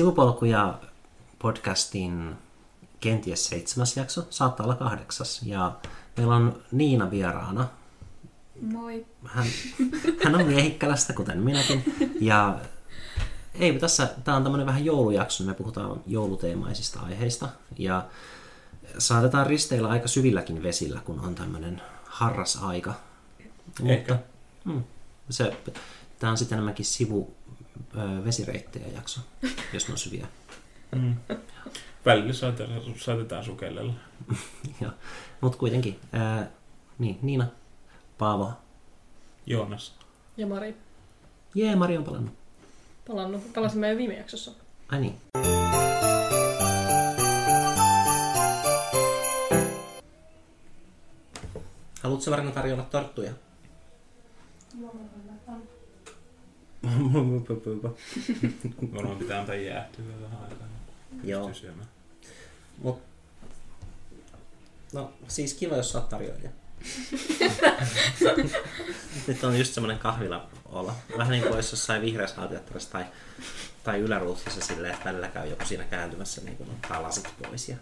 Sivupolkuja podcastin kenties seitsemäs jakso, saattaa olla kahdeksas. Ja meillä on Niina vieraana. Moi. Hän, hän on miehikkälästä, kuten minäkin. Ja ei, tässä, tämä on tämmöinen vähän joulujakso, me puhutaan jouluteemaisista aiheista. Ja saatetaan risteillä aika syvilläkin vesillä, kun on tämmöinen harras aika. Ehkä. Mutta, mm, se, tämä on sitten enemmänkin sivu vesireittejä jakso, jos ne on syviä. Mm. Välillä saatetaan, saatetaan sukellella. Mutta kuitenkin, ää, niin, Niina, Paavo, Joonas. Ja Mari. jee, Mari on palannut. Palannut. Palasin meidän viime jaksossa. Ai niin. Haluatko Varna tarjolla torttuja? Varmaan pitää antaa jäähtyä vähän aikaa. Joo. Pystyy syömään. Mut, no siis kiva, jos saat tarjoilija. Nyt on just semmonen kahvila olla. Vähän niin kuin jos jossain vihreässä audioteatterissa tai, tai yläruutsissa silleen, että välillä käy joku siinä kääntymässä niin kun ottaa lasit pois. Ja...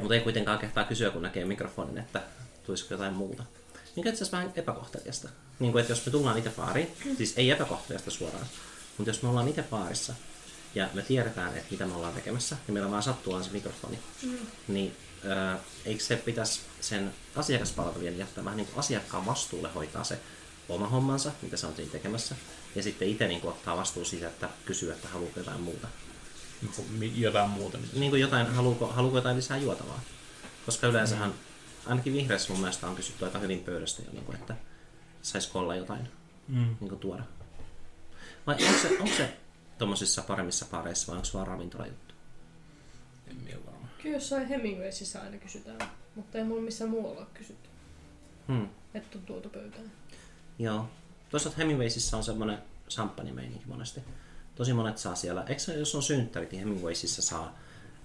Mutta ei kuitenkaan kehtaa kysyä, kun näkee mikrofonin, että tulisiko jotain muuta. Mikä itse asiassa vähän epäkohteliasta. Niin kuin, että jos me tullaan itse baariin, siis ei epäkohteliasta suoraan, mutta jos me ollaan itse baarissa ja me tiedetään, että mitä me ollaan tekemässä, ja meillä vaan sattuu se mikrofoni, mm. niin äh, eikö se pitäisi sen asiakaspalvelijan jättää vähän niin kuin asiakkaan vastuulle hoitaa se oma hommansa, mitä se on siinä tekemässä, ja sitten itse niin kuin ottaa vastuu siitä, että kysyy, että haluaako jotain muuta. Mi- Jotain muuta. Niin kuin jotain, haluuko, haluaako jotain lisää juotavaa. Koska yleensähän, ainakin vihreässä mun mielestä on kysytty aika hyvin pöydästä jo, niin kuin, että saisiko olla jotain Mm. niin kuin tuoda. Vai onko se, onko se tuommoisissa paremmissa pareissa vai onko se vaan ravintolajuttu? En minä ole varma. Kyllä jossain Hemingwaysissä aina kysytään, mutta ei mulla missään muualla ole kysytty. Hmm. Että on tuotu pöytään. Joo. Toisaalta Hemingwaysissä on semmoinen champagne-meininki monesti. Tosi monet saa siellä. Eikö se, jos on synttärit, niin Hemingwaysissä saa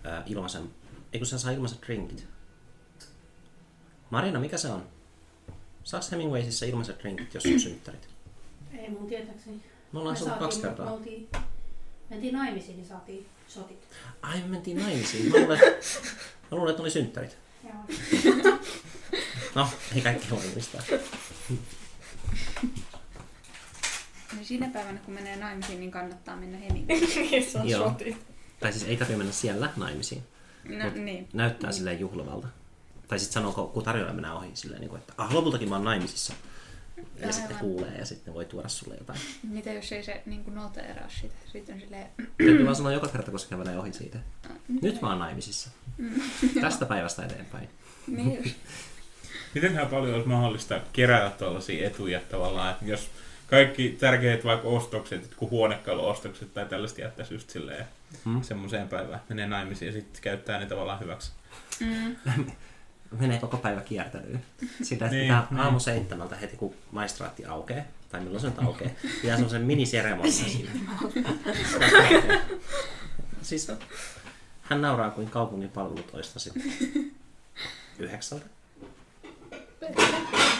äh, ilmaisen, eikö se saa ilmaiset drinkit? Marina, mikä se on? Saako Hemingwaysissä ilmaiset drinkit, jos on synttärit? Ei mun tietääkseni. Me ollaan Me saanut kaksi saatiin- kertaa. Me oltiin, mentiin naimisiin, niin saatiin sotit. Ai, me mentiin naimisiin. Mä luulen, mä luulen että oli synttärit. Joo. No, ei kaikki voi muistaa. Niin siinä päivänä, kun menee naimisiin, niin kannattaa mennä. Niin, se on Joo. shoti. Tai siis ei tarvitse mennä siellä naimisiin. No niin. Näyttää silleen juhlavalta. Tai sitten sanoo, kun tarjolla mennään ohi silleen, niin kuin, että ah, lopultakin mä oon naimisissa. Ja Aivan. sitten kuulee ja sitten voi tuoda sulle jotain. Mitä jos ei se niin noteeraa sitä? Sitten on silleen, Täytyy vaan sanoa joka kerta, koska menee ohi siitä. Nyt mä oon naimisissa. Tästä päivästä eteenpäin. niin just. Mitenhän paljon olisi mahdollista kerätä tällaisia etuja tavallaan, että jos kaikki tärkeät vaikka ostokset, kun huonekaluostokset tai tällaista jättäisi just silleen Hmm? semmoiseen päivään, menee naimisiin ja sitten käyttää ne tavallaan hyväksi. Mm. Menee koko päivä kiertelyyn. Sitä, että Niin, pitää niin. aamu seitsemältä heti, kun maistraatti aukeaa, tai milloin se nyt aukeaa, pitää semmoisen miniseremonia siinä. siis hän nauraa, kuin kaupungin palvelut olisi tosi yhdeksältä.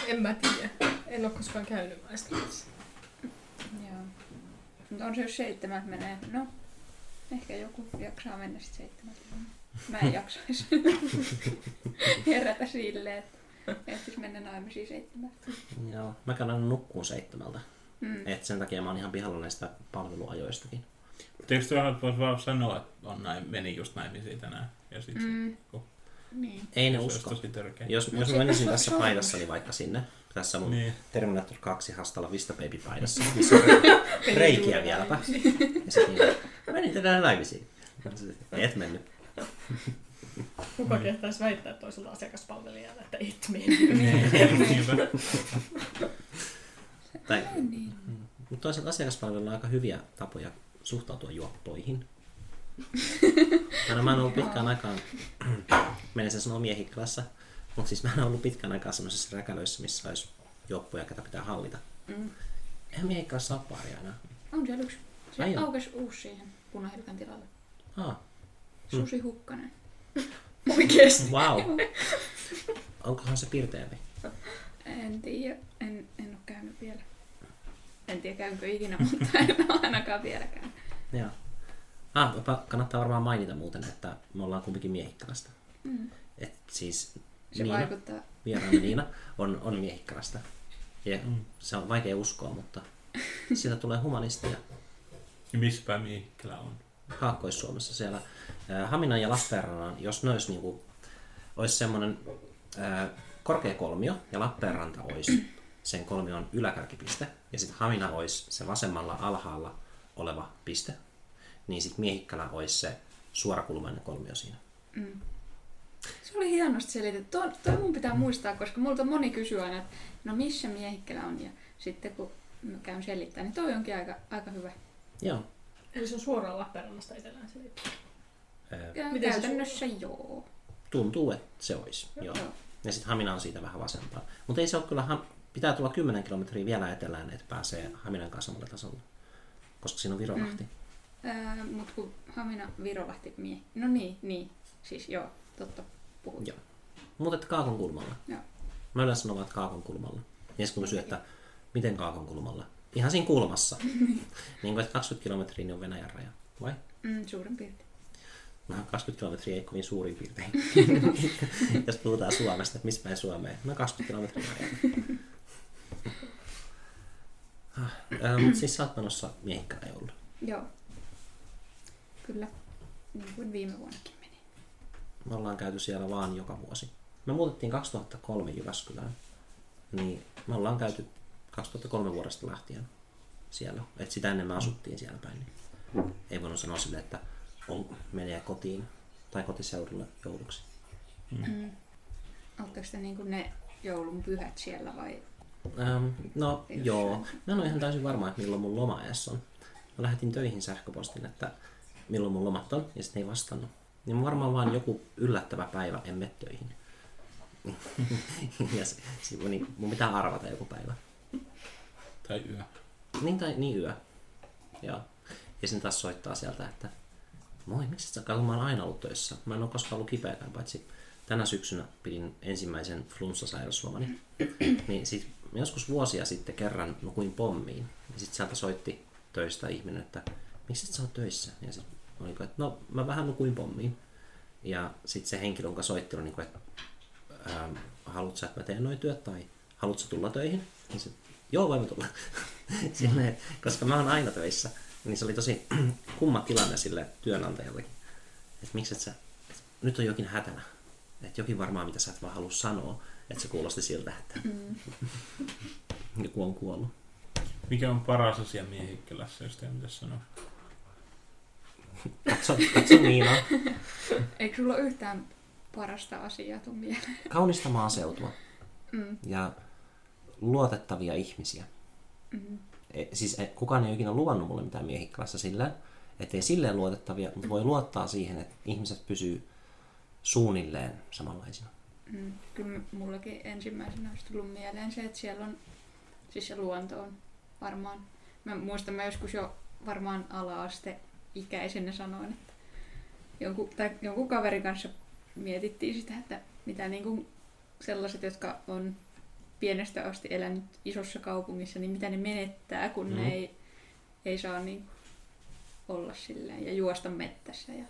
En mä tiedä. En ole koskaan käynyt maistraatissa. Joo. Mutta on se jos seitsemät menee. No, ehkä joku jaksaa mennä sitten seitsemät. Mä en jaksaisi herätä silleen, että ehtis mennä naimisiin seitsemät. Joo, mä käyn aina nukkuun seitsemältä. Mm. Et sen takia mä oon ihan pihalla näistä palveluajoistakin. Eikö tuohon voisi vaan sanoa, että on näin, meni just naimisiin tänään? Ja sitten Mm. kun Niin. Ei ne se usko. tosi törkeä. Jos, No jos se- mä menisin se- tässä se on paidassani vaikka sinne, tässä mun Niin. Terminator 2 hastalla Vista Baby paidassa, missä on re- reikiä vieläpä. Ja sitten niin, menin tänään naimisiin. Et mennyt. Kuka kehtaisi väittää toiselta asiakaspalvelijalta, että et mene. Niinpä. Tai, niin. mutta toisaalta asiakaspalvelulla on aika hyviä tapoja suhtautua juoppoihin. Aina mä oon ollut pitkään aikaan, menen sen sanoa miehikkalassa, mutta siis mä oon ollut pitkään aikaa sellaisissa räkälöissä, missä olisi juoppoja, ketä pitää hallita. Mm. Eihän miehikkalassa ole enää. On siellä yksi. Se aukesi uusi siihen punahilkan tilalle. Ah, Susi Hukkanen. Oikeesti. wow. Onkohan se pirteempi? En tiedä. En, en ole käynyt vielä. En tiedä käynkö ikinä, mutta en ole ainakaan vielä käynyt. Joo. Ah, kannattaa varmaan mainita muuten, että me ollaan kumpikin miehikkalasta. Mm. Et siis Se Niina, vaikuttaa. vieraamme Niina, on, on miehikkalasta. Ja Mm. se on vaikea uskoa, mutta siitä tulee humanistia. Ja missä päin on? Kaakkois-Suomessa siellä Haminan ja Lappeenrannan, jos ne olisi, niinku, olisi semmoinen ää, korkea kolmio ja Lappeenranta olisi sen kolmion yläkärkipiste ja sitten Hamina olisi se vasemmalla alhaalla oleva piste, niin sitten Miehikkälä olisi se suorakulmainen kolmio siinä. Mm. Se oli hienosti selitetty. Toi, toi mun pitää muistaa, koska multa moni kysyy aina, että no missä miehikkelä on. Ja sitten kun mä käyn selittämään, niin toi onkin aika, aika hyvä. Joo. Eli se on suoraan Lappeenrannasta etelään se Miten se käytännössä joo. tuntuu, että se olisi. Joo. Joo. Ja sitten Hamina on siitä vähän vasempaa. Mutta ei se ole kyllä, Ham- pitää tulla 10 kilometriä vielä etelään, että pääsee Haminan kanssa samalle tasolle. Koska siinä on Virolahti. Mm. Ää, mut kun Hamina Virolahti mie... No niin, niin. Siis joo, totta puhut. Joo. Mutta että Kaakon kulmalla. Joo. Mä yleensä sanon vaan, että Kaakon kulmalla. Ja sitten kun kysyy, että miten Kaakon kulmalla? Ihan siinä kulmassa. niin kuin, että 20 kilometriä niin on Venäjän raja. Vai? Mm, suurin piirtein. No 20 kilometriä ei kovin suurin piirtein. Jos puhutaan Suomesta, että missä päin Suomeen. No 20 kilometriä raja. äh, mutta siis sä oot menossa miehikkälä joulu. Joo. Kyllä. Niin kuin viime vuonnakin meni. Me ollaan käyty siellä vaan joka vuosi. Me muutettiin 2003 Jyväskylään. Niin me ollaan käyty 2003 vuodesta lähtien siellä. Et sitä ennen me asuttiin siellä päin. Niin ei voinut sanoa sille, että on, menee kotiin tai kotiseudulle jouluksi. Mm. Oletteko te niin ne joulun pyhät siellä vai? Ähm, no Jossain. joo, mä en ole ihan täysin varma, että milloin mun loma edes on. Mä lähetin töihin sähköpostin, että milloin mun lomat on, ja sitten ei vastannut. Niin varmaan vaan joku yllättävä päivä en mene töihin. ja se, se, niin, mun pitää arvata joku päivä. Tai yö. Niin tai niin yö. Joo. Ja sen taas soittaa sieltä, että moi, miksi sä kato, mä oon aina ollut töissä. Mä en ole koskaan ollut kipeäkään, paitsi tänä syksynä pidin ensimmäisen flunssasairauslomani. niin sit joskus vuosia sitten kerran nukuin pommiin. Ja sitten sieltä soitti töistä ihminen, että miksi sä oot töissä? Ja sitten oliko, että no mä vähän nukuin pommiin. Ja sitten se henkilö, jonka soitti, oli niin kuin, että haluatko että mä teen noin työt tai haluatko tulla töihin? Niin se, joo, voimme tulla. Silleen, koska mä oon aina töissä, niin se oli tosi kumma tilanne sille työnantajallekin. Että miksi et sä, et nyt on jokin hätänä. Että jokin varmaan, mitä sä et vaan halua sanoa. Että se kuulosti siltä, että Mm. joku on kuollut. Mikä on paras asia Miehikkelässä, jos teidän pitäisi sanoa? Katso, katso Niina. Eikö sulla ole yhtään parasta asiaa tuu mieleen? Kaunista maaseutua Mm. ja luotettavia ihmisiä. Mm. E, siis e, kukaan ei ole ikinä luvannut mulle mitään miehikkalassa sillä, ettei silleen luotettavia, mutta voi luottaa siihen, että ihmiset pysyy suunnilleen samanlaisina. Mm. Kyllä mullakin ensimmäisenä olisi tullut mieleen se, että siellä on, siis se luonto on varmaan, mä muistan mä joskus jo varmaan ala-aste ikäisenä sanoin, että jonkun, tai jonkun kaverin kanssa mietittiin sitä, että mitä niin kuin sellaiset, jotka on pienestä asti elänyt isossa kaupungissa, niin mitä ne menettää, kun mm. Mm. ne ei, ei saa niin olla silleen ja juosta mettässä. Ja,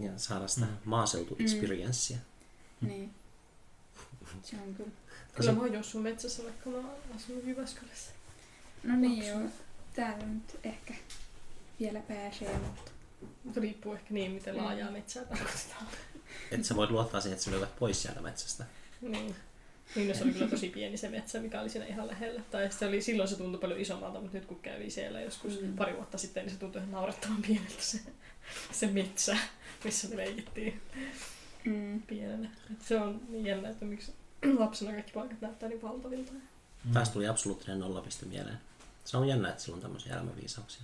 Ja saada sitä maaseutu-experienssiä. niin. Se on kyllä. Kyllä mä oon juossut metsässä, vaikka mä oon asunut Jyväskylässä. No niin joo, täällä nyt ehkä vielä pääsee, mutta Mutta riippuu ehkä niin, miten Mm. laajaa metsää tarkoitetaan. Että sä voit luottaa siihen, että sä löydät pois sieltä metsästä. Niin. Niin, no se oli kyllä tosi pieni se metsä, mikä oli siinä ihan lähellä. Tai se oli, silloin se tuntui paljon isommalta, mutta nyt kun kävi siellä joskus Mm. pari vuotta sitten, niin se tuntui ihan naurettavan pieneltä se, se metsä, missä me leikittiin mm, pienenä. Et se on niin jännä, että miksi lapsena kaikki paikat näyttää niin valtavilta. Mm. Taas tuli absoluuttinen nollapiste mieleen. Se on jännä, että sillä on tämmöisiä elämänviisauksia.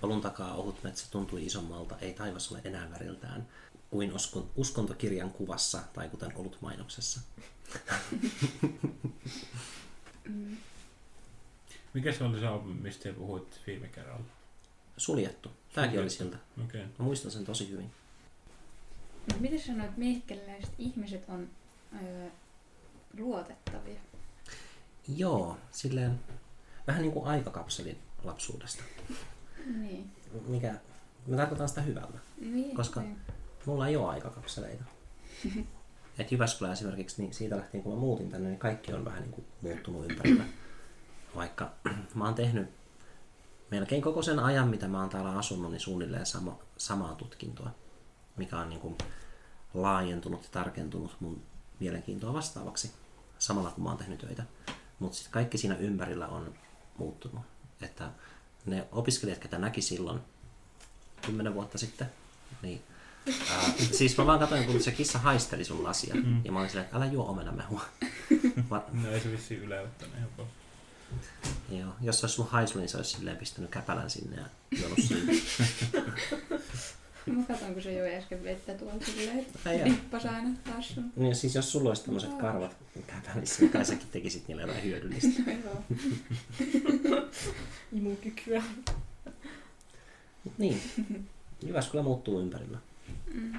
Polun takaa ohut metsä tuntui isommalta, ei taivas ole enää väriltään kuin uskon, uskontokirjan kuvassa tai kuten ollut mainoksessa. Mm. Mikä se oli se albumi, mistä te puhuitte viime kerralla? Suljettu. Tääkin oli Suljettu. siltä. Okei. Okay. Mä muistan sen tosi hyvin. No, miten sanoit, että miehkeläiset ihmiset on öö, luotettavia? Joo, silleen vähän niin kuin aikakapselin lapsuudesta. Niin. mikä, mä tarkoitan sitä hyvällä. niin. Koska- niin. Mulla ei ole aikakappaleita. Et Jyväskylä esimerkiksi, niin siitä lähtien kun mä muutin tänne, niin kaikki on vähän niin kuin muuttunut ympärillä. Vaikka mä oon tehnyt melkein koko sen ajan, mitä mä oon täällä asunut, niin suunnilleen sama, samaa tutkintoa, mikä on niin kuin laajentunut ja tarkentunut mun mielenkiintoa vastaavaksi, samalla kun mä oon tehnyt töitä. Mutta sitten kaikki siinä ympärillä on muuttunut. Että ne opiskelijat, ketä näki silloin kymmenen vuotta sitten, niin Ää, siis mä vaan katsoin, kun se kissa haisteli sun lasia. Mm. Ja mä olin silleen, että älä juo omenamehua. Va- No ei se vissiin ylevättä ihan paljon. joo, jos se olisi sun haislu, niin se olisi silleen pistänyt käpälän sinne ja juonut sinne. Mä katson, kun se joi äsken vettä tuolla silleen, nippas aina taas sun. Niin siis jos sulla olisi tämmöiset karvat käpälissä, niin kai säkin tekisit niille jotain hyödyllistä. No joo. Imukykyä. Niin, Jyväskylä muuttuu ympärillä. Mm.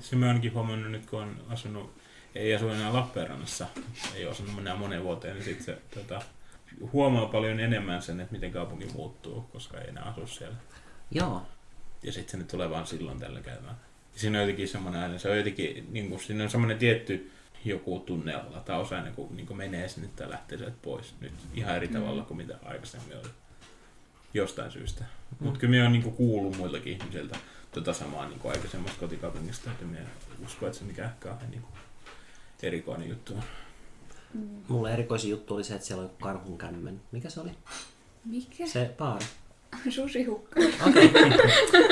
Se mä ainakin huomannut nyt, kun on asunut, ei asu enää Lappeenrannassa, ei ole asunut enää moneen vuoteen, niin sit se tota, huomaa paljon enemmän sen, että miten kaupunki muuttuu, koska ei enää asu siellä. Joo, Ja sitten se nyt tulee vaan silloin tällä käymään. Ja siinä on jotenkin semmoinen aina, se on jotenkin, niin kuin, siinä on semmoinen tietty joku tunnelma tai osa aina, kun niin kuin menee sinne tai lähtee sieltä pois. Nyt ihan eri tavalla kuin mitä aikaisemmin oli. Jostain syystä. Mutta kyllä minä olen niin kuullut muiltakin ihmisiltä tota samaa niin kuin aikaisemmasta kotikaupungista, että minä usko, että se mikään kauhean niin kuin erikoinen juttu on. Mm. mulle erikoisin juttu oli se, että siellä oli karhun kämmen. Mikä se oli? Mikä? Se baari. Susihukka. Okei. Okay.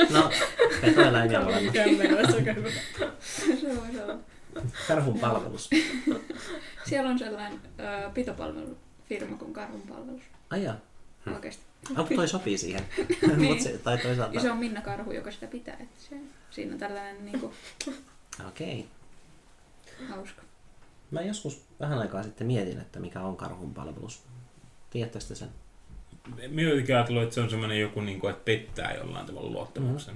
No, petoeläimiä molemmat. Kämmenä olisi aika hyvä. se voisi olla. Karhun palvelus. Siellä on sellainen ö, pitopalvelufirma kuin Karhun palvelus. Ai jaa. Oikeasti. Oh, toi sopii siihen. Niin. Mut se, tai toisaalta... Ja se on Minna Karhu, joka sitä pitää. Että se, siinä on tällainen niin kuin, Okei. hauska. Mä joskus vähän aikaa sitten mietin, että mikä on karhun palvelus. Tiedättekö te sen? Minä jotenkin ajatellut, että se on semmoinen joku, niin kuin, että pettää jollain tavalla luottamuksen.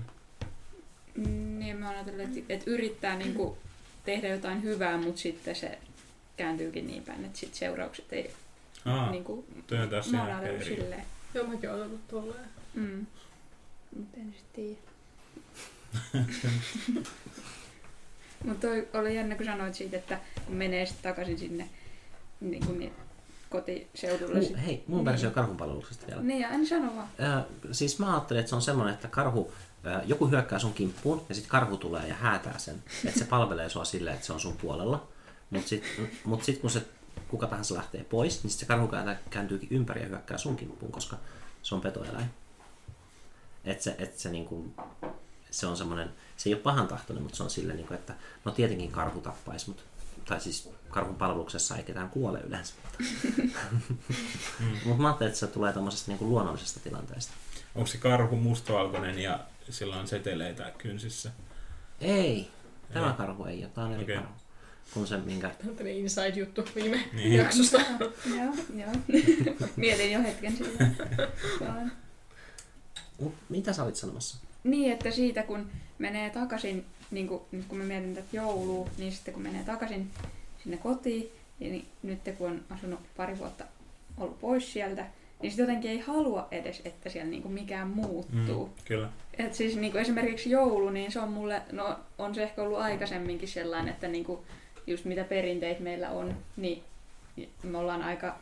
Mm, Niin mä oon ajatellut, että, että yrittää niin kuin, tehdä jotain hyvää, mutta sitten se kääntyykin niin päin, että sit seuraukset ei Aa, niin kuin, toi on taas ihan eri. silleen. Joo, mäkin oon ollut tolleen. Mm. Mutta en sitten tiedä. Mutta toi oli jännä, kun sanoit siitä, että kun menee sitten takaisin sinne niin kuin niin, kotiseudulle. Mu, hei, mun Niin. versio karhun palveluksesta vielä. Niin, en sano vaan. Äh, siis mä ajattelin, että se on semmoinen, että karhu, äh, joku hyökkää sun kimppuun ja sitten karhu tulee ja häätää sen. Että se palvelee sua silleen, että se on sun puolella. Mutta sitten mut sit, kun se kuka tahansa lähtee pois, niin sit se karhu kääntyykin ympäri ja hyökkää sun kimppuun, koska se on petoeläin. Että se, et se, niinku, se on semmoinen, se ei ole pahan tahtoinen, mutta se on silleen, niinku, että no tietenkin karhu tappaisi, mutta tai siis karhun palveluksessa ei ketään kuole yleensä. Mutta mä ajattelin, että se tulee tämmöisestä niinku luonnollisesta tilanteesta. Onko se karhu mustavalkoinen ja sillä on seteleitä kynsissä? Ei, tämä Ei. karhu ei ole, tämä on eri Okei. karhu. Kun se, minkä... Tämmöinen inside-juttu viime Niin. jaksosta. Joo, joo. Mietin jo hetken. Vaan. Mut Mitä sä olit sanomassa? Niin, että siitä kun menee takaisin, niin kuin, nyt kun mä mietin tätä joulua, niin sitten kun menee takaisin sinne kotiin, niin nyt kun on asunut pari vuotta ollut pois sieltä, niin sitten jotenkin ei halua edes, että siellä niin kuin mikään muuttuu. Mm, kyllä. Et siis niin kuin esimerkiksi joulu, niin se on mulle, no on se ehkä ollut aikaisemminkin sellainen, että niin kuin just mitä perinteitä meillä on, niin me ollaan aika,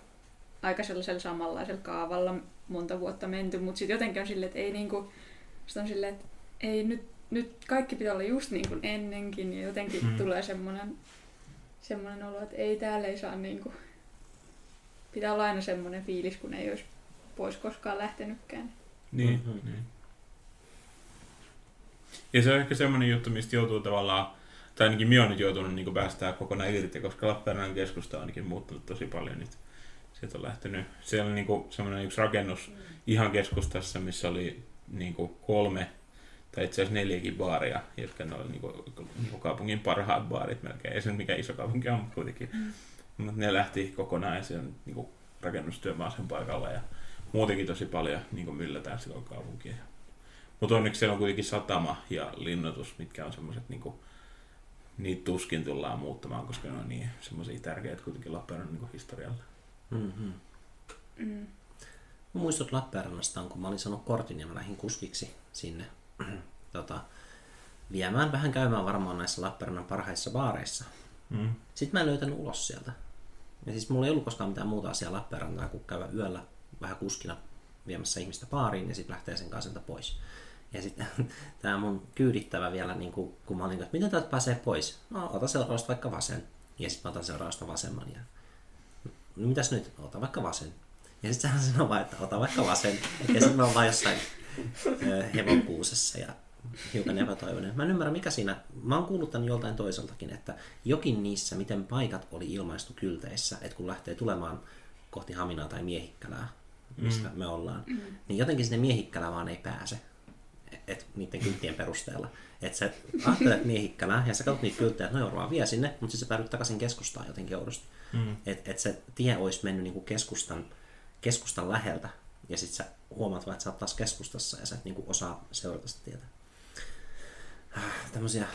aika sellaisella samanlaisella kaavalla monta vuotta menty, mutta sitten jotenkin on silleen, että ei niin kuin, sit on silleen, että ei nyt, nyt kaikki pitää olla just niin kuin ennenkin ja jotenkin Mm. mm. tulee semmoinen, semmoinen olo, että ei täällä ei saa niin kuin, pitää olla aina semmoinen fiilis, kun ei olisi pois koskaan lähtenytkään. Niin, Mhm. niin. Ja se on ehkä semmoinen juttu, mistä joutuu tavallaan, tai ainakin minä olen nyt joutunut niin päästään kokonaan irti, koska Lappeenrannan keskusta on ainakin muuttunut tosi paljon nyt. Sieltä on lähtenyt, siellä on niin semmoinen yksi rakennus ihan keskustassa, missä oli niin kolme tai itse asiassa neljäkin baaria, jotka ne oli niin kuin, niin kuin kaupungin parhaat baarit melkein. Ei se mikään iso kaupunki on, mutta kuitenkin. Mm. Mutta ne lähti kokonaan ja on niin kuin rakennustyömaa sen paikalla ja muutenkin tosi paljon niin kuin myllätään silloin kaupunkia. Mutta onneksi siellä on kuitenkin satama ja linnoitus, mitkä on semmoiset, niin niitä tuskin tullaan muuttamaan, koska ne on niin semmoisia tärkeitä kuitenkin Lappeenrannan niin historialle. Mm-hmm. Mm. Mun muistot Lappeenrannasta on, kun mä olin saanut kortin ja mä lähdin kuskiksi sinne tota, viemään vähän käymään varmaan näissä Lappeenrannan parhaissa baareissa. Mm. Sitten mä en löytänyt ulos sieltä. Ja siis mulla ei ollut koskaan mitään muuta asiaa Lappeenrantaa kuin käydä yöllä vähän kuskina viemässä ihmistä baariin ja sitten lähtee sen kanssa pois. Ja sitten tämä mun kyydittävä vielä, niin kun, kun mä olin, että miten täältä pääsee pois? No, ota seuraavasta vaikka vasen. Ja sitten mä otan seuraavasta vasemman. Ja, no mitäs nyt? Ota vaikka vasen. Ja sitten hän sanoo vaan, että ota vaikka vasen. Ja sitten mä oon vaan jossain ö, hevonkuusessa ja hiukan epätoivoinen. Mä en ymmärrä, mikä siinä... Mä oon kuullut tämän joltain toiseltakin, että jokin niissä, miten paikat oli ilmaistu kylteissä, että kun lähtee tulemaan kohti Haminaa tai Miehikkälää, mistä mm. me ollaan, mm. niin jotenkin sinne Miehikkälään vaan ei pääse. Et niiden kylttien perusteella. Että sä ajattelet Miehikkälää ja sä katsot niitä kylttejä, että no joo, vie sinne, mutta sitten sä päädyt takaisin keskustaan jotenkin oudosti. Mm. Että et se tie olisi mennyt niinku keskustan, keskustan läheltä ja sitten sä huomaat vaan, että sä oot taas keskustassa ja sä et niinku osaa seurata sitä tietä. Tämmöisiä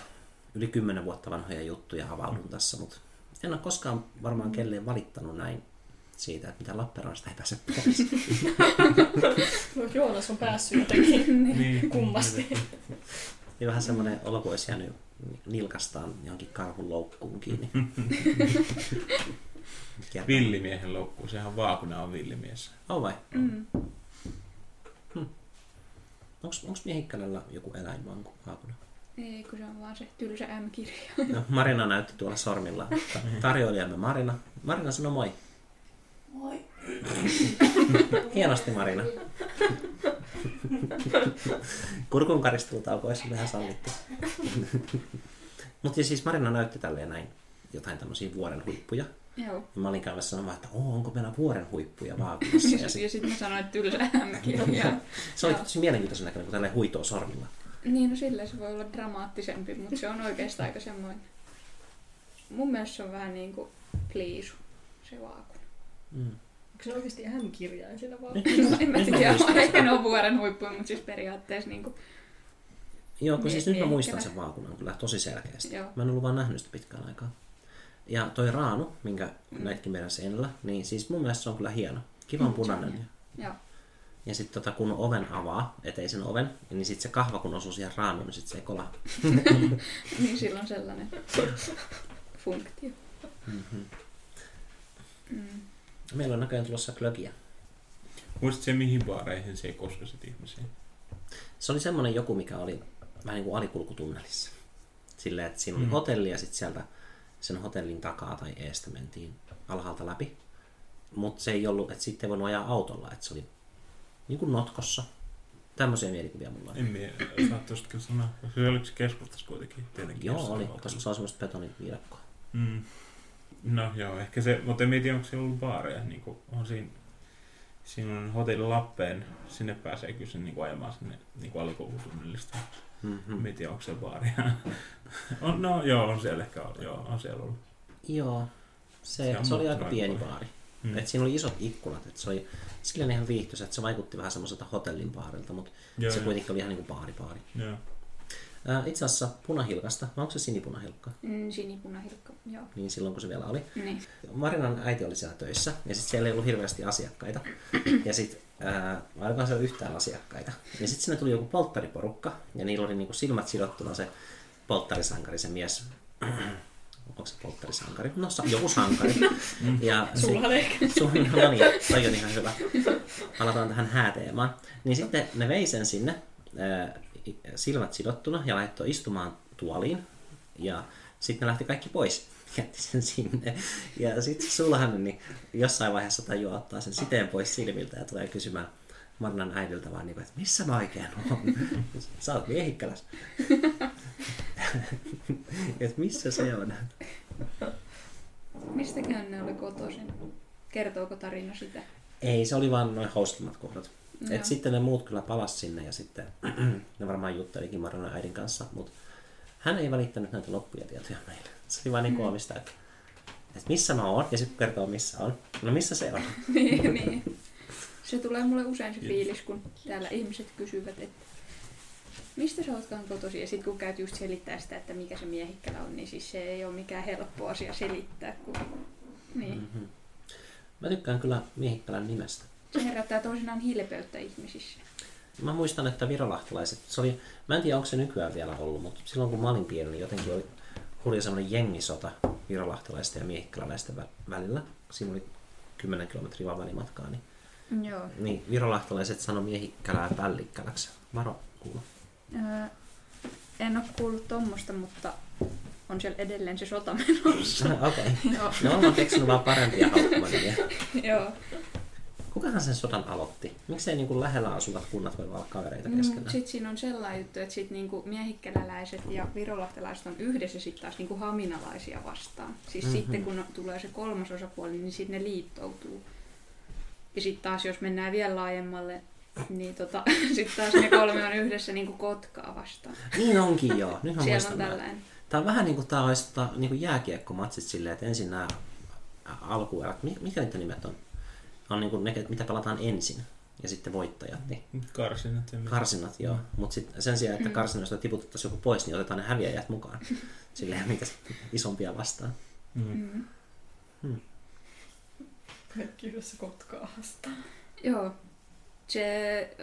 yli kymmenen vuotta vanhoja juttuja avaudun tässä, mutta en ole koskaan varmaan kelleen valittanut näin siitä, että mitä Lappeenrannasta ei pääse pois. No, Joonas on päässyt jotenkin Niin. kummasti. Niin vähän semmoinen olo, kun olisi jäänyt nilkastaan johonkin karhun loukkuun kiinni. Villimiehen loukku, sehän vaakuna on villimies. Oh vai? Mm. Onko Miehikkälällä joku eläin vaan kuin haakuna? Ei, kun se on vaan se tylsä M-kirja. No, Marina näytti tuolla sormilla. Ta- Tarjoilijamme Marina. Marina sanoi moi. Moi. Hienosti Marina. Kurkun karistelutauko olisi vähän sallittu. Mutta siis Marina näytti tälleen näin jotain tämmöisiä vuoren huippuja. Joo. Ja mä olin käymässä sanomaan, että Oo, onko meillä vuoren huippuja vaakunassa. Ja Ja sit, sitten mä sanoin, että tylsä M-kirja. se oli tosi mielenkiintoisen näköinen, kun tälleen huitoo sormilla. Niin, no silleen se voi olla dramaattisempi, mutta se on oikeastaan aika semmoinen... Mun mielestä se on vähän niin kuin pliisu, se vaakuna. Mm. Onko se oikeasti M-kirjain siinä vaan? Niin. En mä tiedä, ehkä ne on vuoren huippuja, mutta siis periaatteessa niin kuin, Joo, kun siis nyt mä muistan sen vaakunan kyllä tosi selkeästi. Joo. Mä en ollut vaan nähnyt sitä pitkään aikaa. Ja toi raanu, minkä Mm. näitkin meidän seinällä, niin siis mun mielestä se on kyllä hieno. Kivan Mm, punainen. joo. Ja sitten tota, kun oven avaa, eteisen oven, niin sitten se kahva kun osuu siihen raanuun, niin sitten se ei kolaa. niin silloin sellainen funktio. Mm-hmm. Mm. Meillä on näköjään tulossa klökiä. Muistatko se, mihin baareihin se ei koske sit ihmisiä? Se oli semmoinen joku, mikä oli vähän niin kuin alikulkutunnelissa. Silleen, että siinä oli Mm. hotelli ja sitten sieltä sen hotellin takaa tai eestä mentiin alhaalta läpi. Mutta se ei ollut, että sitten ei voinut ajaa autolla, että se oli niin kuin notkossa. Tämmöisiä mielikuvia mulla on. En mie, saattaisitko kyllä sanoa. Se oliko se keskustassa kuitenkin tietenkin? Joo, oli, koska se on semmoista betoniviidakkoa. Mm. No joo, ehkä se, mutta en tiedä, onko siellä ollut baareja. Niin kuin, on siinä, siinä on hotelli Lappeen, sinne pääsee kyllä sen, niin kuin ajamaan sinne niin kuin alikoulutunnelista. Mm-hmm. En tiedä, onko se baaria. on, no joo, on siellä ehkä ollut. Joo, on siellä ollut. Joo, se, Se se oli aika pieni baari. Mm. Et siinä oli isot ikkunat, että se oli silleen ihan viihtyisä, että se vaikutti vähän semmoiselta hotellin baarilta, mutta Joo, se joo. kuitenkin oli ihan niin kuin baari baari. Joo. Ää, itse asiassa punahilkasta, vai onko se sinipunahilkka? Mm, sinipunahilkka, joo. Niin silloin kun se vielä oli. Niin. Marinan äiti oli siellä töissä ja sitten siellä ei ollut hirveästi asiakkaita. Ja sitten ainakaan siellä yhtään asiakkaita. Ja sitten sinne tuli joku polttariporukka ja niillä oli niinku silmät sidottuna se polttarisankari, se mies. Onko se polttarisankari? No sa- joku sankari. Ja Sulla ehkä. Sun, no niin, toi on ihan hyvä. Palataan tähän hääteemaan. Niin sitten ne vei sen sinne, silmät sidottuna, ja laittoi istumaan tuoliin. Ja sitten ne lähti kaikki pois. Jätti sen sinne. Ja sitten sulhanen niin jossain vaiheessa tajuaa ottaa sen siteen pois silmiltä ja tulee kysymään Marnan äidiltä vaan, niin kuin, että missä mä oikein on? Sä oot miehikkäläs. että missä se on? Mistäkään ne oli kotoisin? Kertooko tarina sitä? Ei, se oli vaan noin hauskimmat kohdat. Joo. Et sitten ne muut kyllä palas sinne ja sitten ne varmaan juttelikin Marinan äidin kanssa, mutta hän ei välittänyt näitä loppuja tietoja meille. Se oli vaan niin koomista, että, että missä mä oon ja sitten kertoo missä on. No missä se on? niin, niin. Se tulee mulle usein se fiilis, kun täällä ihmiset kysyvät, että mistä sä ootkaan kotosi? Ja sitten kun käyt just selittää sitä, että mikä se miehikkälä on, niin siis se ei ole mikään helppo asia selittää. Kun... Niin. Mm-hmm. Mä tykkään kyllä Miehikkälän nimestä. Se herättää toisinaan hilpeyttä ihmisissä. Mä muistan, että virolahtelaiset, se oli, mä en tiedä onko se nykyään vielä ollut, mutta silloin kun mä olin pieni, niin jotenkin oli hurja semmoinen jengisota virolahtelaisten ja miehikkäläisten vä- välillä. Siinä oli 10 kilometriä vaan välimatkaa, niin, Joo. niin virolahtelaiset sanoi miehikkälää pällikkäläksi. Varo kuulu. Öö, en ole kuullut tommosta, mutta on siellä edelleen se sota menossa. Okei. Okay. Joo. No on keksinyt vaan parempia haukkumanimia. Joo. Kukahan sen sodan aloitti? Miksei niin kuin lähellä asuvat kunnat voi olla kavereita Mm, keskenään? Sitten siinä on sellainen juttu, että sit niinku miehikkäläläiset ja virolahtelaiset on yhdessä sitten taas niinku haminalaisia vastaan. Siis Mhm. sitten kun tulee se kolmas osapuoli, niin sitten ne liittoutuu. Ja sitten taas jos mennään vielä laajemmalle, niin tota, sitten taas ne kolme on yhdessä niinku Kotkaa vastaan. Niin onkin joo. Nyt mä Siellä on tällainen. Tää on vähän niin kuin tää olisi tota, niin kuin jääkiekkomatsit silleen, että ensin nämä alkuerät, mi- mikä niiden nimet on? On niin kuin ne, mitä pelataan ensin ja sitten voittajat, niin Karsinat ja mitä. karsinat, joo. Mutta sen sijaan, että karsinoista tiputettaisiin joku pois, niin otetaan ne häviäjät mukaan. Silleen, sitten isompia vastaan. Mm. Mm. Kaikki yhdessä kotkaa vastaan. Joo. Se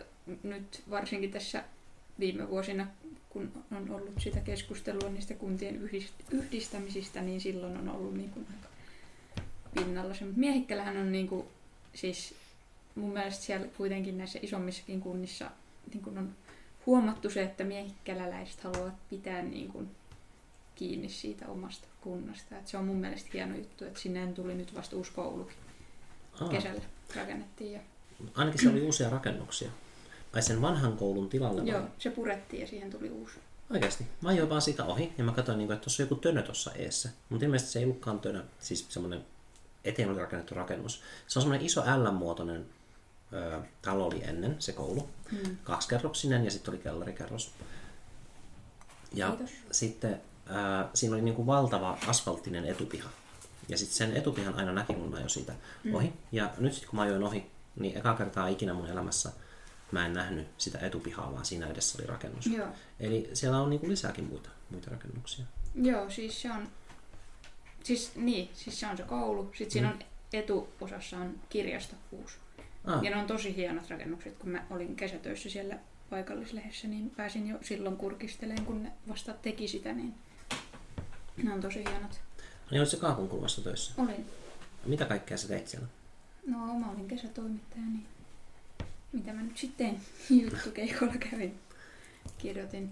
nyt varsinkin tässä viime vuosina, kun on ollut sitä keskustelua niistä kuntien yhdist- yhdistämisistä, niin silloin on ollut niin kuin aika pinnalla se. Mutta Miehikkälähän on niin kuin, siis mun mielestä siellä kuitenkin näissä isommissakin kunnissa niin kuin on huomattu se, että miehikkäläläiset haluavat pitää niin kuin kiinni siitä omasta kunnasta. Et se on mun mielestä hieno juttu, että sinne tuli nyt vasta uusi koulukin Aa, kesällä rakennettiin. Ja ainakin se oli uusia rakennuksia. Ai sen vanhan koulun tilalle vai? Joo, se purettiin ja siihen tuli uusi. Oikeasti. Mä ajoin vaan siitä ohi ja mä katsoin, niinku, että tuossa on joku tönö tuossa eessä. Mutta ilmeisesti se ei ollutkaan tönö, siis semmoinen eteen oli rakennettu rakennus. Se on semmoinen iso L-muotoinen ö, talo oli ennen, se koulu. Mm. Kaksikerroksinen ja sitten oli kellarikerros. Ja Kiitos. sitten ää, siinä oli niinku valtava asfalttinen etupiha. Ja sitten sen etupihan aina näki, kun mä ajoin siitä Mm. ohi. Ja nyt sitten kun mä ajoin ohi, niin eka kertaa ikinä mun elämässä mä en nähnyt sitä etupihaa, vaan siinä edessä oli rakennus. Joo. Eli siellä on niinku lisääkin muita, muita rakennuksia. Joo, siis se on... Siis niin, siis se on se koulu. Sitten siinä Mm. on etuosassa on kirjasto uusi. Ah, Ja ne on tosi hienot rakennukset. Kun mä olin kesätöissä siellä paikallislehdessä, niin pääsin jo silloin kurkisteleen, kun ne vasta teki sitä, niin ne on tosi hienot. niin olit se kaakunkulmassa töissä. Olin. Mitä kaikkea sä teit siellä? No, mä olin kesätoimittaja, niin mitä mä nyt sitten juttukeikolla kävin. Kirjoitin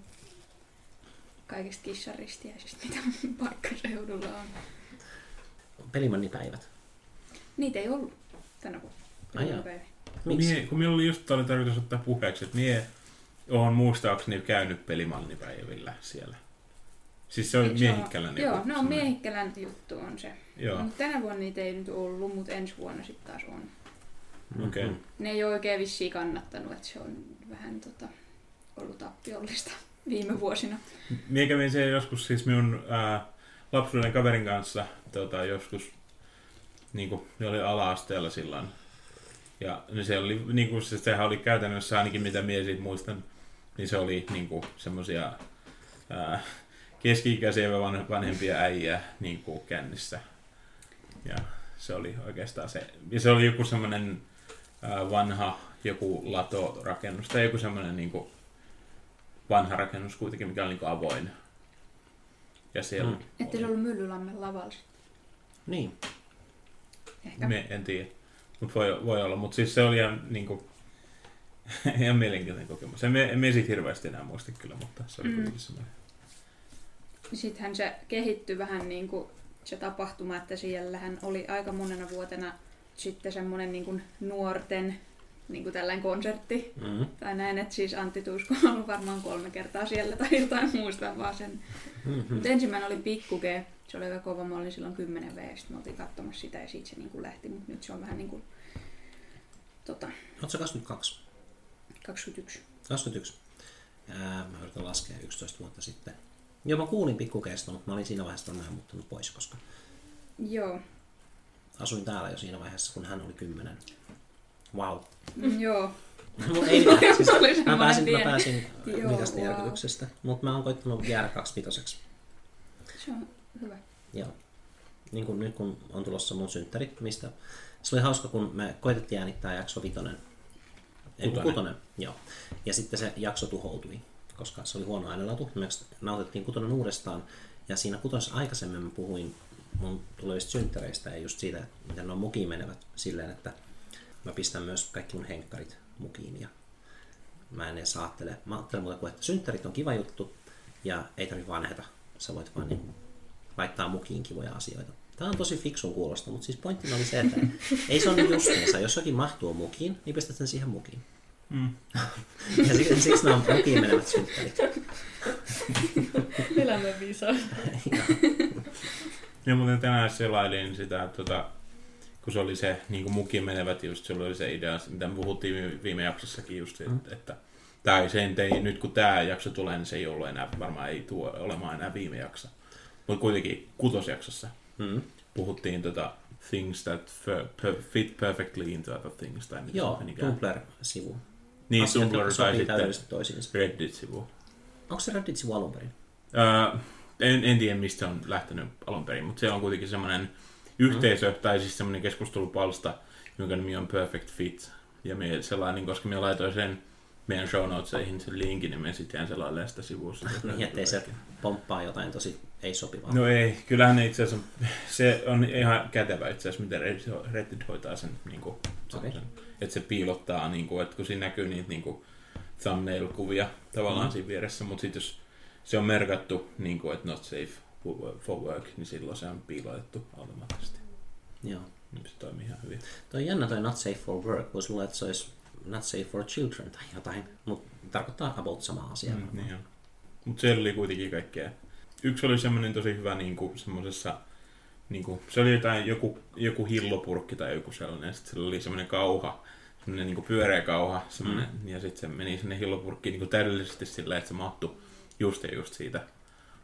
kaikista kissaristiäisistä, mitä paikkaseudulla on. Pelimannipäivät. Niitä ei ollut tänä vuonna. Ai. Miksi? Mie, kun minulla oli just oli tarkoitus ottaa puheeksi, että mie oon muistaakseni käynyt pelimallipäivillä siellä. Siis se on Se on- miehikkäläinen. Joo, no semmoinen. Miehikkälän juttu on se. Joo, Mut tänä vuonna niitä ei nyt ollut, mutta ensi vuonna sitten taas on. okei. Mhm. Ne ei ole oikein vissiin kannattanut, että se on vähän tota, ollut tappiollista viime vuosina. Mie kävin siellä joskus siis minun ää, lapsuuden kaverin kanssa tota, joskus, niin kuin, ne oli ala-asteella silloin. Ja niin se oli, niin kuin, se, sehän oli käytännössä ainakin mitä mie siitä muistan, niin se oli niin kuin, ää, keski-ikäisiä vanhempia äijää niin kuin, kännissä. Ja se oli oikeastaan se. Ja se oli joku semmoinen ää, vanha joku latorakennus tai joku semmoinen niin kuin, vanha rakennus kuitenkin, mikä oli niin kuin avoin. Ja siellä... Mm. Että se ollut Myllylammen lavalla sit. Niin. Ehkä. Me, en tiedä. Mutta voi, voi olla. Mutta siis se oli ihan, niinku, ihan mielenkiintoinen kokemus. En, me- en me siitä hirveästi enää muista kyllä, mutta se oli Mm. kuitenkin semmoinen. Sittenhän se kehittyi vähän niin kuin se tapahtuma, että siellähän oli aika monena vuotena sitten semmoinen niin kuin nuorten niin kuin tällainen konsertti Mm. tai näin, että siis Antti Tuisko on ollut varmaan kolme kertaa siellä tai jotain muista vaan sen. Mm-hmm. Mutta ensimmäinen oli Pikku G, se oli aika kova, mä olin silloin 10 V, sitten me oltiin katsomassa sitä ja siitä se niin kuin lähti, mutta nyt se on vähän niin kuin tota, Oletko sä 22? 21. 21. Ää, mä yritän laskea 11 vuotta sitten. Joo, mä kuulin pikkukeesta, mutta mä olin siinä vaiheessa vähän muuttunut pois, koska Joo, asuin täällä jo siinä vaiheessa, kun hän oli 10. Wow. mm, joo, Mut ei mitään, siis mä pääsin, mä pieni- pääsin Joo, Mikasta wow. järkytyksestä, mutta mä oon koittanut jäädä kaksipitoseksi. se on hyvä. Joo. niin kuin nyt kun on tulossa mun synttärit, mistä se oli hauska, kun me koitettiin äänittää jakso vitonen. Ei, Kutonen. kutonen, joo. Ja sitten se jakso tuhoutui, koska se oli huono äänenlaatu. Me nautettiin kutonen uudestaan. Ja siinä kutosessa aikaisemmin mä puhuin mun tulevista synttäreistä ja just siitä, että miten ne on mukiin menevät silleen, että mä pistän myös kaikki mun henkkarit mukiin ja mä en edes ajattele. Mä ajattelen muuta kuin, että synttärit on kiva juttu ja ei tarvitse vanheta. Sä voit vaan niin laittaa mukiin kivoja asioita. Tämä on tosi fiksun kuulosta, mutta siis pointtina oli se, että ei se ole niin justiinsa. Jos jokin mahtuu mukiin, niin pistät sen siihen mukiin. Mm. Ja siksi, siksi nämä on mukiin menevät synttärit. Elämän viisaus. Ja muuten tänään selailin sitä, tota, kun se oli se niin kuin mukiin menevät, just se oli se idea, mitä me puhuttiin viime, viime jaksossakin just, Mm. että, että tai se ei, nyt kun tämä jakso tulee, niin se ei ollut enää, varmaan ei tule olemaan enää viime jakso. Mutta kuitenkin kutosjaksossa Mm. puhuttiin tota, things that fit perfectly into other things. Tai mitä Joo. Tumblr-sivu. Niin, Asiat, Tumblr tai sitten. Reddit-sivu. Onko se Reddit-sivu alun perin? Öö, en, en tiedä, mistä on lähtenyt alun perin, mutta se on kuitenkin semmoinen yhteisö, tai siis semmoinen keskustelupalsta, jonka nimi on Perfect Fit. Ja me sellainen, koska me laitoin sen meidän show notesihin sen linkin, niin me sitten jään selailemaan sitä sivussa. Niin, ettei se pomppaa jotain tosi ei-sopivaa. No ei, kyllähän itse asiassa se on ihan kätevä itse asiassa, miten Reddit- hoitaa sen, niin kuin, Okei. että se piilottaa, niin kuin, että kun siinä näkyy niitä niin kuin, thumbnail-kuvia tavallaan Mm. siinä vieressä, mutta sitten jos se on merkattu, niin kuin, että not safe for work, niin silloin se on piilotettu automaattisesti. Joo. Niin se toimii ihan hyvin. Toi on jännä toi not safe for work. Voisi luulla, että se olisi not safe for children tai jotain, mutta tarkoittaa about samaa asiaa. Mm, niin. Mutta siellä oli kuitenkin kaikkea. Yksi oli semmoinen tosi hyvä niin kuin, semmoisessa, niin kuin, se oli jotain, joku, joku hillopurkki tai joku sellainen. Sitten siellä oli semmoinen kauha, semmoinen niin kuin pyöreä kauha, semmoinen, mm. ja sitten se meni sinne hillopurkkiin niin kuin täydellisesti silleen, että se mahtui just ja just siitä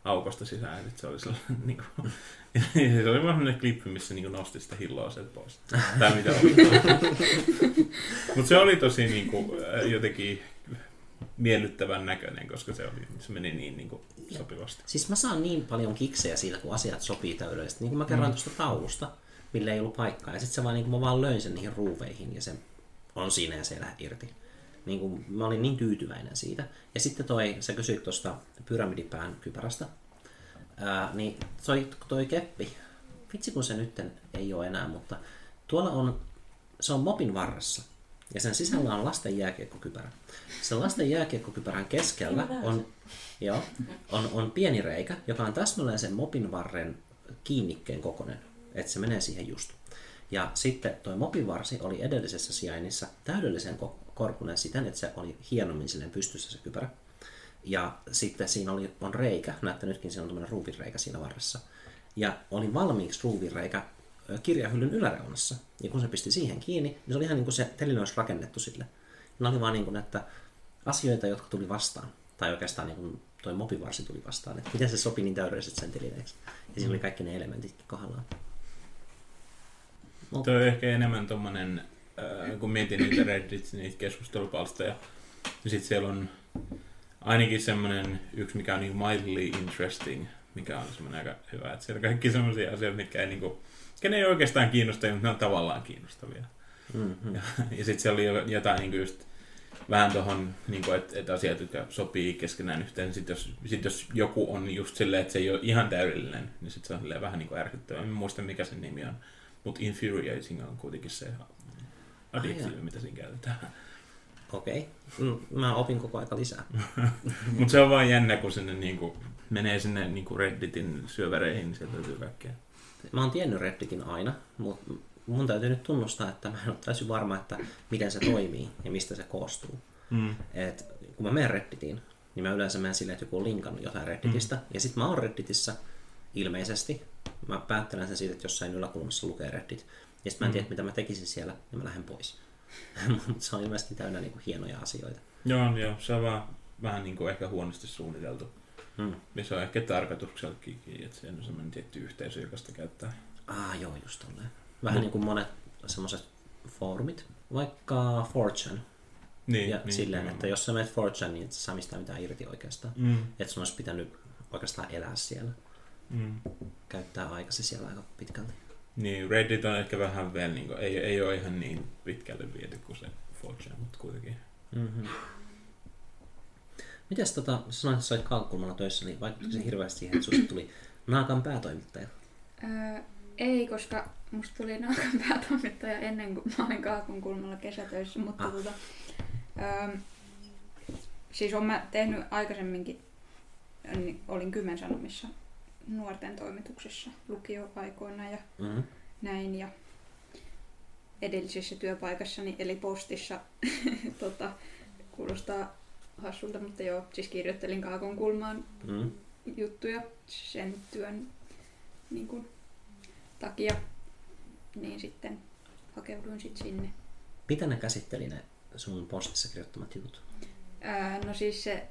aukosta sisään. Sitten se oli sellainen, niin kuin, se oli vaan semmoinen klippi, missä niin kuin nosti sitä hilloa sieltä pois. Tai mitä oli. Mutta se oli tosi niin kuin, jotenkin miellyttävän näköinen, koska se, oli, se meni niin, niin kuin sopivasti. Siis mä saan niin paljon kiksejä siitä, kun asiat sopii täydellisesti. Niin kuin mä kerroin Mm. tuosta taulusta, millä ei ollut paikkaa. Ja sitten se vaan, niin kuin mä vaan löin sen niihin ruuveihin ja se on siinä ja se ei lähde irti. Niin kuin, mä olin niin tyytyväinen siitä. Ja sitten toi, sä kysyit tuosta pyramidipään kypärästä. Ää, niin toi, toi keppi, vitsi kun se nyt ei ole enää, mutta tuolla on, se on mopin varressa. Ja sen sisällä on lasten jääkiekkokypärä. Sen lasten jääkiekkokypärän keskellä on, joo, on, on pieni reikä, joka on täsmälleen sen mopin varren kiinnikkeen kokoinen, että se menee siihen just. Ja sitten toi mopin varsi oli edellisessä sijainnissa täydellisen ko- korkunen siten, että se oli hienommin silleen pystyssä se kypärä. Ja sitten siinä oli, on reikä, näette nytkin siinä on tämmöinen ruuvinreikä siinä varressa. Ja oli valmiiksi ruuvinreikä kirjahyllyn yläreunassa. Ja kun se pisti siihen kiinni, niin se oli ihan niin kuin se teline olisi rakennettu sille. Ne oli vaan niin kuin, että asioita, jotka tuli vastaan. Tai oikeastaan niin kuin toi mopivarsi tuli vastaan. Että miten se sopi niin täydellisesti sen telineeksi. Ja siinä oli kaikki ne elementitkin kohdallaan. Tuo on ehkä enemmän tommonen, äh, kun mietin niitä Reddit, niitä keskustelupalstoja, niin sit siellä on ainakin semmonen yksi, mikä on niin mildly interesting, mikä on semmoinen aika hyvä, että siellä on kaikki semmoisia asioita, mitkä ei niinku, ne ei oikeastaan kiinnosta, mutta ne on tavallaan kiinnostavia. Mm-hmm. Ja, ja sitten siellä oli jo- jotain niinku just vähän tuohon, niinku, että et asiat, jotka sopii keskenään yhteen. Sitten jos, sit jos joku on just silleen, että se ei ole ihan täydellinen, niin sitten se on vähän niinku ärsyttävää. En muista, mikä sen nimi on. Mutta infuriating on kuitenkin se adjektiivi, mitä siinä käytetään. Okei. Okay. Mä opin koko aika lisää. Mutta se on vaan jännä, kun sinne niinku, menee sinne niinku Redditin syövereihin, niin sieltä löytyy kaikkea. Mä oon tiennyt Redditin aina, mutta mun täytyy nyt tunnustaa, että mä en ole täysin varma, että miten se toimii ja mistä se koostuu. Mm. Et kun mä menen Redditiin, niin mä yleensä menen silleen, että joku on linkannut jotain Redditistä. Mm. Ja sitten mä oon Redditissä ilmeisesti. Mä päättelen sen siitä, että jossain yläkulmassa lukee Reddit. Ja sitten mä en tiedä, mitä mä tekisin siellä, ja mä lähden pois. Mutta se on ilmeisesti täynnä niinku hienoja asioita. Joo, joo, se on vaan vähän niinku ehkä huonosti suunniteltu. Mm. Ja se on ehkä tarkoituksellakin, että se on semmoinen tietty yhteisö, joka sitä käyttää. Ah, joo, just tolleen. Vähän Mut- niin kuin monet semmoiset foorumit, vaikka 4chan. Niin, ja niin, silleen, joo. että jos sä menet 4chan, niin et sä saa mistään mitään irti oikeastaan. Mm. Että sun olisi pitänyt oikeastaan elää siellä. Mm. käyttää aikasi siellä aika pitkälti. Niin, Reddit on ehkä vähän vielä, niin kuin, ei, ei ole ihan niin pitkälle viety kuin se 4chan, mutta kuitenkin. Mm-hmm. Mites tota, sä sanoit, että sä olit Kaakkulmalla töissä, niin vaikuttiko se hirveästi siihen, että susta tuli Naakan päätoimittaja? Öö, ei, koska musta tuli naakan päätoimittaja ennen kuin mä olin Kaakun kulmalla kesätöissä, mutta Ah. tota, öö, siis olen mä tehnyt aikaisemminkin, niin olin Kymmensanomissa nuorten toimituksessa lukioaikoina ja Mm-hmm. näin ja edellisessä työpaikassani eli postissa tota, kuulostaa hassulta, mutta joo, siis kirjoittelin Kaakon kulmaan Mm. juttuja sen työn niin kuin, takia, niin sitten hakeuduin sit sinne. Mitä ne käsitteli ne sun postissa kirjoittamat jutut? Ää, no siis se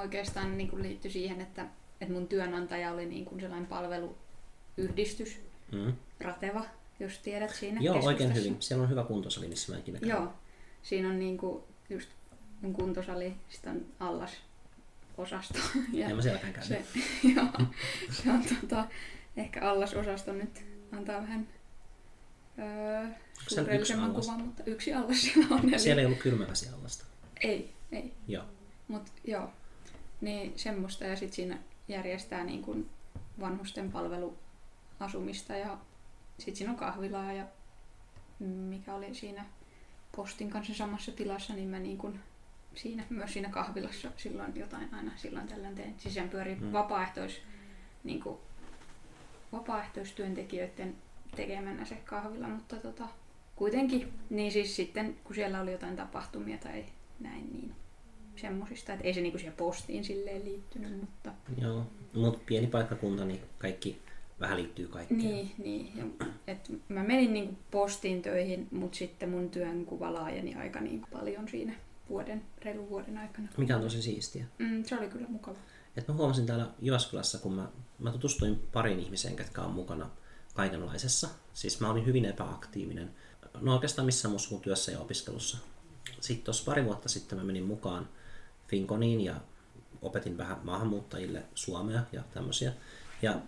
oikeastaan niin kuin liittyi siihen, että, että mun työnantaja oli niin kuin sellainen palveluyhdistys, Mm. Rateva, jos tiedät siinä Joo, oikein hyvin. Siellä on hyvä kuntosali, missä mä ikinä käyn. Joo, siinä on niinku just mun kuntosali, sitten on allas osasto. Ja En mä sielläkään käynyt. se, joo, se on tota, ehkä allasosasto nyt antaa vähän öö, suurellisemman kuvan, mutta yksi allas siellä on. Eli... Siellä ei ollut kylmäväsi allasta. Ei, ei. Joo. Mut joo, niin semmoista ja sitten siinä järjestää niin kuin vanhusten palveluasumista ja sitten siinä on kahvilaa ja mikä oli siinä postin kanssa samassa tilassa, niin mä niin kuin siinä, myös siinä kahvilassa silloin jotain aina silloin tällöin teen. Siis sen pyörii Mm. mm. vapaaehtois, niin kuin, vapaaehtoistyöntekijöiden tekemänä se kahvila, mutta tota, kuitenkin, niin siis sitten kun siellä oli jotain tapahtumia tai näin, niin semmosista, että ei se niinku siihen postiin silleen liittynyt, mutta Joo. Mutta pieni paikkakunta, niin kaikki vähän liittyy kaikkeen. niin, niin ja, et mä menin niinku postiin töihin, mutta sitten mun työnkuva laajeni aika niin paljon siinä vuoden, reilun vuoden aikana. Mikä on tosi siistiä. Mm, se oli kyllä mukava. Et mä huomasin täällä Jyväskylässä, kun mä, mä tutustuin pariin ihmiseen, ketkä on mukana kaikenlaisessa. Siis mä olin hyvin epäaktiivinen. No oikeastaan missään muussa kuin työssä ja opiskelussa. Sitten tuossa pari vuotta sitten mä menin mukaan Finkoniin ja opetin vähän maahanmuuttajille suomea ja tämmöisiä. Ja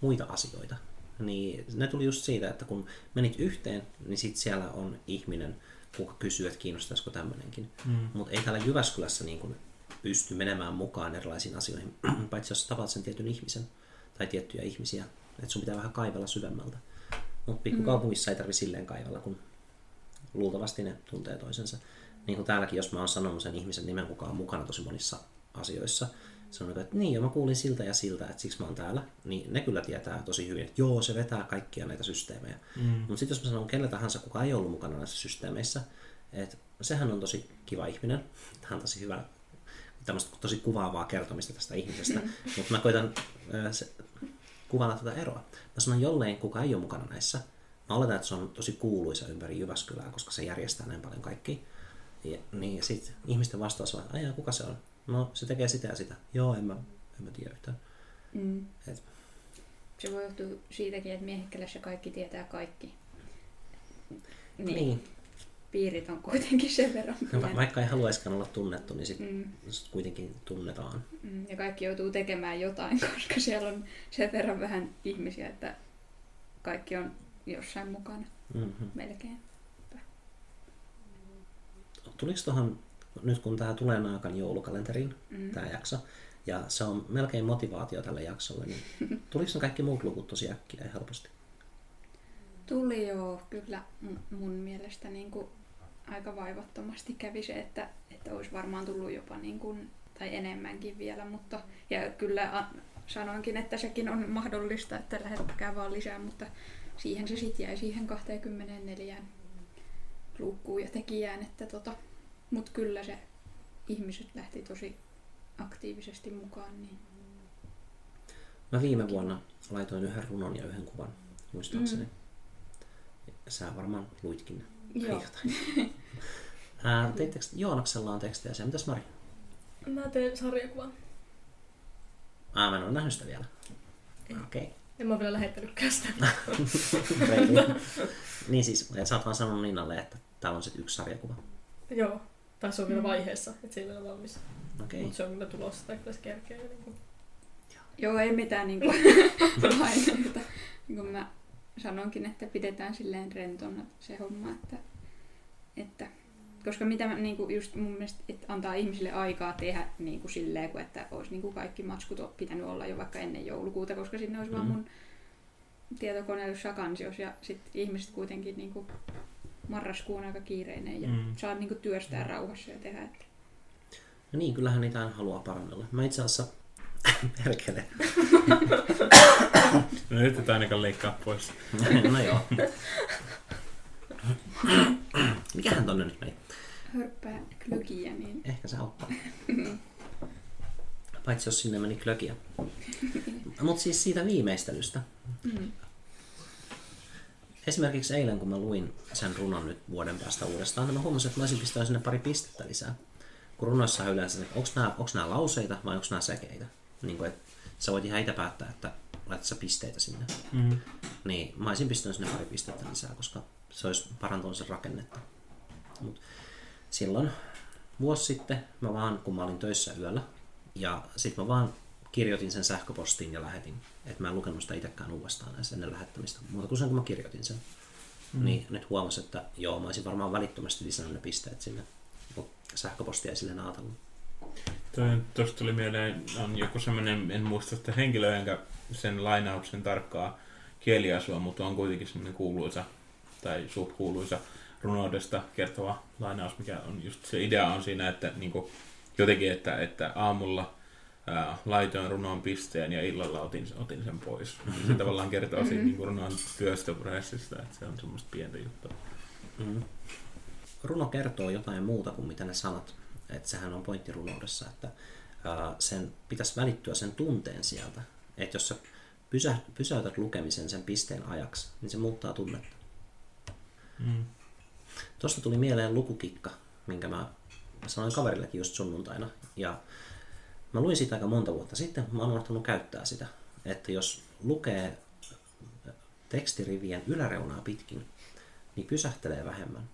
muita asioita. Niin ne tuli just siitä, että kun menit yhteen, niin sit siellä on ihminen, kuka kysyy, että kiinnostaisiko tämmöinenkin. Mm. Mutta ei täällä Jyväskylässä niin kun pysty menemään mukaan erilaisiin asioihin, paitsi jos tapaat sen tietyn ihmisen tai tiettyjä ihmisiä. Että sun pitää vähän kaivella syvemmältä. Mutta pikkukaupungissa ei tarvi silleen kaivella, kun luultavasti ne tuntee toisensa. Niin kuin täälläkin, jos mä oon sanonut sen ihmisen nimen, kuka on mukana tosi monissa asioissa, sanonut, että niin, joo, mä kuulin siltä ja siltä, että siksi mä oon täällä, niin ne kyllä tietää tosi hyvin, että joo, se vetää kaikkia näitä systeemejä. Mm. Mutta sitten jos mä sanon kelle tahansa, kuka ei ollut mukana näissä systeemeissä, että sehän on tosi kiva ihminen, hän on tosi hyvä, tämmöistä tosi kuvaavaa kertomista tästä ihmisestä, mutta mä koitan ää, se, kuvailla tätä eroa. Mä sanon jolleen, kuka ei ole mukana näissä. Mä oletan, että se on tosi kuuluisa ympäri Jyväskylää, koska se järjestää näin paljon kaikki. Ja, niin sitten ihmisten vastaus on, että kuka se on? No, se tekee sitä ja sitä. Joo, en mä, en mä tiedä yhtään. Mm. Et- Se voi johtua siitäkin, että miehikkelässä kaikki tietää kaikki. Niin. Niin. Piirit on kuitenkin sen verran No, va- vaikka ei haluaisikaan olla tunnettu, niin sitten Mm. sit kuitenkin tunnetaan. Mm, Ja kaikki joutuu tekemään jotain, koska siellä on sen verran vähän ihmisiä, että kaikki on jossain mukana Mm-hmm. melkein. Tuliko tuohon, nyt kun tämä tulee Naakan joulukalenteriin, Mm. tämä jakso, ja se on melkein motivaatio tälle jaksolle, niin tuliko kaikki muut luvut tosi äkkiä ja helposti? Tuli jo kyllä mun- mielestä niin kuin aika vaivattomasti kävi se, että, että olisi varmaan tullut jopa niin kuin, tai enemmänkin vielä, mutta ja kyllä a, sanoinkin, että sekin on mahdollista, että lähettäkää vaan lisää, mutta siihen se sitten jäi siihen 24 luukkuun ja tekijään, että tota, mutta kyllä se ihmiset lähti tosi aktiivisesti mukaan, niin Mä viime vuonna laitoin yhden runon ja yhden kuvan, muistaakseni. Mm. Sä varmaan luitkin ne. Joo. Ää, teittekö, Joonaksella on tekstejä siellä. Mitäs Mari? Mä teen sarjakuvan. Aa, mä en ole nähnyt sitä vielä. Ei. Okei. En mä ole vielä lähettänytkään sitä. Niin siis, sä oot vaan sanonut Ninnalle, että täällä on sitten yksi sarjakuva. Joo. Tai se on vielä vaiheessa, että se ei vielä valmis. Okei. Mutta se on kyllä tulossa, tai kyllä se kerkee. Niin kuin. Joo, ei mitään niin kuin, laineita. Niin kuin mä sanonkin, että pidetään silleen rentona se homma, että, että koska mitä mä, niin kuin just mun mielestä, että antaa ihmisille aikaa tehdä niin kuin silleen, kuin että olisi niin kuin kaikki matskut pitänyt olla jo vaikka ennen joulukuuta, koska sinne olisi mm. vaan Mm. mun tietokoneellisessa kansiossa ja sitten ihmiset kuitenkin niin kuin marraskuun aika kiireinen ja Mm. mm. saa niin kuin työstää rauhassa ja tehdä. Että No niin, kyllähän niitä aina haluaa parannella. Mä itse asiassa, perkele, No nyt et ainakaan leikkaa pois. no joo. Mikähän tonne nyt meni? hörppää klökiä, niin Ehkä se auttaa. Paitsi jos sinne meni klökiä. Mutta siis siitä viimeistelystä. mm. Esimerkiksi eilen, kun mä luin sen runon nyt vuoden päästä uudestaan, niin mä huomasin, että mä olisin pistänyt sinne pari pistettä lisää. Kun runoissa on yleensä, onko nämä, onks nämä lauseita vai onko nämä sekeitä. Niin kuin, että sä voit ihan itse päättää, että laitat sä pisteitä sinne. Mm. Niin mä olisin pistänyt sinne pari pistettä lisää, koska se olisi parantanut sen rakennetta. Mut silloin vuosi sitten mä vaan, kun mä olin töissä yöllä, ja sitten mä vaan kirjoitin sen sähköpostiin ja lähetin. Että mä en lukenut sitä itsekään uudestaan edes ennen lähettämistä, muuta kuin sen, kun mä kirjoitin sen. Mm. Niin nyt huomasin, että joo, mä olisin varmaan välittömästi lisännyt ne pisteet sinne. Mut sähköpostia ei silleen ajatellut. Tuosta tuli mieleen, on joku semmoinen, en muista sitä henkilöä enkä sen lainauksen tarkkaa kieliasua, mutta on kuitenkin semmoinen kuuluisa tai suht kuuluisa runoudesta kertova lainaus, mikä on just se idea on siinä, että niinku, jotenkin, että, että aamulla ää, laitoin runon pisteen ja illalla otin, otin sen pois. Se tavallaan kertoo siitä niinku runon työstöprosessista, että se on semmoista pientä juttua. Mm. Runo kertoo jotain muuta kuin mitä ne sanat. Että sehän on pointti runoudessa, että ää, sen pitäisi välittyä sen tunteen sieltä. Että jos sä pysä, pysäytät lukemisen sen pisteen ajaksi, niin se muuttaa tunnetta. Mm. Tuosta tuli mieleen lukukikka, minkä mä sanoin kaverillekin just sunnuntaina. Ja mä luin sitä aika monta vuotta sitten, mä oon unohtanut käyttää sitä. Että jos lukee tekstirivien yläreunaa pitkin, niin pysähtelee vähemmän.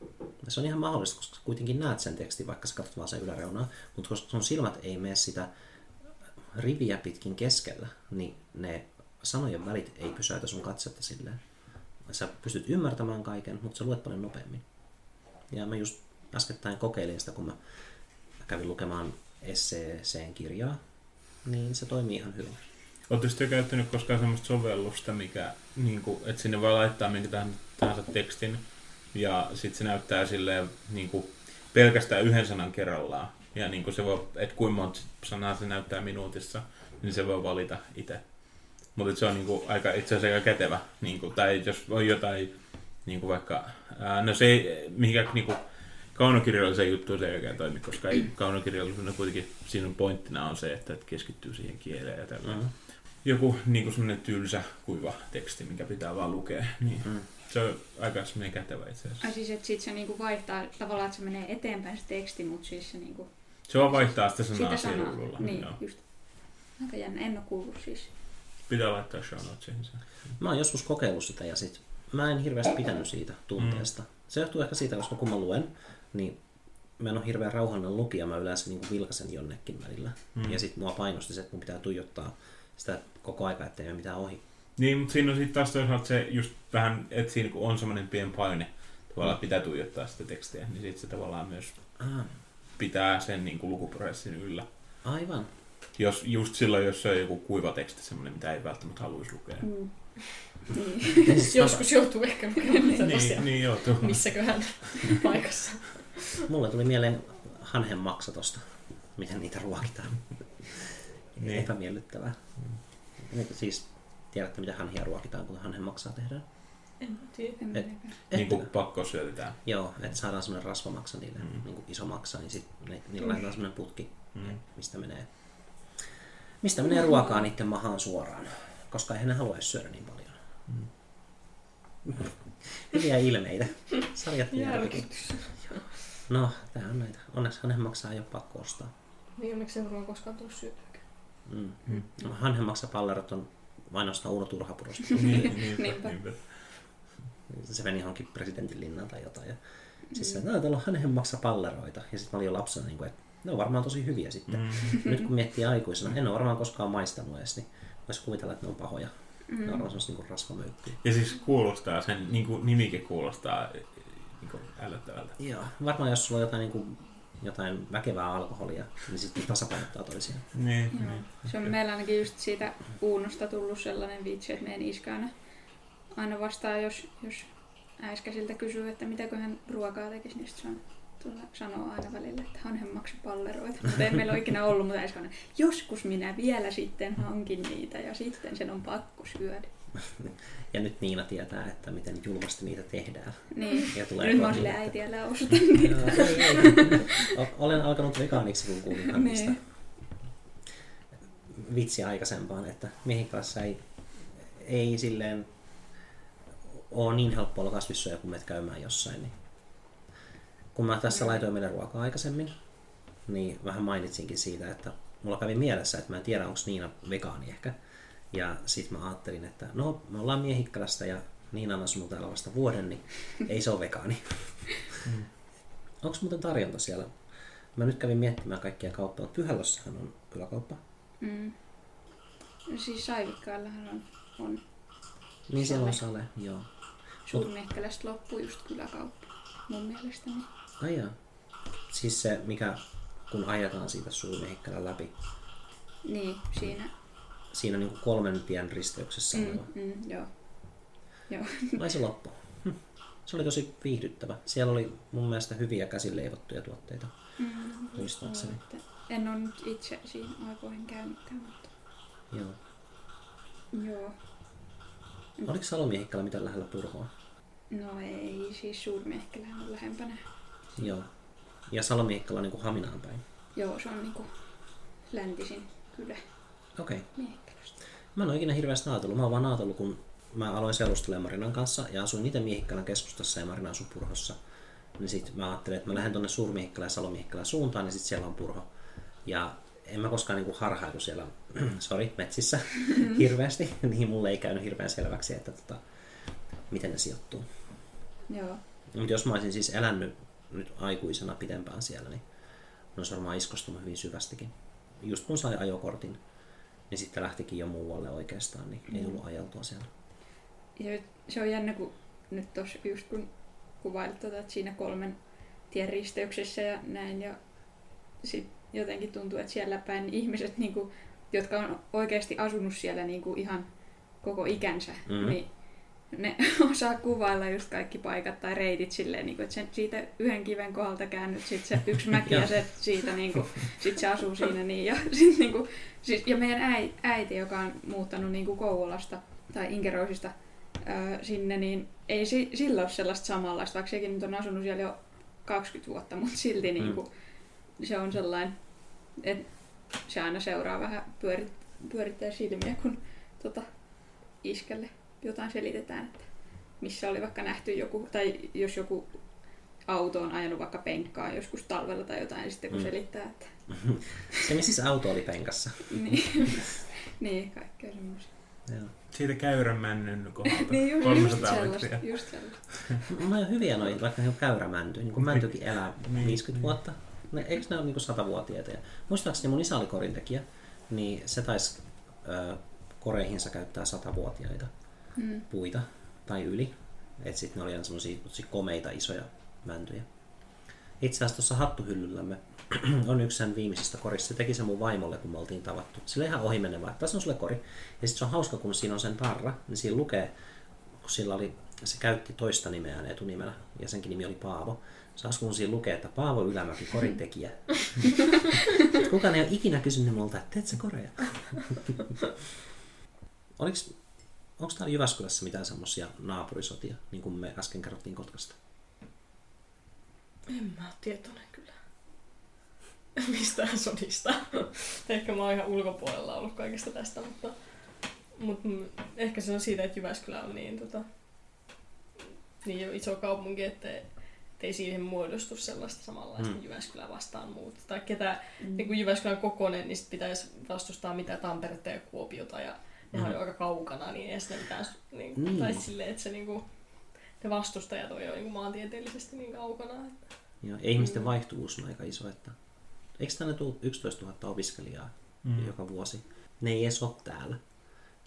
Ja se on ihan mahdollista, koska kuitenkin näet sen tekstin, vaikka sä katsot vaan sen yläreunaa, mutta koska sun silmät ei mene sitä riviä pitkin keskellä, niin ne sanojen välit ei pysäytä sun katsetta silleen. Sä pystyt ymmärtämään kaiken, mutta sä luet paljon nopeammin. Ja mä just äskettäin kokeilin sitä, kun mä kävin lukemaan esseeseen kirjaa, niin se toimii ihan hyvin. Oletteko te käyttänyt koskaan semmoista sovellusta, mikä, niin kuin, että sinne voi laittaa minkä tahansa- tekstin ja sitten se näyttää silleen niin kuin, pelkästään yhden sanan kerrallaan. Ja niin kuin se voi, että kuinka monta sanaa se näyttää minuutissa, niin se voi valita itse. Mutta se on niin kuin, aika, itse asiassa aika kätevä. Niin kuin, tai jos on jotain, niin kuin vaikka, ää, no se ei, mihinkä niin kuin, kaunokirjallisen juttu se ei oikein toimi, koska ei kaunokirjallisuuden kuitenkin siinä pointtina on se, että et keskittyy siihen kieleen ja tällä. Mm. Joku niin semmoinen tylsä, kuiva teksti, mikä pitää vaan lukea. Niin Mm. se on aika semmoinen kätevä itse asiassa. Ai siis, että sit se niinku vaihtaa tavallaan, että se menee eteenpäin se teksti, mutta siis se niinku, Se vaan vaihtaa sitä sanaa sitä sanaa. sirulla. Niin, Joo. just. Aika jännä, en ole kuullut siis. Pitää laittaa show notesiin se. Mä oon joskus kokeillut sitä ja sit mä en hirveästi pitänyt siitä tunteesta. Mm. Se johtuu ehkä siitä, koska kun mä luen, niin mä en ole hirveän rauhallinen lukija, mä yleensä niin vilkasen jonnekin välillä. Mm. Mm. Ja sit mua painosti se, että mun pitää tuijottaa sitä koko aika, ettei mene mitään ohi. Niin, mutta siinä on sitten taas toisaalta se just vähän, että siinä kun on semmoinen pieni paine, tavallaan pitää tuijottaa sitä tekstiä, niin sitten se tavallaan myös Ah, pitää sen niin kuin lukuprosessin yllä. aivan. Jos, just silloin, jos se on joku kuiva teksti, semmoinen, mitä ei välttämättä haluaisi lukea. Mm. Niin. Joskus joutuu ehkä lukemaan sellaisia. Niin, niin joutuu. Missäköhän paikassa. Mulle tuli mieleen hanhen maksa tosta, miten niitä ruokitaan. Niin. Epämiellyttävää. Mm. Siis tiedätte, mitä hanhia ruokitaan, kun hanhen maksaa tehdään? En tiedä. En Et-. Niin kuin pakko syötetään. Joo, että saadaan semmoinen rasvamaksa niille, Mm. mm. niin kuin iso maksa, niin sitten niillä laitetaan semmoinen putki, Mm. mm. mistä menee, mistä menee ruokaa niiden mahaan suoraan, koska eihän ne halua edes syödä niin paljon. Mm. Hyviä ilmeitä. Sarjat Järkytys. No, tää on näitä. Onneksi hänen maksaa ole pakko ostaa. Niin onneksi sen ruoan koskaan tullut syötyä. Mm. Mm. No, Hanhen maksa pallerot on vain ostaa Uno Turhapurosta. Niin, niinpä, Niinpä. niinpä. se meni johonkin presidentin linnaan tai jotain. Ja siis se, että täällä on Hanhen maksa palleroita. Ja sitten mä olin jo lapsena, niin kuin, että ne on varmaan tosi hyviä sitten. Mm. Nyt kun miettii aikuisena, en ole varmaan koskaan maistanut edes, niin Voisi kuvitella, että ne on pahoja. Mm. Ne on semmoisia niin rasvamöykkyjä. Ja siis kuulostaa, sen niin kuin nimike kuulostaa niin kuin ällöttävältä. Joo. Varmaan jos sulla on jotain, niin kuin, jotain väkevää alkoholia, niin sitten tasapainottaa toisiaan. Niin, Joo. niin. Se on meillä ainakin just siitä uunosta tullut sellainen vitsi, että meidän iskä aina, aina vastaa, jos, jos äiskäsiltä kysyy, että mitäköhän ruokaa tekisi, niin se on, tulla, sanoo aina välillä, että hanhenmaksu palleroita. Mutta ei meillä ole ikinä ollut, mutta äiskä on, joskus minä vielä sitten hankin niitä ja sitten sen on pakko syödä. Ja nyt Niina tietää, että miten julmasti niitä tehdään. Niin. Ja Ja tulee nyt mä silleen, äiti, älä niitä. Olen alkanut vegaaniksi, kun kuulin Niin. vitsiä aikaisempaan, että miehen kanssa ei, ei silleen ole niin helppo olla kasvissyöjä, kun menet käymään jossain. Niin. Kun mä tässä laitoin meille ruokaa aikaisemmin, niin vähän mainitsinkin siitä, että mulla kävi mielessä, että mä en tiedä, onko Niina vegaani ehkä. Ja sitten mä ajattelin, että no, me ollaan Miehikkalasta ja Niina on asunut täällä vasta vuoden, niin ei se ole vegaani. Onko muuten tarjonta siellä? Mä nyt kävin miettimään kaikkia kauppaa, mutta Pyhällössähän on kyläkauppa. Mm. Siis Saivikkaillahan on, on Niin siellä on sale, joo. Suurmehkälästä loppuu just kyläkauppa mun mielestäni. Ai jaa. Siis se, mikä kun ajetaan siitä Suurmehikkälän läpi, Niin, siinä. Siinä niin kuin kolmen tien risteyksessä Mm, mm, joo. Joo. Vai se loppu? Hm. Se oli tosi viihdyttävä. Siellä oli mun mielestä hyviä käsileivottuja tuotteita, Mm, muistaakseni. että en ole nyt itse siinä aikoihin käynytkään, mutta Joo. joo. Oliko Salomiehikkälä mitään lähellä Purhoa? No ei, siis Suurmehkelään on lähempänä. Joo. Ja Salomiehikkälä on niin kuin Haminaan päin. Joo, se on niinku läntisin kylä Okei. Okay. Mä en ole ikinä hirveästi ajatellut. Mä oon vaan ajatellut, kun mä aloin seurustelemaan Marinan kanssa ja asuin itse Miehikkälän keskustassa ja Marina asui Purhossa. Niin sit mä ajattelin, että mä lähden tonne Suurmiehikkälän ja Salomiehikkälän suuntaan, niin sit siellä on Purho. Ja en mä koskaan niinku harhailu siellä, sorry, metsissä hirveästi, niin mulle ei käynyt hirveän selväksi, että tota, miten ne sijoittuu. Joo. Mutta jos mä olisin siis elänyt nyt aikuisena pidempään siellä, niin ne olisi varmaan iskostunut hyvin syvästikin. Just kun sai ajokortin, niin sitten lähtikin jo muualle oikeastaan, niin ei tullut ajeltua siellä. Ja se on jännä, kun nyt tuossa just kun kuvailit tota, että siinä kolmen tien risteyksessä ja näin, ja sit jotenkin tuntuu, että siellä päin ihmiset, niin kuin, jotka on oikeasti asunut siellä niin kuin ihan koko ikänsä, mm. niin ne osaa kuvailla just kaikki paikat tai reitit silleen, niin kuin, että sen, siitä yhden kiven kohdalta käännyt sit se yksi mäki ja se siitä niin kuin, sit se asuu siinä niin ja sit niin kuin, siis, ja meidän äiti, äiti, joka on muuttanut niin kuin Kouvolasta tai Inkeroisista öö, sinne, niin ei si, sillä ole sellaista samanlaista, vaikka sekin nyt on asunut siellä jo 20 vuotta, mutta silti niin kuin, se on sellainen, että se aina seuraa vähän pyörit, pyörittää silmiä, kun tota, iskelle jotain selitetään, että missä oli vaikka nähty joku, tai jos joku auto on ajanut vaikka penkkaa joskus talvella tai jotain, niin sitten kun Mm. selittää, että Se, missä siis auto oli penkassa. niin, niin kaikkea semmoisia. Joo. Siitä käyrän männyn kohdalta. Niin, just, just 300 sellaista, metriä. just sellaista. No on hyviä noin, vaikka ne on käyrämänty. Niin kuin mäntykin elää Niin, 50 niin. vuotta. Ne, eikö ne ole niin 100-vuotiaita? Ja muistaakseni mun isä oli korintekijä, niin se taisi ö, koreihinsa käyttää 100-vuotiaita Mm. puita tai yli. Että sitten ne oli aina semmosia tosi komeita isoja mäntyjä. Itse asiassa tuossa hattuhyllyllämme on yksi sen viimeisistä korista. Se teki se mun vaimolle, kun me oltiin tavattu. Sillä ihan ohimenevä. Tässä on sulle kori. Ja sitten se on hauska, kun siinä on sen tarra, niin siinä lukee, kun sillä oli, se käytti toista nimeään etunimellä, ja senkin nimi oli Paavo. Saas kun siinä lukee, että Paavo Ylämäki, korin tekijä. Kukaan ei ole ikinä kysynyt multa, että teet sä koreja? Oliks, onko täällä Jyväskylässä mitään semmosia naapurisotia, niin kuin me äsken kerrottiin Kotkasta? En mä ole tietoinen kyllä. Mistään sodista. ehkä mä oon ihan ulkopuolella ollut kaikesta tästä, mutta, mutta ehkä se on siitä, että Jyväskylä on niin, tota, niin iso kaupunki, että ei siihen muodostu sellaista samanlaista Mm. mm. Jyväskylä vastaan muuta. Tai ketä, mm. niin kuin Jyväskylän kokoinen, niin sit pitäisi vastustaa mitä Tamperetta ja Kuopiota ja ne Mm. on jo aika kaukana, niin ei sitä mitään, niin, Niin. tai silleen, että se niinku, ne vastustajat on jo niin maantieteellisesti niin kaukana. Että... Ja ihmisten Mm. vaihtuvuus on aika iso, että eikö tänne tule 11 000 opiskelijaa Mm. joka vuosi? Ne ei edes ole täällä.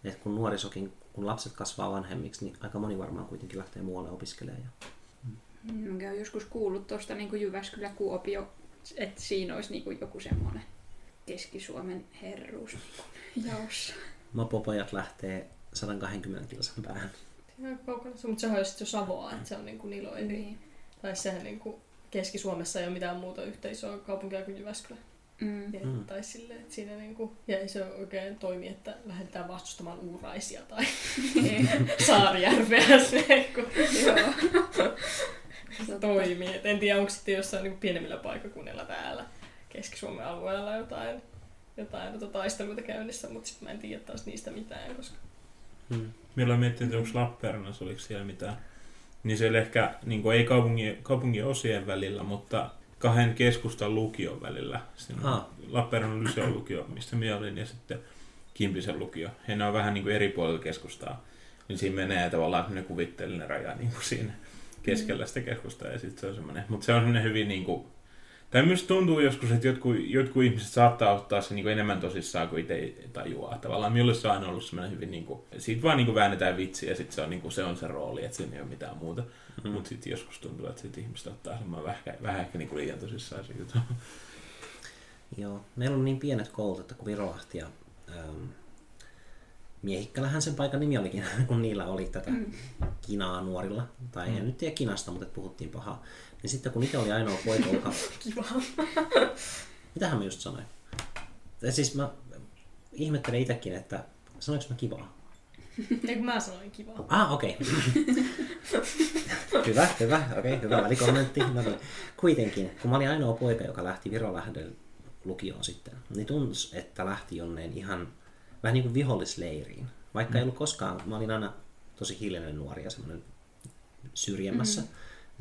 Et kun nuorisokin, kun lapset kasvaa vanhemmiksi, niin aika moni varmaan kuitenkin lähtee muualle opiskelemaan. Ja... Mä oon joskus kuullut tuosta niin Jyväskylä Kuopio, että siinä olisi niin joku semmoinen Keski-Suomen herruus niin jaossa. Mopopojat lähtee 120 kilsan päähän. Kaukana. Se, mutta sehän on sitten jo Savoa, että se on niinku niillä on eri. Niin. Tai sehän niinku Keski-Suomessa ei ole mitään muuta yhtä isoa kaupunkia kuin Jyväskylä. Mm. Ja, Mm. Tai silleen, että siinä niinku, ja ei se oikein toimi, että lähdetään vastustamaan uuraisia tai Saarijärveä se, kun Joo. se toimii. Et en tiedä, onko sitten jossain niinku pienemmillä paikkakunnilla täällä Keski-Suomen alueella jotain, jotain tota taisteluita käynnissä, mutta sitten mä en tiedä taas niistä mitään, koska Hmm. Meillä on miettinyt, että onko Lappeenrannassa, oliko siellä mitään. Niin siellä ehkä niin ei kaupungin, kaupungin osien välillä, mutta kahden keskustan lukion välillä. Siinä Ah. Lappeenrannan Lyseon lukio, mistä minä olin, ja sitten Kimpisen lukio. Ja ne on vähän niin kuin eri puolilla keskustaa. Niin siinä menee tavallaan semmoinen kuvitteellinen raja niin kuin siinä keskellä sitä keskustaa. Ja sitten se on semmoinen, mutta se on semmoinen hyvin niin kuin, tai myös tuntuu joskus, että jotkut, jotkut ihmiset saattaa ottaa se niin kuin enemmän tosissaan kuin itse tajuaa. Tavallaan minulle se on aina ollut semmoinen hyvin, niin kuin, siitä vaan niin kuin väännetään vitsiä ja sitten se on, niin kuin, se on se rooli, että siinä ei ole mitään muuta. Mm. Mm. Mutta sitten joskus tuntuu, että sit ihmiset ottaa semmoinen vähän, vähän ehkä niin kuin liian tosissaan se juttu. Joo, meillä on niin pienet koulut, että kun Virolahti ja ähm, Miehikkälähän sen paikan nimi olikin, kun niillä oli tätä Mm. kinaa nuorilla. Tai Mm. en nyt tiedä kinasta, mutta puhuttiin pahaa. Niin sitten kun itse oli ainoa poika, joka... kiva. Mitähän mä just sanoin? Ja siis mä ihmettelen itsekin, että sanoinko mä kivaa? Ei kun mä sanoin kiva. Ah, okei. hyvä, hyvä, okei, okay, hyvä välikommentti. No. Kuitenkin, kun mä olin ainoa poika, joka lähti Virolähden lukioon sitten, niin tunsi, että lähti jonneen ihan vähän niin kuin vihollisleiriin. Vaikka ei ollut koskaan, mä olin aina tosi hiljainen nuori ja semmoinen syrjemmässä, mm.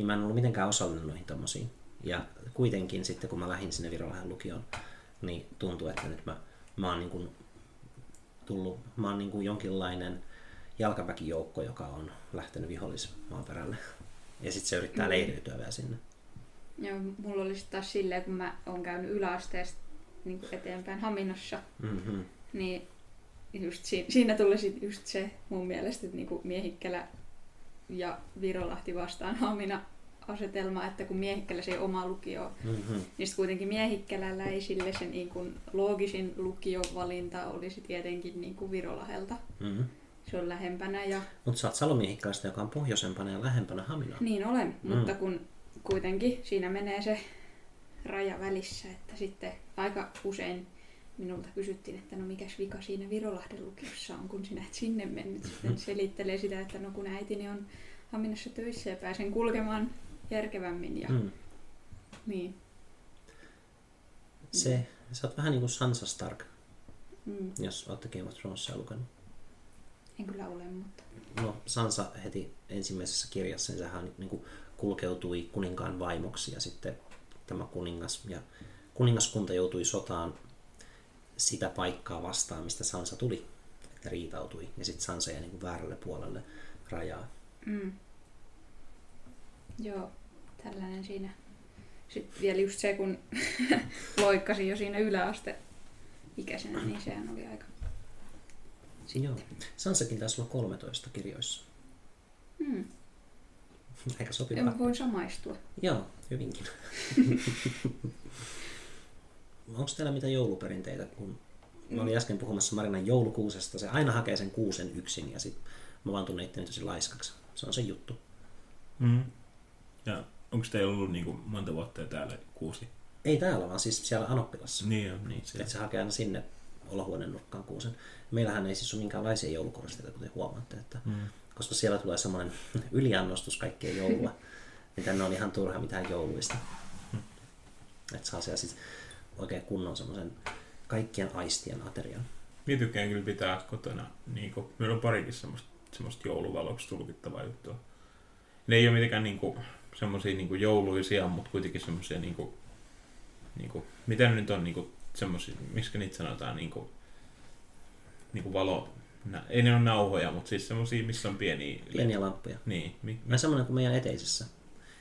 Niin mä en ollut mitenkään osallinen noihin tommosiin. Ja kuitenkin sitten, kun mä lähdin sinne Virolähden lukioon, niin tuntui, että nyt mä, mä oon niin kuin tullut, mä oon niin kuin jonkinlainen jalkaväkijoukko, joka on lähtenyt vihollismaaperälle. Ja sitten se yrittää Mm. leiriytyä vielä sinne. Joo, mulla oli taas silleen, kun mä oon käynyt yläasteesta niin eteenpäin Haminassa, Mm-hmm. niin just si- siinä tuli sit just se mun mielestä, että niinku Miehikkälä ja Virolahti vastaan Hamina asetelma, että kun Miehikkällä se ei oma lukio, Mm-hmm. niin kuitenkin Miehikkäläläisille se niinku loogisin lukiovalinta olisi tietenkin niinku Virolahelta. Mm-hmm. Se on lähempänä ja Mutta sä oot Salomiehikkaista, joka on pohjoisempana ja lähempänä Haminaa. niin olen, mm. mutta kun kuitenkin siinä menee se raja välissä, että sitten aika usein minulta kysyttiin, että no mikäs vika siinä Virolahden lukiossa on, kun sinä et sinne mennyt. Sitten selittelee sitä, että no kun äitini on Haminassa töissä ja pääsen kulkemaan järkevämmin. Ja, mm. Niin, Se, sä oot vähän niin kuin Sansa Stark, mm, jos ootte Game of Thronesia lukenut. en kyllä ole, mutta No, Sansa heti ensimmäisessä kirjassa, niin sehän niin kuin kulkeutui kuninkaan vaimoksi ja sitten tämä kuningas ja kuningaskunta joutui sotaan sitä paikkaa vastaan, mistä Sansa tuli, että riitautui. Ja sitten Sansa jäi niin kuin väärälle puolelle rajaa. mm. joo, tällainen siinä. Sitten vielä just se, kun loikkasin jo siinä yläaste ikäisenä, niin sehän oli aika... Joo. Sansakin taisi olla 13 kirjoissa. Mm. Aika sopivaa. En voi samaistua. Joo, hyvinkin. Onko teillä mitä jouluperinteitä? Kun mä olin äsken puhumassa Marinan joulukuusesta, se aina hakee sen kuusen yksin ja sitten mä vaan tunnen itteni tosi laiskaksi. Se on se juttu. Mm. Ja onko teillä ollut niin kuin monta vuotta täällä kuusi? Ei täällä, vaan siis siellä Anoppilassa. Niin on, niin se. Että se hakee aina sinne olohuoneen nurkkaan kuusen. Meillähän ei siis ole minkäänlaisia joulukoristeita, kuten huomaatte, että Mm. koska siellä tulee semmoinen yliannostus kaikkea joulua, niin tänne on ihan turha mitään jouluista. Että saa siellä siis oikein kunnon semmoisen kaikkien aistien aterian. Minä tykkään kyllä pitää kotona, niin kuin, meillä on parikin semmoista, semmoista jouluvaloksi tulkittavaa juttua. Ne ei ole mitenkään niin kuin, semmoisia niin kuin jouluisia, mutta kuitenkin semmoisia, niin kuin, niin kuin, mitä ne nyt on niin kuin, semmoisia, miksi niitä sanotaan, niin kuin, niin kuin valo, ei ne ole nauhoja, mutta siis semmoisia, missä on pieniä... Pieniä lamppuja. Niin. Mi, Mä semmoinen kuin meidän eteisessä,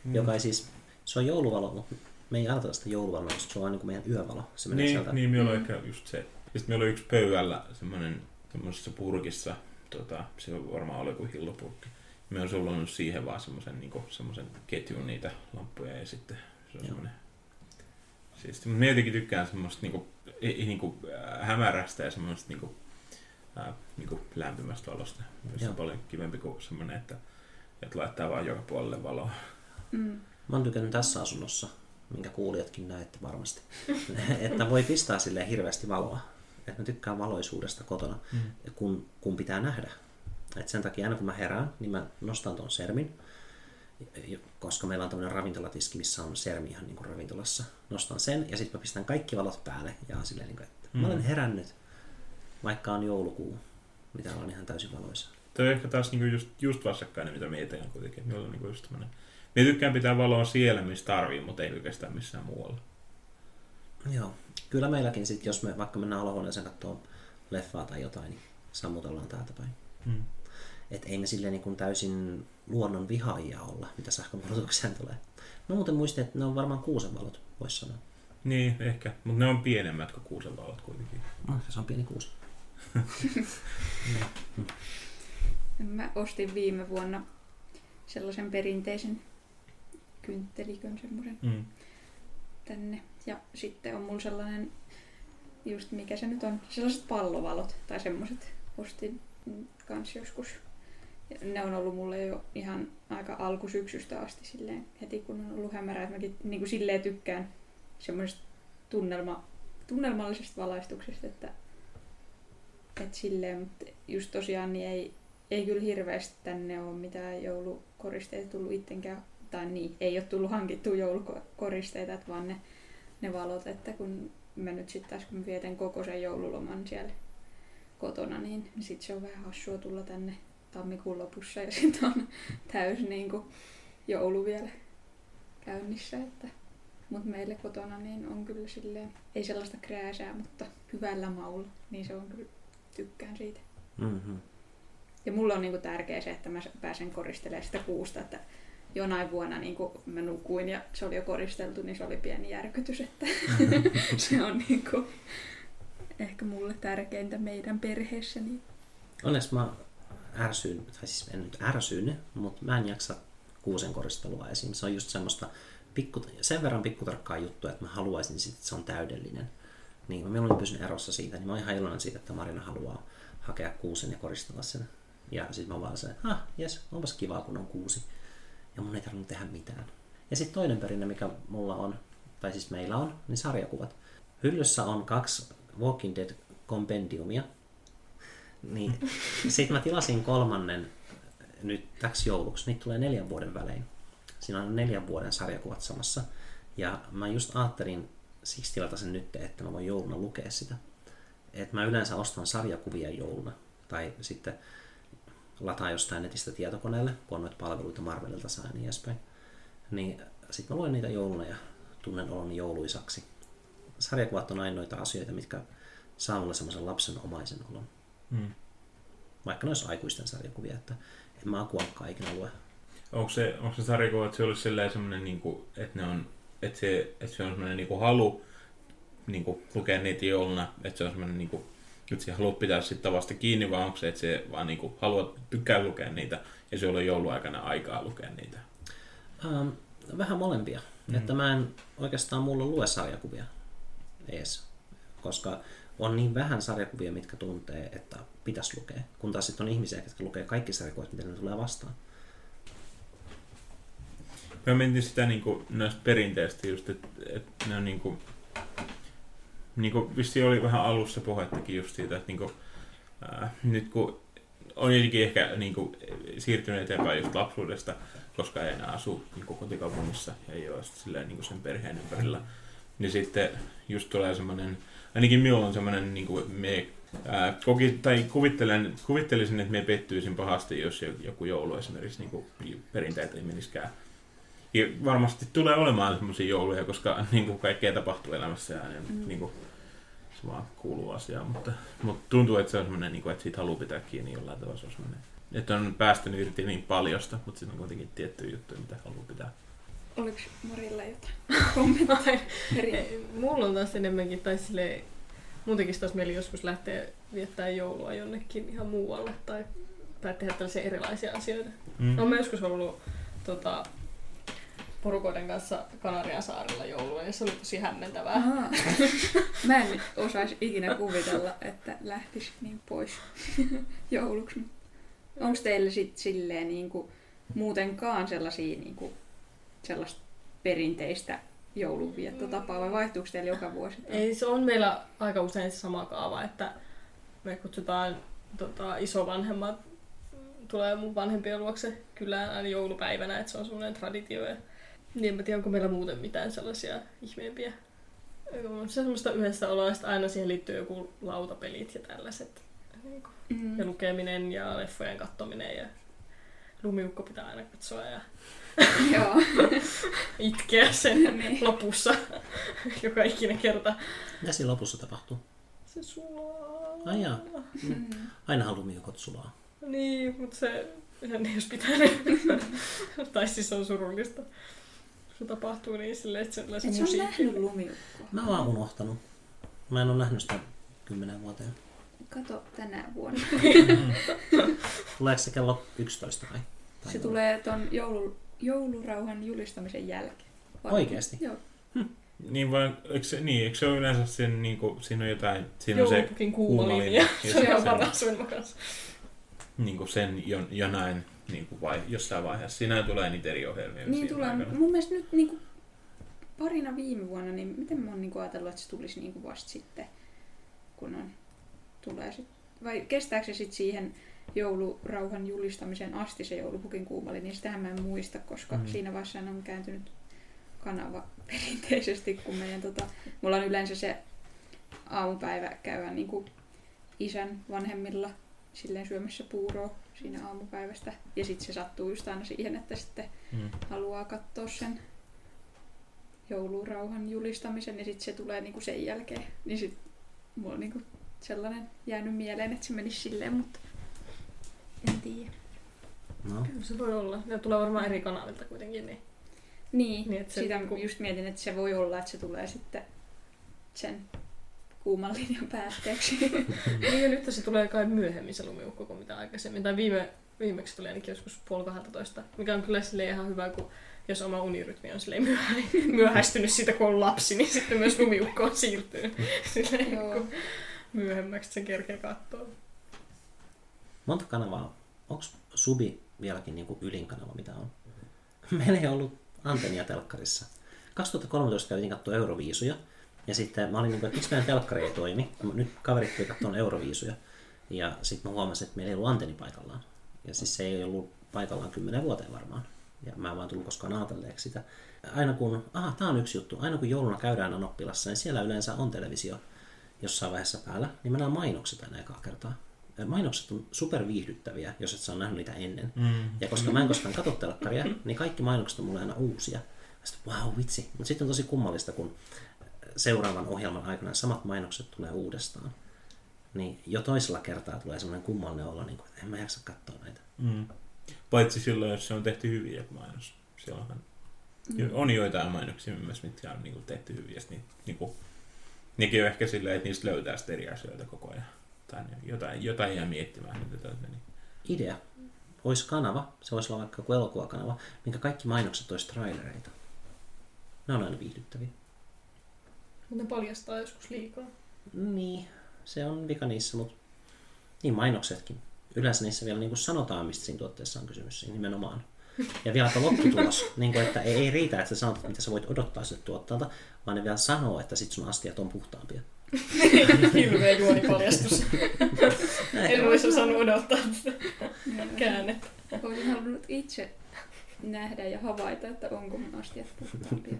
mm. joka ei siis, se on jouluvalo, mutta me ei ajatella sitä jouluvaloa, koska se on aina kuin meidän yövalo. Se menee niin, sieltä. niin, meillä on Mm. ehkä just se. Sitten meillä on yksi pöydällä semmoinen semmoisessa purkissa, tota, se varmaan oli joku hillopurkki. Me on sullannut siihen vaan semmoisen niinku, semmoisen ketjun niitä lamppuja ja sitten se on semmoinen Siis, mutta mä jotenkin tykkään semmoista niinku, i- niinku, äh, hämärästä ja semmoista niinku, äh, niinku lämpimästä valosta. Se on paljon kivempi kuin semmoinen, että, että laittaa vaan joka puolelle valoa. Mm. Mä oon tykännyt tässä asunnossa, minkä kuulijatkin näette varmasti, että voi pistää sille hirveästi valoa. Että mä tykkään valoisuudesta kotona, Mm. kun, kun pitää nähdä. Et sen takia aina kun mä herään, niin mä nostan tuon sermin, koska meillä on tämmöinen ravintolatiski, missä on sermi ihan niin kuin ravintolassa. Nostan sen ja sitten mä pistän kaikki valot päälle ja on silleen, niin kuin, että mä olen Mm. herännyt, vaikka on joulukuu, mitä on ihan täysin valoisa. Toi on ehkä taas niinku just, just vastakkainen, mitä mietin kuitenkin. Meillä on niinku just tämmönen... Me tykkään pitää valoa siellä, missä tarvii, mutta ei oikeastaan missään muualla. Joo. Kyllä meilläkin sitten, jos me vaikka mennään olohuoneeseen katsoa leffaa tai jotain, niin sammutellaan täältä päin. Mm. Et ei me silleen niin kuin täysin luonnon vihaajia olla, mitä sähkönkulutukseen tulee. No muuten muistin, että ne on varmaan kuusenvalot, voisi sanoa. Niin, ehkä. Mutta ne on pienemmät kuin kuusen valot kuitenkin. No, se on pieni kuusi. Mä ostin viime vuonna sellaisen perinteisen kynttelikön semmoisen Mm. tänne. Ja sitten on mulla sellainen, just mikä se nyt on, sellaiset pallovalot tai semmoiset ostin mm, kans joskus. Ja ne on ollut mulle jo ihan aika alkusyksystä asti silleen, heti kun on ollut hämärää, että mäkin niin kuin silleen tykkään semmoisesta tunnelma, tunnelmallisesta valaistuksesta, että, että silleen, mutta just tosiaan niin ei, ei kyllä hirveästi tänne ole mitään joulukoristeita tullut ittenkään, tai niin, ei ole tullut hankittua joulukoristeita, että vaan ne, ne valot, että kun mä nyt sitten taas kun vietän koko sen joululoman siellä kotona, niin, sitten se on vähän hassua tulla tänne tammikuun lopussa ja sitten on täys niin kuin joulu vielä käynnissä, että mutta meille kotona niin on kyllä silleen, ei sellaista krääsää, mutta hyvällä maulla, niin se on kyllä, tykkään siitä. Mm-hmm. Ja mulla on niinku tärkeä se, että mä pääsen koristelemaan sitä kuusta, että jonain vuonna niinku mä nukuin ja se oli jo koristeltu, niin se oli pieni järkytys, että se on niinku ehkä mulle tärkeintä meidän perheessä. Niin Onneksi mä ärsyin, tai siis en nyt ärsynyt, mutta mä en jaksa kuusen koristelua esim. Se on just semmoista pikku, sen verran pikkutarkkaa juttua, että mä haluaisin sit, että se on täydellinen. Niin mä mieluummin pysyn erossa siitä, niin mä oon ihan iloinen siitä, että Marina haluaa hakea kuusen ja koristella sen. Ja sitten mä vaan se, ah, jes, onpas kivaa kun on kuusi. Ja mun ei tarvinnut tehdä mitään. Ja sitten toinen perinne, mikä mulla on, tai siis meillä on, niin sarjakuvat. Hyllyssä on kaksi Walking Dead kompendiumia. Niin sitten mä tilasin kolmannen nyt täksi jouluksi. Niitä tulee neljän vuoden välein. Siinä on neljän vuoden sarjakuvat samassa. Ja mä just ajattelin siksi tilata sen nyt, että mä voin jouluna lukea sitä. Et mä yleensä ostan sarjakuvia jouluna. Tai sitten lataan jostain netistä tietokoneelle, kun on noita palveluita Marvelilta saa ja niin edespäin. Niin sitten mä luen niitä jouluna ja tunnen oloni jouluisaksi. Sarjakuvat on aina noita asioita, mitkä saa mulle semmoisen lapsenomaisen olon. Mm. Vaikka ne olisi aikuisten sarjakuvia, että en mä akuankkaa ikinä lue. Onko se, onko se sarjakuva, että se olisi sellainen semmoinen, niin kuin, että, ne on, että, se, että se on semmoinen niin kuin halu niin kuin, lukea niitä jouluna, että se on semmoinen, niin kuin, että sä haluat pitää siitä tavasta kiinni, vai onko se, että se vaan niin kuin, haluat, tykkää lukea niitä, ja se on jouluaikana aikaa lukea niitä? Ähm, vähän molempia. Mm. Että mä en oikeastaan mulla lue sarjakuvia ees, koska on niin vähän sarjakuvia, mitkä tuntee, että pitäisi lukea. Kun taas sitten on ihmisiä, jotka lukee kaikki sarjakuvat, mitä ne tulee vastaan. Mä mentin sitä niin kuin, näistä perinteistä just, että, että ne on niin kuin, niin kuin vissiin oli vähän alussa puhettakin just siitä, että niin kuin, ää, nyt kun on jotenkin ehkä niin kuin, siirtynyt eteenpäin just lapsuudesta, koska ei enää asu niin kuin kotikaupungissa ja ei ole silleen, niin kuin sen perheen ympärillä, niin sitten just tulee semmoinen, ainakin minulla on semmoinen, niin kuin me ää, koki, tai kuvittelen, kuvittelisin, että me pettyisin pahasti, jos joku joulu esimerkiksi niin kuin, perinteitä ei meniskään ja varmasti tulee olemaan semmoisia jouluja, koska niin kuin kaikkea tapahtuu elämässä ja niin, Mm. niin kuin, se vaan kuuluu asiaan. Mutta, mutta tuntuu, että se on semmoinen, niin kuin, että siitä haluaa pitää kiinni jollain tavalla. Se on semmoinen, että on päästänyt irti niin paljosta, mutta sitten on kuitenkin tiettyjä juttuja, mitä haluaa pitää. oliko Marilla jotain kommentteja? Mulla on taas enemmänkin, tai silleen, muutenkin taas mieli joskus lähtee viettää joulua jonnekin ihan muualle tai, tai tehdä tällaisia erilaisia asioita. Mm. No, mä joskus ollut tota, porukoiden kanssa Kanarian saarella joulua ja se oli tosi hämmentävää. Ahaa. Mä en osaisi ikinä kuvitella, että lähtis niin pois jouluksi. Onko teillä sit silleen niinku muutenkaan sellaisia niinku sellaista perinteistä joulunviettotapaa vai vaihtuuko teillä joka vuosi? Ei, se on meillä aika usein se sama kaava, että me kutsutaan tota, isovanhemmat tulee mun vanhempien luokse kylään aina joulupäivänä, että se on semmoinen traditio. Ja, niin en mä tiedä, onko meillä muuten mitään sellaisia ihmeempiä. Se semmoista yhdessä oloa, että aina siihen liittyy joku lautapelit ja tällaiset. Niin kuin, Mm. ja lukeminen ja leffojen katsominen ja lumiukko pitää aina katsoa ja Joo. itkeä sen Niin. lopussa joka ikinen kerta. Mitä siinä lopussa tapahtuu? Se sulaa. Ai jaa. Mm. Ainahan lumiukot sulaa. Niin, mutta se, sen jos pitää ne. tai siis se on surullista. Se tapahtuu niin silleen, että se, se Et sä on nähnyt lumiukkoa. Mä oon unohtanut. Mä en ole nähnyt sitä kymmenen vuoteen. Kato tänä vuonna. Tuleeko se kello 11 vai? Tai Se tulee ton joulu, joulurauhan julistamisen jälkeen. Vai- Oikeesti? Joo. Niin, vai, eikö se, niin, eikö se ole yleensä sen, niin kuin, siinä on jotain, siinä on se Joulupukin kuuma kuuma linja. linja. Ja Se on paras sun kanssa. niin kuin sen jo, jonain, niin kuin vai, jossain vaiheessa. Siinä tulee niitä eri ohjelmia. Niin tulee. aikana. Mun mielestä nyt niinku parina viime vuonna, niin miten mä oon niinku ajatellut, että se tulisi niinku vasta sitten, kun on, tulee sit, vai kestääkö se sitten siihen joulurauhan julistamiseen asti se joulupukin kuumali, niin sitähän mä en muista, koska Mm. siinä vaiheessa on kääntynyt kanava perinteisesti, kun meidän tota, mulla on yleensä se aamupäivä käydä niinku isän vanhemmilla silleen syömässä puuroa siinä aamupäivästä. Ja sitten se sattuu just aina siihen, että sitten Mm. haluaa katsoa sen joulurauhan julistamisen ja sitten se tulee niinku sen jälkeen. Niin sit mulla on niinku sellainen jäänyt mieleen, että se menisi silleen, mutta en tiedä. No. Kyllä se voi olla. Ne tulee varmaan eri kanavilta kuitenkin. Niin. Niin, Niin, että se sitä niinku- just mietin, että se voi olla, että se tulee sitten sen kuuman linjan päätteeksi. niin ja nyt se tulee kai myöhemmin se lumiukko kuin mitä aikaisemmin. Tai viime, viimeksi tuli ainakin joskus puoli 12, mikä on kyllä sille ihan hyvä, kun jos oma unirytmi on silleen myöhästynyt siitä, kun on lapsi, niin sitten myös lumiukko on siirtynyt silleen, Joo. kun myöhemmäksi sen kerkee katsoa. Monta kanavaa? Onko Subi vieläkin niin kuin ylin kanava, mitä on? Meillä ei ollut antennia telkkarissa. 2013 käytiin katsoa Euroviisuja. Ja sitten mä olin niin kuin, että miksi meidän telkkari ei toimi. Nyt kaverit tuli katsoa Euroviisuja. Ja sitten mä huomasin, että meillä ei ollut antenni paikallaan. Ja siis se ei ollut paikallaan kymmenen vuoteen varmaan. Ja mä en vaan tullut koskaan ajatelleeksi sitä. Aina kun, aha, tää on yksi juttu, aina kun jouluna käydään Anoppilassa, niin siellä yleensä on televisio jossain vaiheessa päällä, niin mä näen mainokset aina ekaa kertaa. Mainokset on superviihdyttäviä, jos et ole nähnyt niitä ennen. Mm. Ja koska mä en koskaan katso telkkaria, niin kaikki mainokset on mulle aina uusia. Sitten, wow, vitsi. Mutta sitten on tosi kummallista, kun seuraavan ohjelman aikana samat mainokset tulee uudestaan. Niin jo toisella kertaa tulee semmoinen kummallinen olo, niin kuin, että en mä jaksa katsoa näitä. Mm. Paitsi silloin, jos se on tehty hyvin joku mainos. Silloinhan mm. on joitain mainoksia myös, mitkä on niinku tehty hyvin. Ja sit niin, niinku, nekin on ehkä silleen, että niistä löytää sitten eri asioita koko ajan. Tai jotain, jotain jää miettimään, mitä täältä meni. Idea olisi kanava, se voisi olla vaikka joku elokuvakanava, minkä kaikki mainokset olisi trailereita. Ne on aina viihdyttäviä. Mutta ne paljastaa joskus liikaa. Niin, se on vika niissä, mutta niin mainoksetkin. Yleensä niissä vielä niin kuin sanotaan, mistä siinä tuotteessa on kysymys siinä nimenomaan. Ja vieläpä lopputulos, niin kuin, että ei, ei riitä, että sä sanot, mitä sä voit odottaa siltä tuotteelta, vaan ne vielä sanoo, että sit sun astiat on puhtaampia. Hirveä juonipaljastus. en olisi osannut odottaa sitä käännettä. Olisin halunnut itse nähdä ja havaita, että onko mun astiat puhtaampia.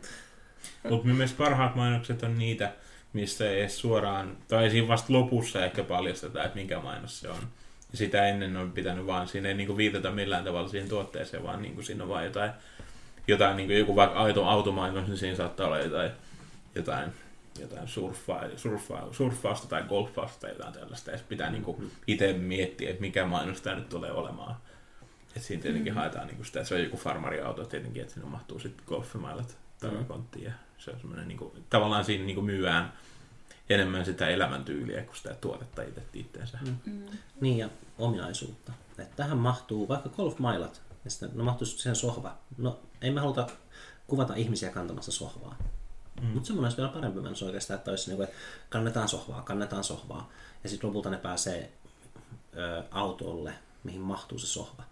Mutta myös parhaat mainokset on niitä, mistä ei edes suoraan, tai siinä vasta lopussa ehkä paljastetaan, että mikä mainos se on. Ja sitä ennen on pitänyt vaan, siinä ei niinku viitata millään tavalla siihen tuotteeseen, vaan niinku siinä on vaan jotain, jotain niinku joku vaikka auto, automainos, niin siinä saattaa olla jotain, jotain, jotain surffaa, surffaa, surffausta tai golfausta tai jotain tällaista. Ja pitää niinku itse miettiä, että mikä mainos tämä nyt tulee olemaan. Et siinä tietenkin mm. haetaan niinku sitä, että se on joku farmariauto tietenkin, että sinne mahtuu sitten golfimailat takakonttiin. Ja se on semmoinen, niinku, tavallaan siinä niinku myyään enemmän sitä elämäntyyliä kuin sitä tuotetta itse itteensä. Mm. Niin ja ominaisuutta. Että tähän mahtuu vaikka golfmailat, ja sitten, no mahtuu siihen sohva. No ei me haluta kuvata ihmisiä kantamassa sohvaa. Mm. Mutta semmoinen olisi vielä parempi mennä oikeastaan, että olisi niin kuin, että kannetaan sohvaa, kannetaan sohvaa. Ja sitten lopulta ne pääsee ö, autolle, mihin mahtuu se sohva.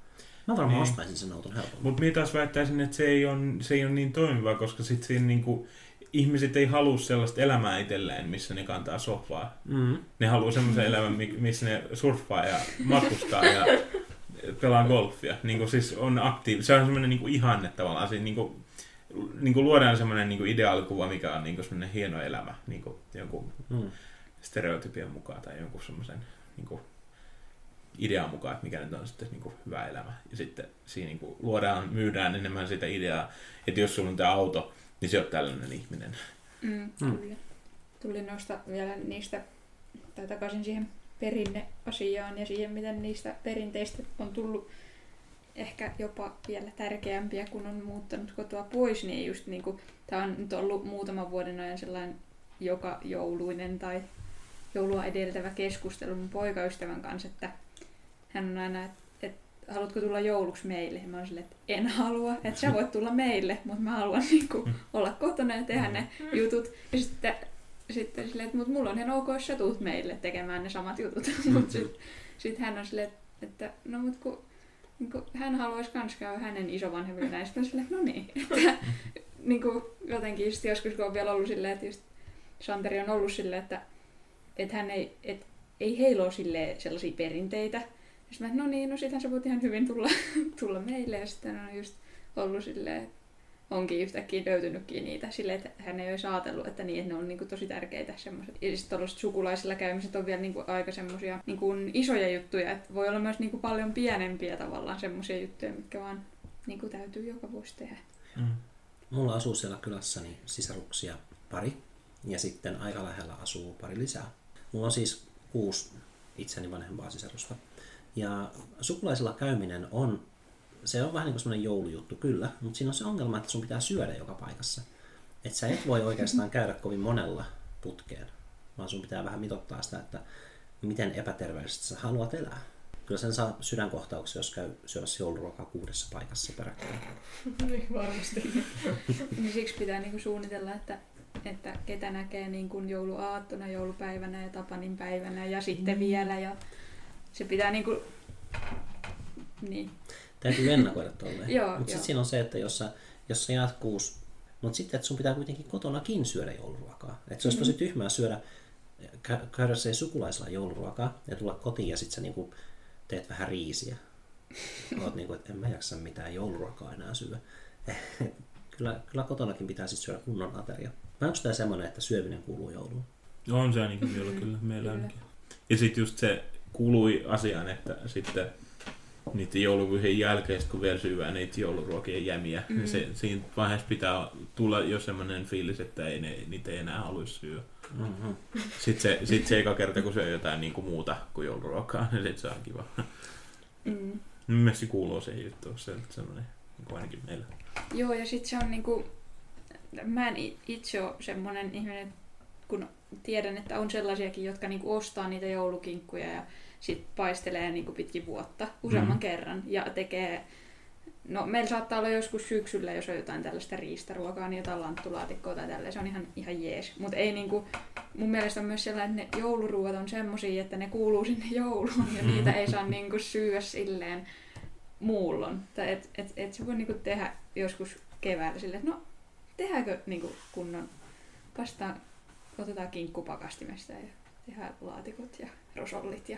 Mä varmaan Niin. ostaisin sen auton helpommin. Mutta minä taas väittäisin, että se ei ole, se ei ole niin toimiva, koska sit siinä niinku, ihmiset ei halua sellaista elämää itselleen, missä ne kantaa sohvaa. Mm. Ne haluaa semmoisen elämän, mi- missä ne surffaa ja matkustaa ja pelaa golfia. Niin kuin siis on aktiivi. Se on semmoinen niin ihanne tavallaan. Siinä niin kuin, niin kuin luodaan semmoinen niin kuin ideaalikuva, mikä on niin kuin semmoinen hieno elämä niin kuin jonkun Mm. stereotypian mukaan tai jonkun semmoisen niin kuin idean mukaan, että mikä nyt on sitten niin kuin hyvä elämä. Ja sitten siinä niin kuin luodaan, myydään enemmän sitä ideaa, että jos sulla on tämä auto, niin se on tällainen ihminen. Mm, Mm. kyllä. Tuli nosta vielä niistä, tai takaisin siihen perinneasiaan ja siihen, miten niistä perinteistä on tullut ehkä jopa vielä tärkeämpiä, kun on muuttanut kotoa pois, niin just niin kuin, tämä on nyt ollut muutaman vuoden ajan sellainen joka jouluinen tai joulua edeltävä keskustelu mun poikaystävän kanssa, että hän on aina, että et, haluatko tulla jouluksi meille? Ja mä oon silleen, että en halua, että sä voit tulla meille, mutta mä haluan niinku olla kotona ja tehdä ne jutut. Ja sitten, sitten silleen, että mut mulla on ihan ok, jos sä tuut meille tekemään ne samat jutut. mutta sitten sit hän on silleen, että no mut kun, niin kun hän haluaisi kans käydä hänen isovanhemmille on silleen, että no niin. Että, niin kuin jotenkin just joskus kun on vielä ollut silleen, että just Santeri on ollut silleen, että, että hän ei, et, ei heillä ole silleen sellaisia perinteitä. Ja sitten mä, että no niin, no sittenhän sä voit ihan hyvin tulla, tulla meille. Ja sitten on just ollut silleen, onkin yhtäkkiä löytynytkin niitä silleen, että hän ei olisi ajatellut, että, niin, että ne on niin kuin, tosi tärkeitä semmoiset. Ja sitten sukulaisilla käymiset on vielä niin kuin, aika semmoisia niin kuin, isoja juttuja, että voi olla myös niin kuin, paljon pienempiä tavallaan semmoisia juttuja, mitkä vaan niin kuin, täytyy joka vuosi tehdä. Mm. Mulla asuu siellä kylässäni sisaruksia pari ja sitten aika lähellä asuu pari lisää. Mulla on siis kuusi itseni vanhempaa sisarusta. Ja sukulaisilla käyminen on, se on vähän niin kuin semmoinen joulujuttu kyllä, mutta siinä on se ongelma, että sun pitää syödä joka paikassa. Että sä et voi oikeastaan käydä kovin monella putkeen, vaan sun pitää vähän mitottaa sitä, että miten epäterveellisesti sä haluat elää. Kyllä sen saa sydänkohtauksia, jos käy syömässä jouluruokaa kuudessa paikassa peräkkäin. niin varmasti. Niin siksi pitää niinku suunnitella, että, että ketä näkee niinku jouluaattona, joulupäivänä ja Tapanin päivänä ja sitten Mm. vielä. Ja se pitää niinku... Niin. Täytyy ennakoida tolleen. Joo, Mutta sitten siinä on se, että jos sä, jos sä jaat kuusi, mutta sitten että sun pitää kuitenkin kotonakin syödä jouluruokaa. Että se olisi tosi tyhmää syödä, kä- käydä se sukulaisella jouluruokaa ja tulla kotiin ja sitten sä niinku teet vähän riisiä. Oot niinku, että en mä jaksa mitään jouluruokaa enää syödä. kyllä, kyllä kotonakin pitää sitten syödä kunnon ateria. Vai onko tämä semmoinen, että syöminen kuuluu jouluun? On se ainakin vielä kyllä, meillä ainakin. Ja sitten just se kuului asiaan, että sitten niiden joulukuisen jälkeen, kun vielä syövää niitä jouluruokien jämiä, mm. Mm. niin se, siinä vaiheessa pitää tulla jo semmoinen fiilis, että ei ne, niitä ei enää haluaisi syödä. Mm-hmm. Sitten se, sit se eka kerta, kun syö jotain niin kuin muuta kuin jouluruokaa, niin sit se on kiva. Mm. Mielestäni kuuluu se juttu, se on semmoinen, niin kuin ainakin meillä. Joo, ja sitten se on niinku... Mä en itse ole semmoinen ihminen, kun tiedän, että on sellaisiakin, jotka niinku ostaa niitä joulukinkkuja ja sit paistelee niinku pitkin vuotta useamman Mhm. kerran ja tekee... No, meillä saattaa olla joskus syksyllä, jos on jotain tällaista riistaruokaa, niin jotain lanttulaatikkoa tai tälleen, se on ihan, ihan jees. Mutta ei niinku, mun mielestä on myös sellainen, että ne jouluruoat on semmosia, että ne kuuluu sinne jouluun ja niitä ei saa niinku syödä silleen muullon. Tai et, et, et se voi niinku tehdä joskus keväällä silleen, että no tehdäänkö niinku kunnon, pastaan, otetaan kinkku pakastimesta ja tehdään laatikot ja rosollit ja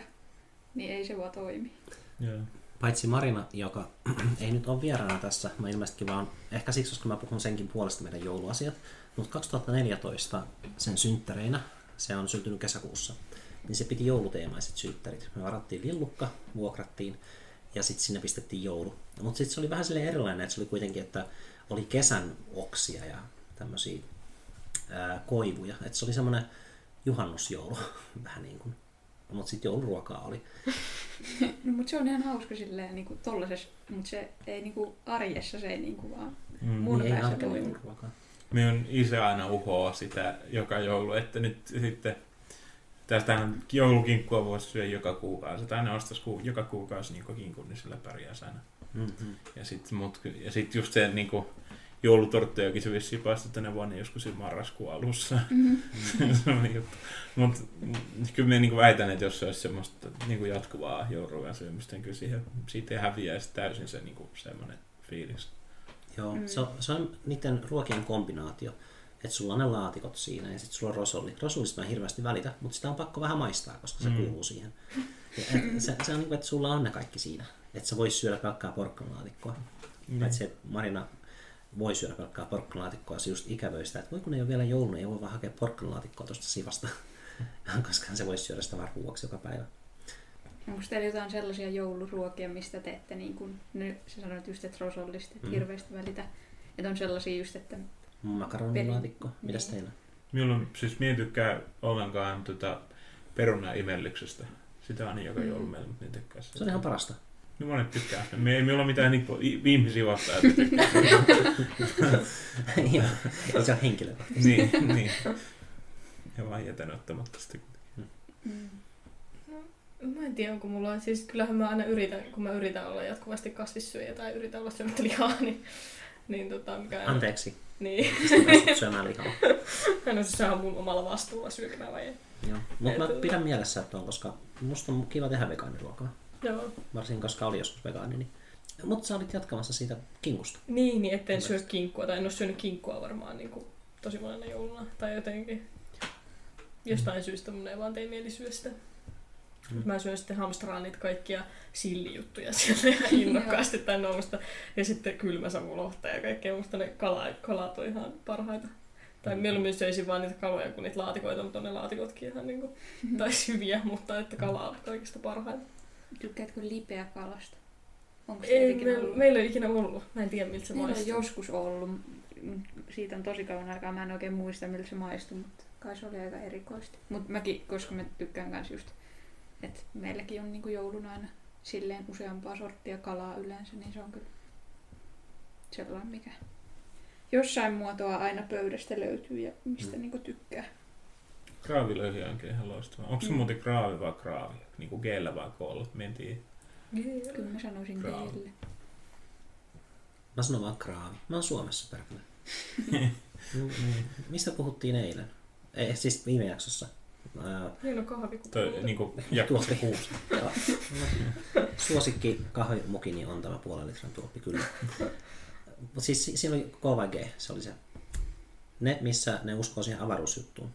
niin ei se vaan toimi. Joo. Paitsi Marina, joka ei nyt ole vieraana tässä, mä ilmeisesti vaan, ehkä siksi, koska mä puhun senkin puolesta meidän jouluasiat, mutta 2014 sen synttäreinä, se on syntynyt kesäkuussa, niin se piti jouluteemaiset synttärit. Me varattiin lillukka, vuokrattiin ja sitten sinne pistettiin joulu. Mutta sitten se oli vähän silleen erilainen, että se oli kuitenkin, että oli kesän oksia ja tämmöisiä koivuja. Että se oli semmoinen juhannusjoulu, vähän niin kuin. Mutta sitten jouluruokaa oli. No, mutta se on ihan hauska silleen niinku tollasessa, mutta se ei niinku arjessa se ei niinku vaan Mm. Mun niin ei päässä jouluruokaa. Minun isä aina uhoaa sitä joka joulu, että nyt sitten Tästähän joulukinkkua voisi syödä joka kuukausi. Tai ne ostaisi ku, joka kuukausi niin kinkun, niin sillä pärjäisi aina. Mm-hmm. Ja sitten ja sit just se niin kuin, joulutorttejakin se vissiin paistettu tänä vuonna joskus siinä marraskuun alussa. Mm-hmm. se on juttu. Mutta kyllä mä niin väitän, että jos se olisi semmoista niin kuin jatkuvaa jouluruoan syömistä, niin kyllä siihen, siitä häviäisi täysin se niin kuin, semmoinen fiilis. Joo, Mm. se, on, se on niiden ruokien kombinaatio. Että sulla on ne laatikot siinä ja sitten sulla on rosolli. Rosollista mä en hirveästi välitä, mutta sitä on pakko vähän maistaa, koska se Mm. kuuluu siihen. Ja et, se, se on niin kuin, että sulla on ne kaikki siinä. Että sä vois syödä pelkkää porkkanalaatikkoa. Niin. Paitsi, että Marina voi syödä pelkkää porkkanalaatikkoa, se just ikävöi sitä, että voi kun ei ole vielä jouluna, ei voi vaan hakea porkkanalaatikkoa tuosta sivasta. koska se voisi syödä sitä vaan ruuaksi joka päivä. Onko teillä jotain sellaisia jouluruokia, mistä te ette, niin kuin, nyt sä sanoit just, että rosollista, että Mm. hirveästi välitä. Että on sellaisia just, että Makaronilaatikko, mitäs Niin. teillä? Minulla on, siis tykkää ollenkaan tota, peruna-imellyksestä. Sitä aina joka Mm. joulu meillä, mutta ne tykkää sitä. Se on ihan parasta. No monet tykkää. Me ei minulla ole mitään niinku, ihmisiä vastaan. Joo, ei se ole henkilökohtaisesti. niin, niin. Ja vaan jätän ottamatta sitä. mm, Mä en tiedä, onko mulla... Siis kyllähän mä aina yritän, kun mä yritän olla jatkuvasti kasvissyöjä tai yritän olla syömättä lihaa, niin, niin tota, mikä... Anteeksi, Niin. syömään lihaa. No siis se on mun omalla vastuulla syökää vai ei. Joo. Mutta mä pidän mielessä, että on, koska musta on kiva tehdä vegaaniruokaa. Joo. Varsinkin koska oli joskus vegaani. Niin... Mutta sä olit jatkamassa siitä kinkusta. Niin, niin etten syö kinkkua, tai en ole syönyt kinkkua varmaan niin kuin, tosi monena jouluna, tai jotenkin. Jostain syystä mun ei vaan tee mieli syödä sitä. Mm. Mä syön sitten hamstraan niitä kaikkia sillijuttuja sieltä ihan innokkaasti tai nousta. Ja sitten kylmäsavulohta ja kaikkea musta ne kala, kalat on ihan parhaita. Tai mieluummin söisin vaan niitä kaloja kuin niitä laatikoita, mutta on ne laatikotkin ihan niinku, tai hyviä, mutta että kala on kaikista parhaita. Tykkäätkö lipeä kalasta? Onko se Ei, meillä, ollut? meillä ei ikinä ollut. Mä en tiedä miltä se Meillä on maistuu. joskus ollut. Siitä on tosi kauan aikaa. Mä en oikein muista, miltä se maistui, mutta kai se oli aika erikoista. Mutta mäkin, koska mä tykkään kans just, että meilläkin on niinku jouluna aina silleen useampaa sorttia kalaa yleensä, niin se on kyllä sellainen, mikä jossain muotoa aina pöydästä löytyy ja mistä Mm. niinku tykkää. Kraavilöyhi onkin ihan loistava. Onko se Mm. muuten kraavi vai kraavi? Niin kuin g vai koolla? Mä en tiedä. Kyllä mä sanoisin teille. Mä sanon vaan kraavi. Mä oon Suomessa perkele. Mm, Mistä puhuttiin eilen? Ei, siis viime jaksossa. Niin on kahvi Tai niin kuin jaksossa kuusi. Joo. Suosikki kahvimukini on tämä puolen litran tuoppi, kyllä. Mutta siis si- siinä oli K vai G, se oli se. Ne, missä ne uskoo siihen avaruusjuttuun.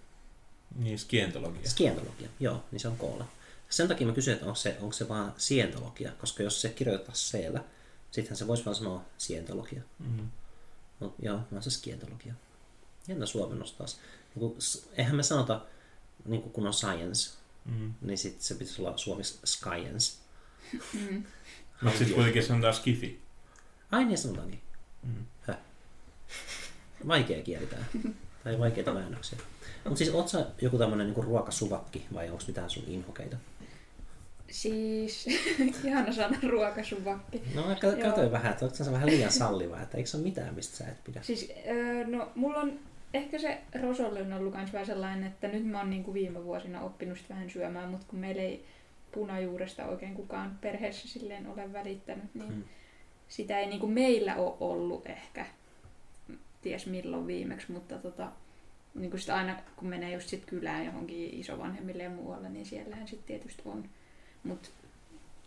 Niin, skientologia. Skientologia, joo, niin se on koolla. Sen takia mä kysyin, että onko se, onko se vaan sientologia, koska jos se kirjoittaa siellä, sittenhän se voisi vaan sanoa sientologia. Mm. Mutta joo, no se skientologia. Jännä suomennos taas. Niin eihän me sanota, niin kun on science, Mm. niin sitten se pitäisi olla suomeksi science. Mm. Mutta sitten kuitenkin taas skifi. Ai niin sanotaankin. Mm. Vaikea kieli tää. Tai vaikeita väännöksiä. Mutta siis oot sä joku tämmönen niinku ruokasuvakki vai onko mitään sun inhokeita? Siis, ihana sana ruokasuvakki. No katsoin vähän, että onko se vähän liian salliva, että eikö se ole mitään, mistä sä et pidä? Siis, öö, no mulla on ehkä se rosolle on ollut myös vähän sellainen, että nyt mä oon niinku viime vuosina oppinut sit vähän syömään, mutta kun meillä ei punajuuresta oikein kukaan perheessä silleen ole välittänyt, niin Mm. sitä ei niinku meillä ole ollut ehkä ties milloin viimeksi, mutta tota, niin sitä aina kun menee just sit kylään johonkin isovanhemmille ja muualle, niin siellähän sitten tietysti on. Mutta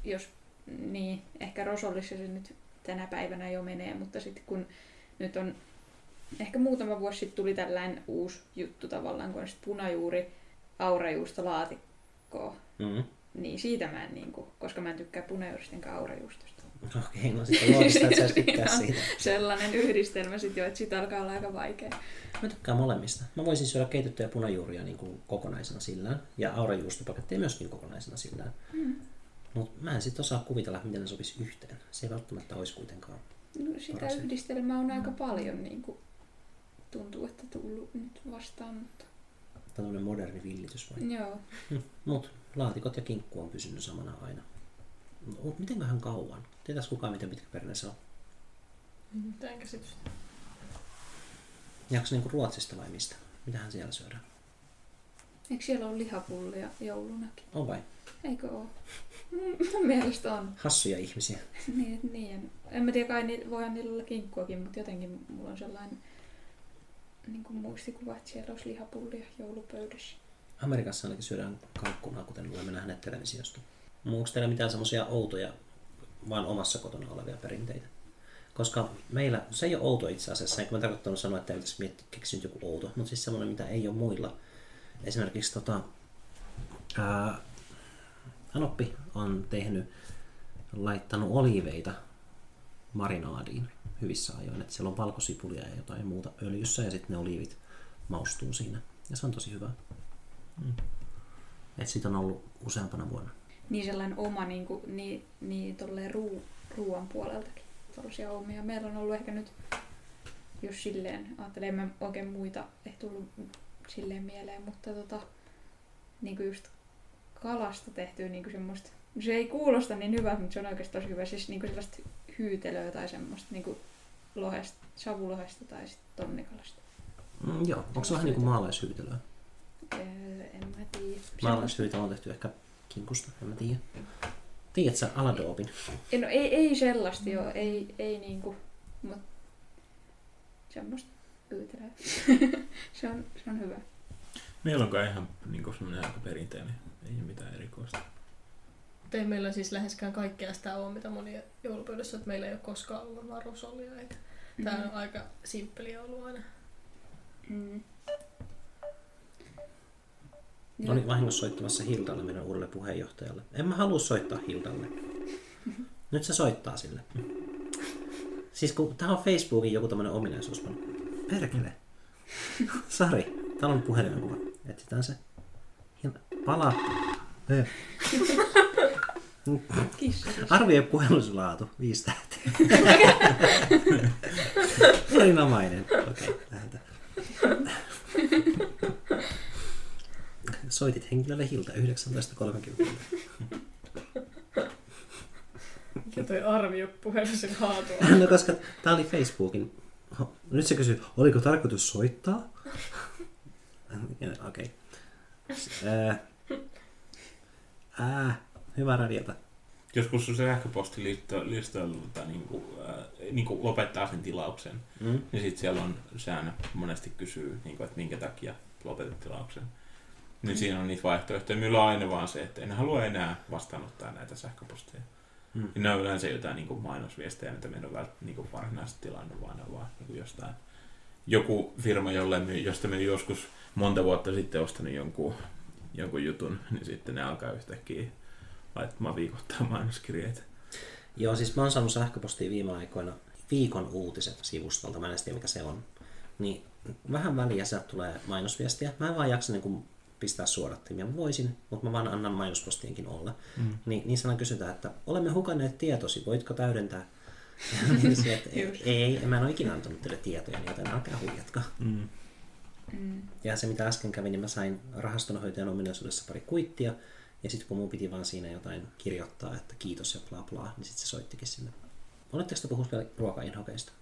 jos, niin, ehkä Rosollissa se nyt tänä päivänä jo menee, mutta sitten kun nyt on, ehkä muutama vuosi sitten tuli tällainen uusi juttu tavallaan, kun on sit punajuuri aurajuusto laatikkoa, Mm. niin siitä mä en niinku, koska mä en tykkää punajuurista enkä aurajuustosta. Okei, no sitten loogista, että edes tykkää siitä. Sellainen yhdistelmä sitten jo, että siitä alkaa olla aika vaikea. Mä tykkään molemmista. Mä voisin syödä keitettyjä punajuuria niin kuin kokonaisena sillään, ja aurajuustopaketteja myöskin kokonaisena sillään. Mm. Mutta mä en sitten osaa kuvitella, miten ne sopisi yhteen. Se ei välttämättä olisi kuitenkaan. No, sitä Paras. yhdistelmää on aika paljon, niin kuin tuntuu, että tullut nyt vastaan, mutta Tämä on moderni villitys vai? joo. Mutta laatikot ja kinkku on pysynyt samana aina. Mut mitenköhän kauan? Tietäis kukaan, miten pitkä perinne se on? Mitään käsitystä. Jääkö se niinku Ruotsista vai mistä? Mitähän siellä syödään? Eikö siellä ole lihapullia joulunakin? On vai? Eikö ole? Mun mielestä on. Hassuja ihmisiä. Niin, niin. En mä tiedä, kai ni, voihan niillä olla kinkkuakin, mutta jotenkin mulla on sellainen niin kuin muistikuva, että siellä olisi lihapullia joulupöydässä. Amerikassa ainakin syödään kalkkunaa, kuten olemme nähneet televisiosta. Onko teillä mitään semmoisia outoja, vaan omassa kotona olevia perinteitä? Koska meillä, se ei ole outo itse asiassa, enkä mä tarkoittanut sanoa, että teillä olisi miettiä keksinyt joku outo, mutta siis semmoinen, mitä ei ole muilla. Esimerkiksi tota, ää, Anoppi on tehnyt, laittanut oliiveita marinaadiin hyvissä ajoin. Että siellä on valkosipulia ja jotain muuta öljyssä ja sitten ne oliivit maustuu siinä. Ja se on tosi hyvä. Mm. Et siitä on ollut useampana vuonna. Niin sellainen oma niin, kuin, niin, niin ruu, ruoan puoleltakin. Tuollaisia omia. Meillä on ollut ehkä nyt, jos silleen, ajattelen, en mä oikein muita ei tullut silleen mieleen, mutta tota, niin kuin just kalasta tehtyä niin kuin semmoista, se ei kuulosta niin hyvältä, mutta se on oikeasti tosi hyvä. Siis niin kuin sellaista hyytelöä tai semmoista niin kuin lohesta, savulohesta tai sitten tonnikalasta. Mm, joo, onko se vähän niin kuin maalaishyytelöä? Öö, en mä tiedä. Maalaishyytelö on tehty ehkä kinkusta, en mä tiedä. Tiedätkö sä Aladoobin? Ei, no ei, ei sellaista joo, ei, ei niinku, mut semmoista hyytelöä. se, on, se on hyvä. Meillä on kai ihan niin semmoinen aika perinteinen, ei ole mitään erikoista. Mutta ei meillä siis läheskään kaikkea sitä ole, mitä monia joulupöydässä, että meillä ei ole koskaan ollut vaan rosolia eikä. Tää on aika simppeliä ollut aina. Mm. Mä olin vahingossa soittamassa Hildalle, meidän uudelle puheenjohtajalle. En mä halua soittaa Hildalle. Nyt se soittaa sille. Siis kun tää on Facebookin joku tämmönen ominaisuus. Perkele. Sari, täällä on puhelimen kuva. Etsitään se. Kissa. Arvioi puheluslaatu. Viisi tähteä. Erinomainen. Okei, okay. Soitit henkilölle Hilta 19.30. Ja toi arvio puhelusen haatua. No koska tää oli Facebookin. Nyt se kysyy, oliko tarkoitus soittaa? Okei. Okay. Ää, hyvä radiota. Joskus se sähköpostilistoilta niin kuin, äh, niin kuin lopettaa sen tilauksen, Mm? niin sitten siellä on säännö monesti kysyy, niin kuin, että minkä takia lopetit tilauksen. Niin Mm. siinä on niitä vaihtoehtoja. Minulla on aina vaan se, että en halua enää vastaanottaa näitä sähköposteja. Mm. Ja ne on yleensä jotain niin kuin mainosviestejä, mitä meidän on välttämättä niin kuin varsinaisesti tilannut, vaan ne on vaan niin kuin jostain. Joku firma, jolle me, josta me joskus monta vuotta sitten ostanut jonkun, jonkun jutun, niin sitten ne alkaa yhtäkkiä laittamaan viikoittain mainoskirjeitä. Joo, siis mä oon saanut sähköpostia viime aikoina viikon uutiset sivustolta, mä en tiedä mikä se on. Niin vähän väliä sieltä tulee mainosviestiä. Mä en vaan jaksa niin pistää suodattimia. Mä voisin, mutta mä vaan annan mainospostienkin olla. Mm. Niin, niin sana kysytään, että olemme hukanneet tietosi, voitko täydentää? Niin se, että Just. ei, mä en ole ikinä antanut teille tietoja, joten älkää huijatko. Mm. Mm. Ja se mitä äsken kävi, niin mä sain rahastonhoitajan ominaisuudessa pari kuittia. Ja sitten kun mun piti vaan siinä jotain kirjoittaa, että kiitos ja bla bla, niin sitten se soittikin sinne. Oletteko te puhunut vielä ruokainhokeista?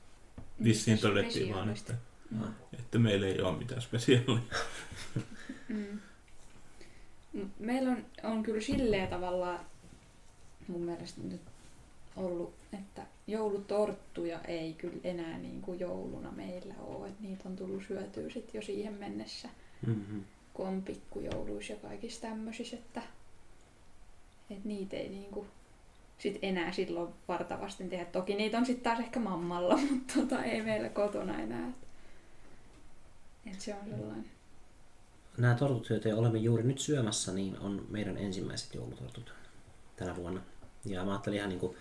Vissiin todettiin vaan, että, Mm. että meillä ei ole mitään spesiaalia. Mm. Meillä on, on kyllä silleen tavallaan mun mielestä nyt ollut, että joulutorttuja ei kyllä enää niin kuin jouluna meillä ole. Et niitä on tullut syötyä sit jo siihen mennessä, Mm-hmm. kun on pikkujouluissa ja kaikissa tämmöisissä, että, että niitä ei niin kuin sit enää silloin vartavasti tehdä. Toki niitä on sitten taas ehkä mammalla, mutta tota, ei meillä kotona enää. Et, et se on sellainen. Nämä tortut, joita olemme juuri nyt syömässä, niin on meidän ensimmäiset joulutortut tänä vuonna. Ja mä ajattelin ihan niin kuin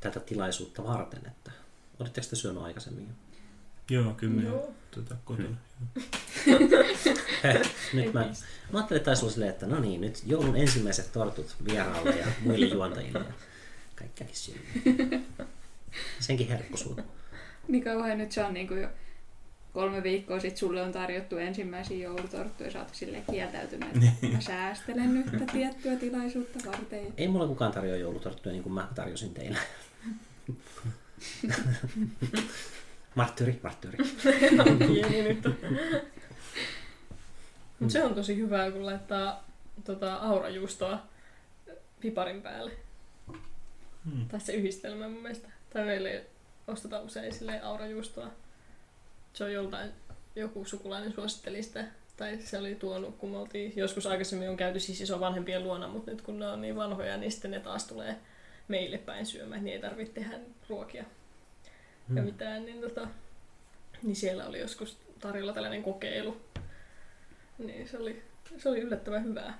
tätä tilaisuutta varten, että olitteko te syönyt aikaisemmin jo? Joo, kyllä Joo. tuota, kotona. nyt mä, mä ajattelin, että taisi olla silleen, että no niin, nyt joulun ensimmäiset tortut vieraalle ja muille juontajille ja kaikkiakin syönyt. Senkin herkkusuutta. Niin kauan nyt se on niin kuin jo kolme viikkoa sitten sulle on tarjottu ensimmäisiä joulutorttuja ja sä oot silleen kieltäytynyt, että mä säästelen nyt tätä tiettyä tilaisuutta varten. Ei mulla kukaan tarjoa joulutorttuja niin kuin mä tarjosin teille. Marttyri, marttyri. Pieni nyt. Mut se on tosi hyvää, kun laittaa tota, aurajuustoa piparin päälle. Mm. Tai se yhdistelmä mun mielestä. Tai meillä ostetaan usein aurajuustoa. Se on joltain, joku sukulainen suositteli sitä. Tai se oli tuonut, kun me oltiin, joskus aikaisemmin on käyty siis iso vanhempien luona, mutta nyt kun ne on niin vanhoja, niin sitten ne taas tulee meille päin syömään, niin ei tarvitse tehdä ruokia ja Mm. mitään, niin, tota, niin siellä oli joskus tarjolla tällainen kokeilu. Niin se oli, se oli yllättävän hyvää.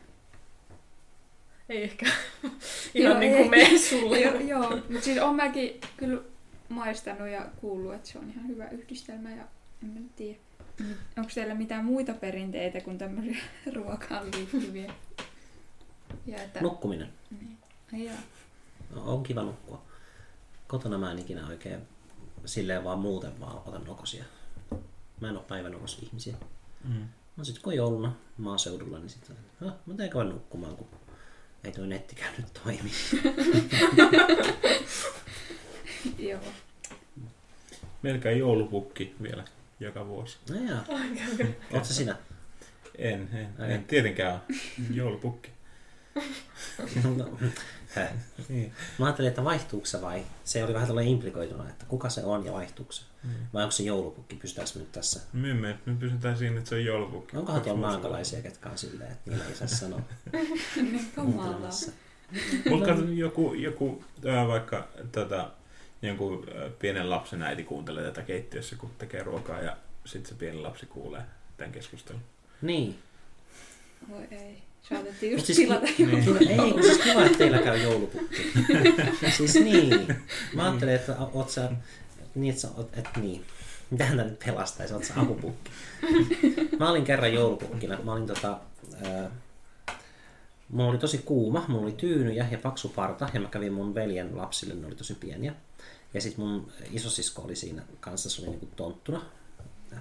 Ei ehkä ihan Joo, niin ei kuin me sulle. Joo, joo mutta siis on mäkin kyllä maistanut ja kuullut, että se on ihan hyvä yhdistelmä ja en mä tiedä. Onko siellä mitään muita perinteitä kuin tämmöisiä ruokaan liittyviä? Ja että... Nukkuminen. Niin. Ai. No, on kiva nukkua. Kotona mä en ikinä oikein silleen vaan muuten vaan otan nokosia. Mä en oo päivänokos ihmisiä. Mm. No sit kun on jouluna maaseudulla, niin sitten no, mä teen käydä nukkumaan, kun ei toi nettikään nyt toimi. Joo. Melkein joulupukki vielä joka vuosi. No. Oot se sinä? En, en, Ai. en tietenkään ole joulupukki. No, hä. Niin. Mä ajattelin, että vaihtuuko se vai? Se oli vähän tällainen implikoituna, että kuka se on ja vaihtuuko se. Mm. Vai onko se joulupukki? Pysytäänkö me nyt tässä? Me, me, me pysytään siinä, että se on joulupukki. Onkohan tuolla maankalaisia, ketkä on silleen, että niillä ei saa sanoa Niin. Mutta kato, joku, joku ää, vaikka tota, jonkun pienen lapsen äiti kuuntelee tätä keittiössä, kun tekee ruokaa ja sitten se pieni lapsi kuulee tämän keskustelun. Niin. Voi ei. Saatettiin just siis pilata Niin. kiva, ei, kun siis kiva, että teillä käy joulupukki. siis niin. Mä ajattelin, että oot sä, niin, että sä oot, et niin. Mitähän tää nyt pelastaisi, oot sä apupukki. Mä olin kerran joulupukkina. Mä olin tota, ää, mulla oli tosi kuuma, mulla oli tyynyjä ja paksu parta ja mä kävin mun veljen lapsille, ne oli tosi pieniä. Ja sitten mun isosisko oli siinä kanssa, se oli niinku tonttuna.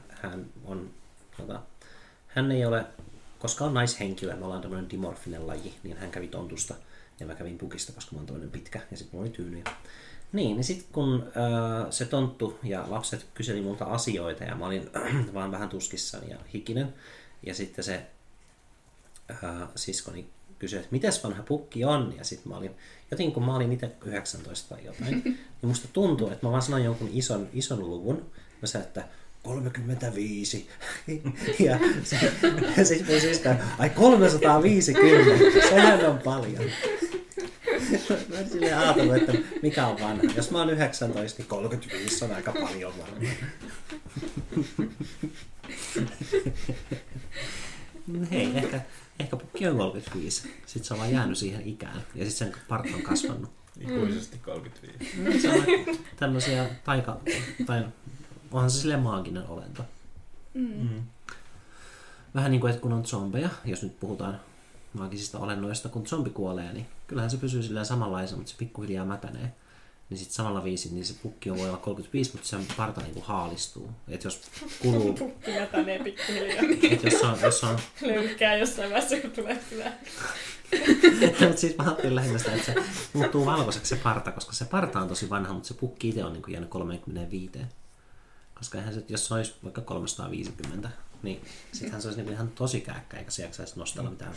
Hän on, tota, hän ei ole, koska on naishenkilö, me ollaan tämmöinen dimorfinen laji, niin hän kävi tontusta ja mä kävin pukista, koska mä oon toinen pitkä ja sitten mulla oli tyynyjä. Niin, niin sitten kun äh, se tonttu ja lapset kyseli multa asioita ja mä olin vaan vähän tuskissani ja hikinen. Ja sitten se äh, siskoni kysyi, että mites vanha pukki on? Ja sitten mä olin, jotenkin kun mä olin itse 19 tai jotain, niin musta tuntuu, että mä vaan sanoin jonkun ison, ison luvun. Mä sanoin, että 35. ja sitten sit mun siska, ai 350, sehän on paljon. Mä en silleen ajatellut, että mikä on vanha. Jos mä oon 19, niin 35 on aika paljon varmaan. No Hei, ehkä, ehkä pukki on 35. Sitten se on vaan jäänyt siihen ikään. Ja sitten sen parta on kasvanut. Ikuisesti 35. No, se on tämmöisiä taika... Tai onhan se silleen maaginen olento. Mm. Vähän niin kuin, että kun on zombeja, jos nyt puhutaan maagisista olennoista, kun zombi kuolee, niin kyllähän se pysyy silleen samanlaisen, mutta se pikkuhiljaa mätänee. Niin sitten samalla viisin, niin se pukki on voi olla 35, mutta sen parta niin kuin haalistuu. Et jos kuluu, Pukki mätänee pikkuhiljaa. et jos on, jos on Löykkää jossain vaiheessa, kun tulee hyvä. mutta siis mä ajattelin lähinnä sitä, että se muuttuu valkoiseksi se parta, koska se parta on tosi vanha, mutta se pukki itse on niin kuin jäänyt 35. Koska eihän se, jos se olisi vaikka 350, niin sittenhän se olisi niin kuin ihan tosi kääkkä, eikä se jaksaisi nostella mitään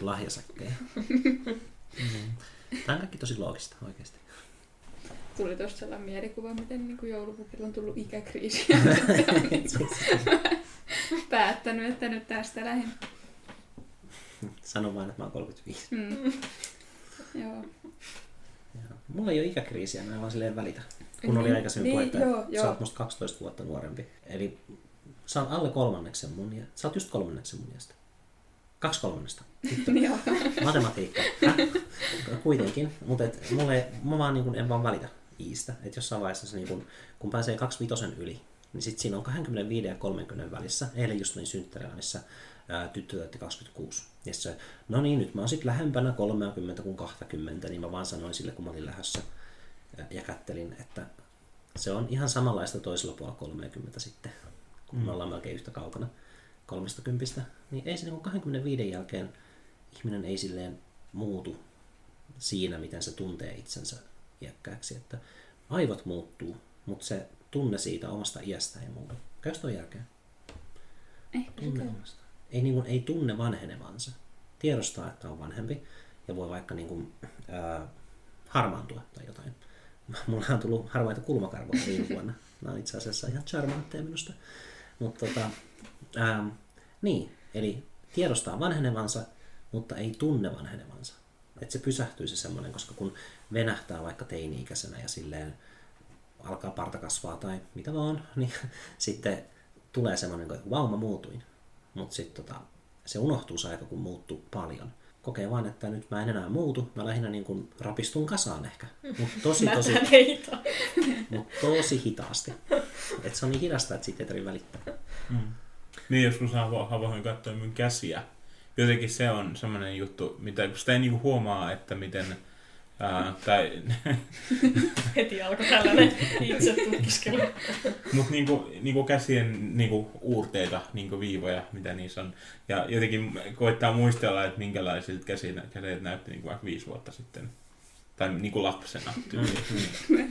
lahjasäkkejä. Tämä on kaikki tosi loogista oikeasti. Tuli tuosta sellainen mielikuva, miten niin kuin joulupukilla on tullut ikäkriisi. Päättänyt, että nyt tästä lähin. Sano vaan, että mä oon 35. Mm. Joo. Ja Mulla ei ole ikäkriisiä, mä en vaan silleen välitä. Kun oli Niin, aikaisemmin niin, puhetta, joo, että joo. sä oot musta 12 vuotta nuorempi. Eli sä oot alle kolmanneksen mun ja sä oot just kolmanneksen mun iästä. Kaksi kolmannesta. Joo. Matematiikka. Kuitenkin. Mutta mulle, mä vaan niin kun, en vaan välitä iistä. Että jossain vaiheessa se, niin kun, kun pääsee 25 yli, niin sit siinä on 25 ja 30 välissä. Eilen just menin synttärillä, missä ää, tyttö täytti 26. Ja se, no niin, nyt mä oon sit lähempänä 30 kuin 20, niin mä vaan sanoin sille, kun mä olin lähdössä ja, ja kättelin, että se on ihan samanlaista toisella puolella 30 sitten, kun me ollaan melkein yhtä kaukana 30. Niin ei se niin 25 jälkeen ihminen ei silleen muutu siinä, miten se tuntee itsensä iäkkääksi. Että aivot muuttuu, mutta se tunne siitä omasta iästä ei muutu. Käykö tuon jälkeen? Ehkä Tunne omasta. ei, niin kuin, ei tunne vanhenevansa. Tiedostaa, että on vanhempi ja voi vaikka niin kuin, ää, harmaantua tai jotain. Mulla on tullut harmaita kulmakarvoja viime vuonna. Nämä on itse asiassa ihan charmantteja minusta. Mutta tota, ää, niin, eli tiedostaa vanhenevansa, mutta ei tunne vanhenevansa. Että se pysähtyy se semmoinen, koska kun venähtää vaikka teini-ikäisenä ja silleen alkaa parta kasvaa tai mitä vaan, niin sitten tulee semmoinen, että vau, mä muutuin. Mutta sitten tota, se unohtuu se aika, kun muuttuu paljon. Kokee vaan, että nyt mä en enää muutu, mä lähinnä niin kuin rapistun kasaan ehkä. Mutta tosi, tosi, mut tosi hitaasti. Et se on niin hidasta, että siitä ei tarvitse välittää. Mm. Niin, joskus havahoin katsoa mun käsiä. Jotenkin se on semmoinen juttu, mitä kun sitä ei niinku huomaa, että miten... Ää, tai, Heti alkoi tällainen itse tutkiskelu. Mutta niinku, niinku käsien niinku uurteita, niinku viivoja, mitä niissä on. Ja jotenkin koittaa muistella, että minkälaisilta käsit, kädet näytti niinku vaikka viisi vuotta sitten. Tai niinku lapsena.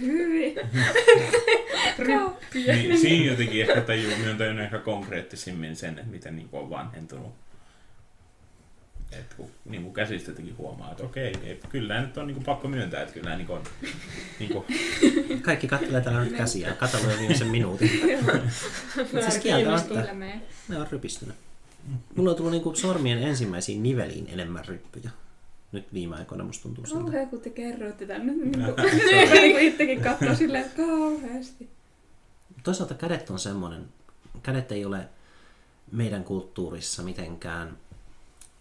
Hyvin. Ryppiä. niin, siinä jotenkin ehkä tajuu, minä on tajunnut ehkä konkreettisimmin sen, että miten niinku on vanhentunut. Et kun niinku käsistä jotenkin huomaa, että okei, ei, kyllä nyt on niinku pakko myöntää, että kyllä niinku on niinku, Kaikki katselee täällä nyt käsiä. Kataloi viimeisen minuutin. Siis me. ne on rypistynyt. Mulla on tullut niinku sormien ensimmäisiin niveliin enemmän ryppyjä. Nyt viime aikoina musta tuntuu siltä. Kauhea, kun te kerroitte tän. Nyt niin kuin, niin kuin itsekin katsoo silleen, kauheasti. Toisaalta kädet on semmoinen, kädet ei ole meidän kulttuurissa mitenkään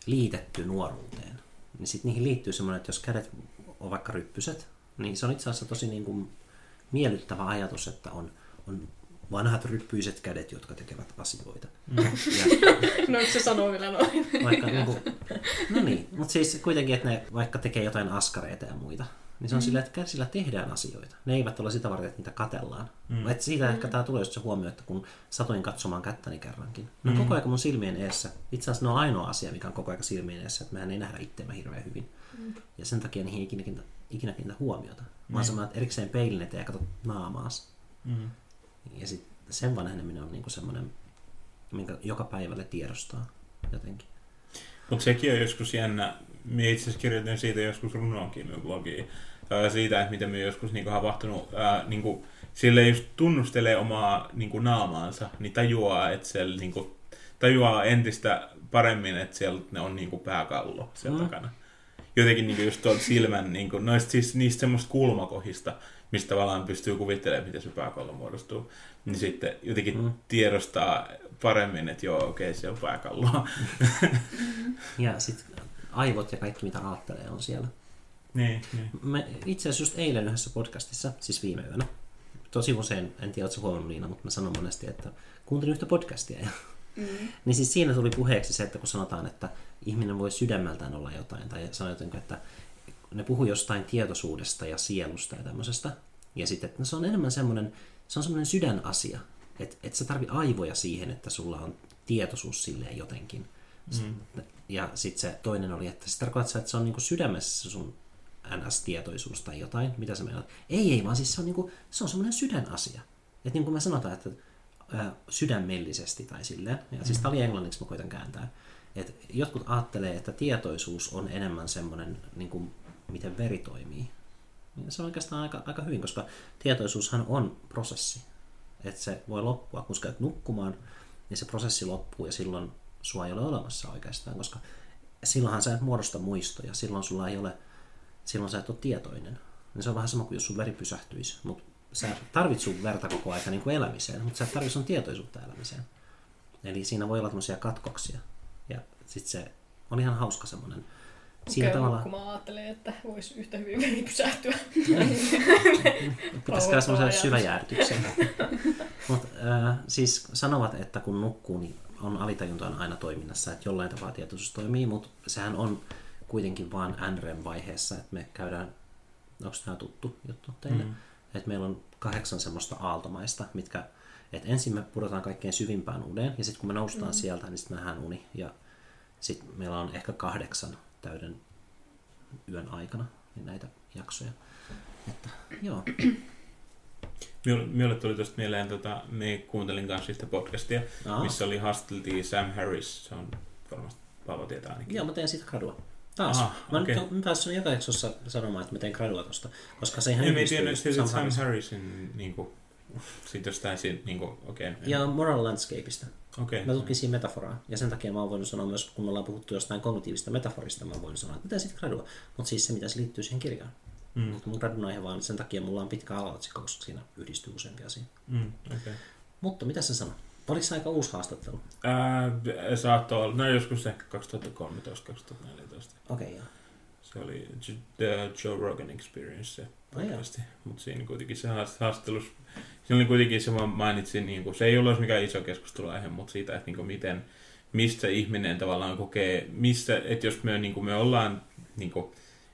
liitetty nuoruuteen. Niin sitten niihin liittyy semmoinen, että jos kädet on vaikka ryppyset, niin se on itse asiassa tosi niin kuin miellyttävä ajatus, että on, on vanhat ryppyiset kädet, jotka tekevät asioita. Mm. Ja No se sanoo vielä noin. vaikka, niin kuin, no niin, mutta siis kuitenkin, että ne vaikka tekee jotain askareita ja muita, niin se on mm. silleen, että käsillä tehdään asioita. Ne eivät ole sitä varten, että niitä katellaan. Mm. Mm. Et siitä ehkä tämä tulee just se huomio, että kun satuin katsomaan kättäni kerrankin. Ne on Mm. koko ajan mun silmien eessä. Itse asiassa ne on ainoa asia, mikä on koko ajan silmien eessä, että mehän ei nähdä itseämme hirveän hyvin. Mm. Ja sen takia niihin ei ikinä, kiinnitä- ikinä kiinnitä huomiota. Vaan Mm. semmoinen, että erikseen peilin eteen ja katsot naamaas. mm. Ja sit sen vanheneminen on niinku semmoinen, minkä joka päivälle tiedostaa jotenkin. Mutta sekin on joskus jännä. Minä itse asiassa kirjoitin siitä joskus runonkin blogiin. Ää, Siitä, että miten minä joskus niinku havahtunut, ää, niinku, sille just tunnustelee omaa niinku, naamaansa, niin tajuaa, että siellä niinku, tajuaa entistä paremmin, että siellä ne on niinku, pääkallo siellä Mm. takana. Jotenkin niinku, just tuolta silmän, niinku, noista, siis, niistä semmoista kulmakohista, mistä tavallaan pystyy kuvittelemaan, miten se pääkallo muodostuu. Niin sitten jotenkin Mm. mm. tiedostaa paremmin, että joo, okei, okay, se on pääkalloa. Ja sitten aivot ja kaikki mitä ajattelee on siellä. Niin, niin. Me itse asiassa just eilen yhdessä podcastissa, siis viime yönä, tosi usein, en tiedä, oletko huomannut Niina, mutta mä sanon monesti, että kuuntelin yhtä podcastia. Ja, Mm. niin siis siinä tuli puheeksi se, että kun sanotaan, että ihminen voi sydämeltään olla jotain, tai sanoo jotenkin, että ne puhuu jostain tietoisuudesta ja sielusta ja tämmöisestä. Ja sitten, että no se on enemmän semmoinen, se on semmoinen sydänasia, että et sä tarvi aivoja siihen, että sulla on tietoisuus silleen jotenkin. Mm. Ja sitten se toinen oli, että se tarkoittaa, että se on niinku sydämessä sun NS-tietoisuus tai jotain, mitä sä meinaat. Ei, ei, vaan siis se on, niinku, se on semmoinen sydänasia. Että niin kuin me sanotaan, että ää, sydämellisesti tai silleen. Ja siis tää oli englanniksi, mä koitan kääntää. Et jotkut ajattelee, että tietoisuus on enemmän semmoinen, niin kuin, miten veri toimii. Ja se on oikeastaan aika, aika hyvin, koska tietoisuushan on prosessi. Että se voi loppua, kun sä käyt nukkumaan, niin se prosessi loppuu ja silloin sua ei ole olemassa oikeastaan, koska silloinhan sä et muodosta muistoja, silloin sulla ei ole, silloin sä et ole tietoinen. Niin se on vähän sama kuin jos sun veri pysähtyisi, mutta sä tarvit sun verta koko aika niin kuin elämiseen, mutta sä et tarvitse sun tietoisuutta elämiseen. Eli siinä voi olla tämmöisiä katkoksia. Ja sitten se on ihan hauska semmoinen. Siinä Käy tavalla nukkumaan ajattelee, että voisi yhtä hyvin veri pysähtyä. pitäisi käydä semmoisen syväjäädytyksen. Mutta äh, siis sanovat, että kun nukkuu, niin on alitajunta on aina toiminnassa, että jollain tapaa tietoisuus toimii, mutta sehän on kuitenkin vaan NREM-vaiheessa, että me käydään, onko tämä tuttu juttu teille? Mm. Että meillä on kahdeksan semmoista aaltomaista, mitkä, että ensin me pudotaan kaikkein syvimpään uneen, ja sitten kun me noustaan mm. sieltä, niin sitten me nähdään uni, ja sitten meillä on ehkä kahdeksan täyden yön aikana niin näitä jaksoja. Että, joo. Minulle, tuli tuosta mieleen, tota, me kuuntelin kanssa sitä podcastia, Aa. missä oli haasteltiin Sam Harris, se on Paavo tietää ainakin. Joo, mä teen siitä gradua. Taas. Aha, mä okei. nyt mä päässyt joka jaksossa sanomaan, että mä teen gradua tosta, koska se ihan yhdistyy just että Sam Harrisin. Harrisin niinku, sit jostain siinä, niinku, okei. Okay, Ja Moral Landscapeista. okei. Mä tutkin siinä metaforaa. Ja sen takia mä oon voinut sanoa myös, kun me ollaan puhuttu jostain kognitiivista metaforista, mä oon voinut sanoa, että teen siitä gradua. Mutta siis se, mitä se liittyy siihen kirjaan. Mm, Mutta mun gradun aihe vaan, sen takia mulla on pitkä alaotsikko, koska siinä yhdistyy useampia asioita. mm, okei. Mutta mitä se sanoo? Oliko se aika uusi haastattelu? Ää, saattoi olla, no joskus ehkä 2013-2014. Okei, okay, joo. Se oli The Joe Rogan Experience podcasti. Mutta siinä kuitenkin se haast- haastattelus, siinä oli kuitenkin se mä mainitsin, niin kuin, se ei ollut mikään iso keskusteluaihe, mutta siitä, että niin kuin, miten, mistä ihminen tavallaan kokee, missä, että jos me, niin kuin, me ollaan, niin kuin,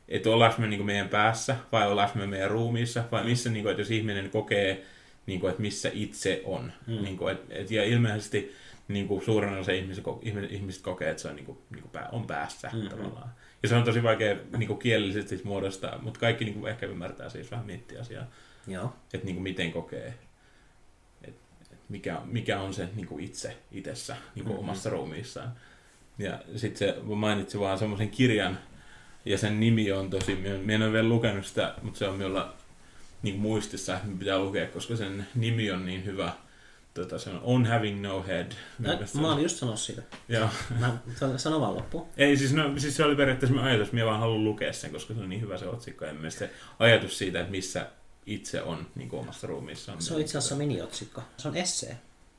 että ollaanko me niin kuin, meidän päässä vai ollaanko me meidän ruumiissa, vai missä, niin kuin, että jos ihminen kokee, niin kuin, että missä itse on. Mm. Niin kuin, et, et, ja ilmeisesti niin kuin, suurin osa ihmisistä, ihmisistä kokee, että se on, niin kuin, niin kuin pää, on päässä mm-hmm. tavallaan. Ja se on tosi vaikea niin kuin kielellisesti muodostaa, mutta kaikki niin kuin ehkä ymmärtää siis vähän miettiä asiaa, Joo. että niin kuin miten kokee, että et mikä, mikä on se niin kuin itse itsessä, niin kuin Mhm. omassa ruumiissaan. Ja sitten se mainitsi vaan semmoisen kirjan, ja sen nimi on tosi, mä en ole vielä lukenut sitä, mutta se on minulla niin muistissa, että pitää lukea, koska sen nimi on niin hyvä. Tota, se on On Having No Head. Ä, Mielestäni- mä olin just sanonut siitä. Joo. Mä sano vaan loppuun. Ei, siis, no, siis se oli periaatteessa mun ajatus, minä vaan haluan lukea sen, koska se on niin hyvä se otsikko. Ja mielestäni se ajatus siitä, että missä itse on niin kuin omassa ruumiissaan. Se on itse asiassa miniotsikko. Se on essee.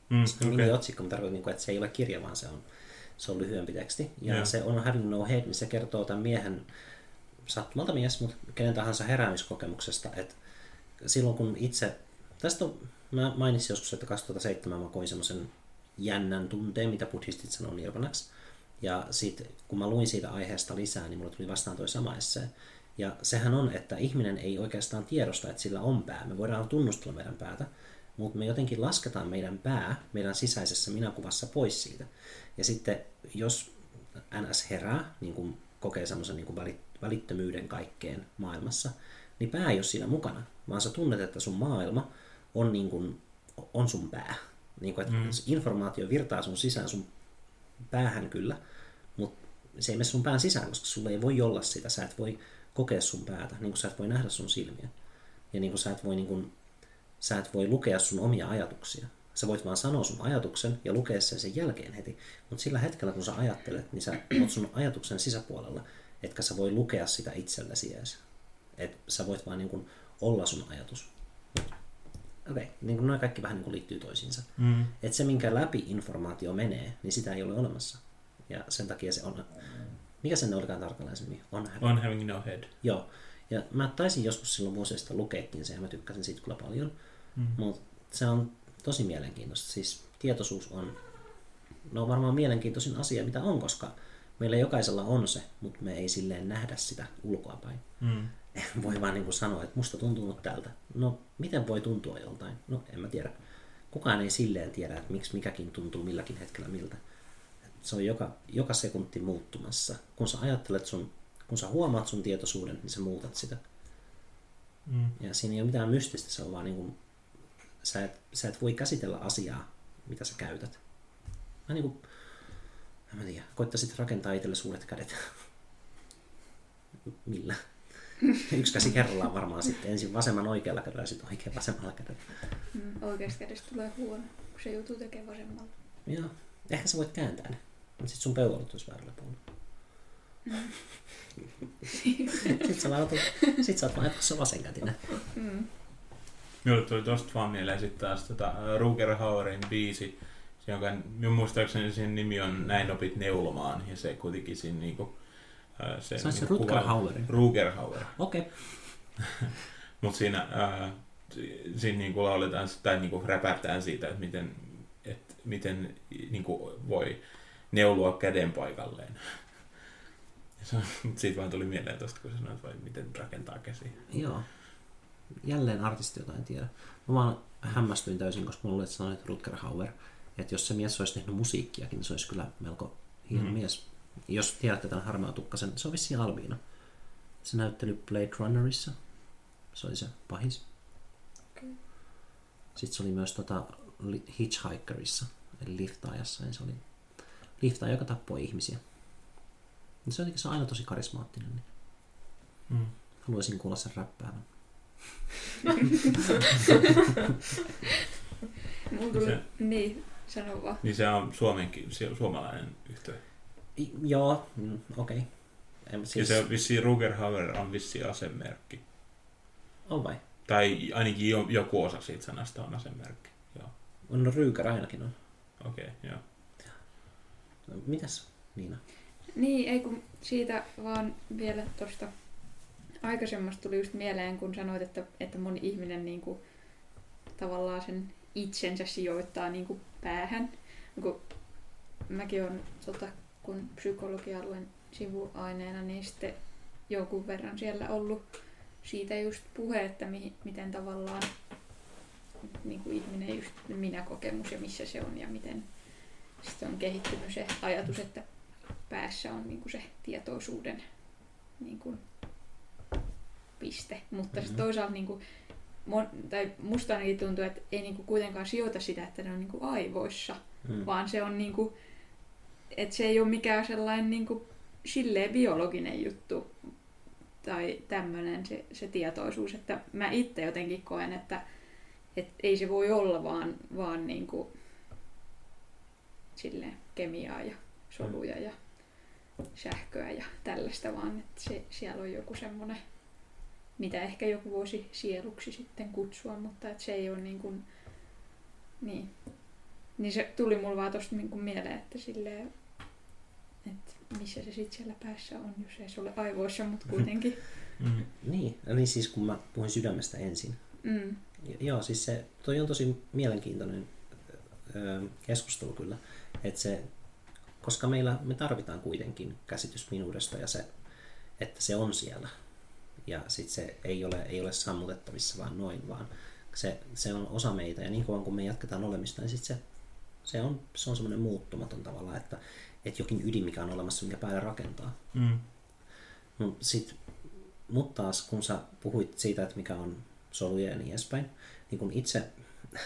mm, Se on okay. miniotsikko, mutta tarkoitan, niinku, että se ei ole kirja, vaan se on, se on lyhyempi teksti. Ja Joo. se on Having No Head, niin se kertoo tämän miehen, sattumalta mies, mutta kenen tahansa heräämiskokemuksesta, että silloin kun itse, tästä mä mainitsin joskus, että 2007 mä koin semmoisen jännän tunteen, mitä buddhistit sanoo nirvanaksi. Ja sit, kun mä luin siitä aiheesta lisää, niin mulle tuli vastaan toi sama essee. Ja sehän on, että ihminen ei oikeastaan tiedosta, että sillä on pää. Me voidaan tunnustella meidän päätä, mutta me jotenkin lasketaan meidän pää meidän sisäisessä minäkuvassa pois siitä. Ja sitten jos NS herää, niin kuin kokee semmoisen niin välit- välittömyyden kaikkeen maailmassa, niin pää ei ole siinä mukana, vaan sä tunnet, että sun maailma on, niin kuin, on sun pää. Niin kuin, että mm. informaatio virtaa sun sisään, sun päähän kyllä, mutta se ei mene sun pään sisään, koska sulla ei voi olla sitä. Sä et voi kokea sun päätä, niin kuin sä et voi nähdä sun silmiä. Ja niin kuin sä et voi, niin kuin, sä et voi lukea sun omia ajatuksia. Sä voit vaan sanoa sun ajatuksen ja lukea sen sen jälkeen heti. Mutta sillä hetkellä, kun sä ajattelet, niin sä oot sun ajatuksen sisäpuolella, etkä sä voi lukea sitä itsellesi edes. Et sä voit vaan niin kuin olla sun ajatus. Okei, okay. niin noin kaikki vähän niin liittyy toisiinsa. Mm. Että se, minkä läpi informaatio menee, niin sitä ei ole olemassa. Ja sen takia se on... Mikä sen olikaan tarkalleen se nimi? On On Having No Head. Joo. Ja mä taisin joskus silloin vuosia sitten lukeekin sen ja mä tykkäsin siitä kyllä paljon. Mm. Mutta se on tosi mielenkiintoista. Siis tietoisuus on, no varmaan mielenkiintoisin asia, mitä on, koska meillä jokaisella on se, mutta me ei silleen nähdä sitä ulkoapäin. Mm. Voi vaan niin kuin sanoa, että musta tuntuu nyt tältä. No, miten voi tuntua joltain? No, en mä tiedä. Kukaan ei silleen tiedä, että miksi mikäkin tuntuu milläkin hetkellä miltä. Se on joka, joka sekunti muuttumassa. Kun sä ajattelet sun, kun sä huomaat sun tietoisuuden, niin sä muutat sitä. Mm. Ja siinä ei ole mitään mystistä, se on vaan niin kuin, sä et, sä et voi käsitellä asiaa, mitä sä käytät. Mä niin kuin, en mä tiedä, koittaisit rakentaa itselle suuret kädet. Millä? Yksi käsi kerrallaan varmaan sitten ensin vasemman oikealla kädellä ja sitten oikein vasemmalla kädellä. Mm, oikeasta kädestä tulee huono, kun se joutuu tekemään vasemmalla. Joo. Ehkä sä voit kääntää ne. Mutta sitten sun peukalot olisi väärällä puolella. sitten sä, laitat, sit sä oot vaan jatkossa vasenkätinen. Mm. Minulle tuli tosta vaan mieleen sitten taas tota, Ruger Hauerin biisi, jonka minun muistaakseni sen nimi on Näin opit neulomaan, ja se kuitenkin siinä niinku, ää, se, Se on se niinku Rutger. Ruger Hauer. Okei. Okay. Mutta siinä, si- siinä niinku lauletaan tai niinku räpätään siitä, että miten, et miten niinku voi neuloa käden paikalleen. Siitä vaan tuli mieleen tosta, kun sanoit, vai miten rakentaa käsiä. Joo. Jälleen artisti, jota en tiedä. Mä vaan hämmästyin täysin, koska mulle sanoit Rutger Hauer, että jos se mies olisi tehnyt musiikkiakin, niin se olisi kyllä melko hieno mm. mies. Jos tiedätte tämän harmaa tukkasen, se on vissiin Alviina. Se näytteli Blade Runnerissa. Se oli se pahis. Okei. Sitten se oli myös tota Hitchhikerissa, eli liftaajassa. Niin se oli liftaaja, joka tappoi ihmisiä. Se on jotenkin se on aina tosi karismaattinen. Niin Mm. haluaisin kuulla sen räppäävän. Mulla tuli, Se- niin, sano vaan. Niin se on suomenkin, se on suomalainen yhtye. Joo, mm, okei. Okay. Siis... Siis, Ja se on vissiin Ruger Hauer on vissiin asemerkki. on vai? Tai ainakin jo, joku osa siitä sanasta on asemerkki. Joo, No Ryykär ainakin on. okei, okay, joo. No, mitäs Niina? Niin, ei kun siitä vaan vielä tuosta aikaisemmasta tuli just mieleen, kun sanoit, että, että moni ihminen niin kuin, tavallaan sen itsensä sijoittaa niin kuin päähän. Kun mäkin olen, tota, kun psykologia luen sivuaineena, niin sitten jonkun verran siellä ollut siitä just puhe, että mi- miten tavallaan niin kuin ihminen just minä-kokemus ja missä se on ja miten sitten on kehittynyt se ajatus, että päässä on niin kuin se tietoisuuden niin kuin piste. Mutta mm-hmm. Mhm. toisaalta niin kuin, mon, tai musta ainakin tuntuu, että ei niin kuin kuitenkaan sijoita sitä, että ne on niin kuin aivoissa, Mm. vaan se on niin kuin, että se ei ole mikään sellainen niin kuin, silleen biologinen juttu tai tämmöinen se, se tietoisuus, että mä itse jotenkin koen, että, että ei se voi olla vaan, vaan niin kuin, silleen kemiaa ja soluja ja sähköä ja tällaista, vaan että se, siellä on joku semmoinen, mitä ehkä joku voisi sieluksi sitten kutsua, mutta että se ei ole niin kuin, niin. Niin se tuli mulle vaan tosta niin mieleen, että silleen, että missä se sitten siellä päässä on, jos ei se ole aivoissa, mutta kuitenkin. Mm. Niin, niin siis kun mä puhuin sydämestä ensin. Mm. Ja- Joo, siis se, toi on tosi mielenkiintoinen ö, keskustelu kyllä. Että se, koska meillä, me tarvitaan kuitenkin käsitys minuudesta ja se, että se on siellä. Ja sitten se ei ole, ei ole sammutettavissa vaan noin, vaan se, se on osa meitä. Ja niin kauan kun me jatketaan olemista, niin sit se, se on, se on semmoinen muuttumaton tavalla, että, että jokin ydin, mikä on olemassa, mikä päälle rakentaa. Mm. No, sit, mutta taas kun sä puhuit siitä, että mikä on soluja ja niin edespäin, niin kun itse,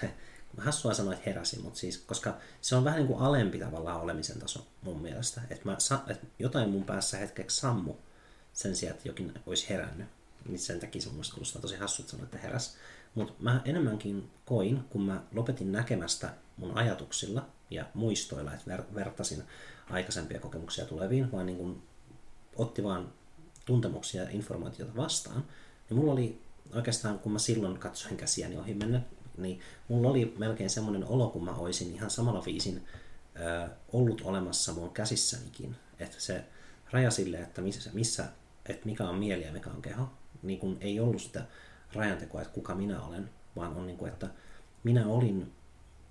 hassua sanoa, että heräsin, mutta siis, koska se on vähän niin kuin alempi tavallaan olemisen taso mun mielestä. Että, että jotain mun päässä hetkeksi sammu sen sijaan, että jokin olisi herännyt. Niin sen takia se mun mielestä kuulostaa tosi hassut sanoa, että heräs. Mutta mä enemmänkin koin, kun mä lopetin näkemästä mun ajatuksilla ja muistoilla, että ver- vertasin aikaisempia kokemuksia tuleviin, vaan niin kun otti vaan tuntemuksia ja informaatiota vastaan, niin mulla oli oikeastaan, kun mä silloin katsoin käsiäni ohi mennä, niin mulla oli melkein semmoinen olo, kun mä olisin ihan samalla viisin ö, ollut olemassa mun käsissänikin. Että se raja sille, että missä, missä että mikä on mieli ja mikä on keho, niin kun ei ollut sitä rajantekoa, että kuka minä olen, vaan on niin kuin, että minä olin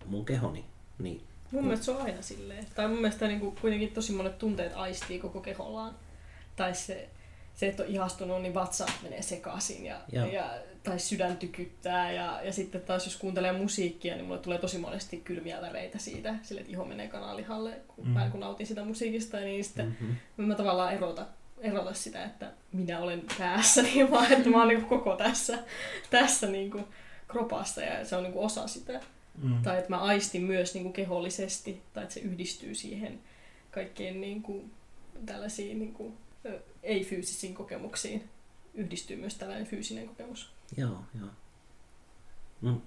mun kehoni, niin Mun mielestä se on aina silleen. Tai mun mielestä niin kuin, kuitenkin tosi monet tunteet aistii koko kehollaan. Tai se, se että on ihastunut, niin vatsa menee sekaisin ja, Joo. ja, tai sydän tykyttää. Ja, ja sitten taas jos kuuntelee musiikkia, niin mulle tulee tosi monesti kylmiä väreitä siitä, sille että iho menee kanalihalle, kun, Mm. mm. kun nautin sitä musiikista. Niin sitten mm-hmm. mä tavallaan erota, erota sitä, että minä olen päässä, niin vaan että mä oon niin koko tässä, tässä niin kuin kropassa ja se on niin kuin osa sitä. Mm. Tai että mä aistin myös niin kuin kehollisesti, tai että se yhdistyy siihen kaikkeen niin kuin, tällaisiin niin kuin, ei-fyysisiin kokemuksiin. Yhdistyy myös tällainen fyysinen kokemus. Joo, joo. Mm,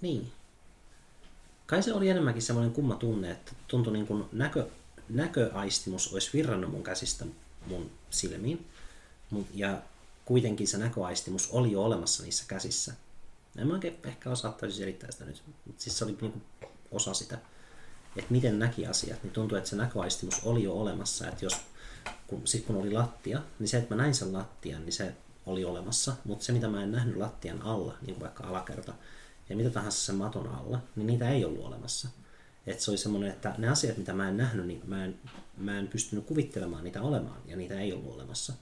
niin. Kai se oli enemmänkin semmoinen kumma tunne, että tuntui niin kuin näkö, näköaistimus olisi virrannut mun käsistä mun silmiin. Ja kuitenkin se näköaistimus oli jo olemassa niissä käsissä. En mä oikein ehkä osaa täysin selittää sitä nyt. Mut siis se oli niin osa sitä, että miten näki asiat. Niin tuntui, että se näköaistimus oli jo olemassa. Että jos, kun, sit kun oli lattia, niin se, että mä näin sen lattian, niin se oli olemassa, mutta se mitä mä en nähnyt lattian alla, niin kuin vaikka alakerta ja mitä tahansa sen maton alla, niin niitä ei ollut olemassa. Et se oli semmoinen, että ne asiat mitä mä en nähnyt, niin mä en, mä en pystynyt kuvittelemaan niitä olemaan ja niitä ei ollut olemassa.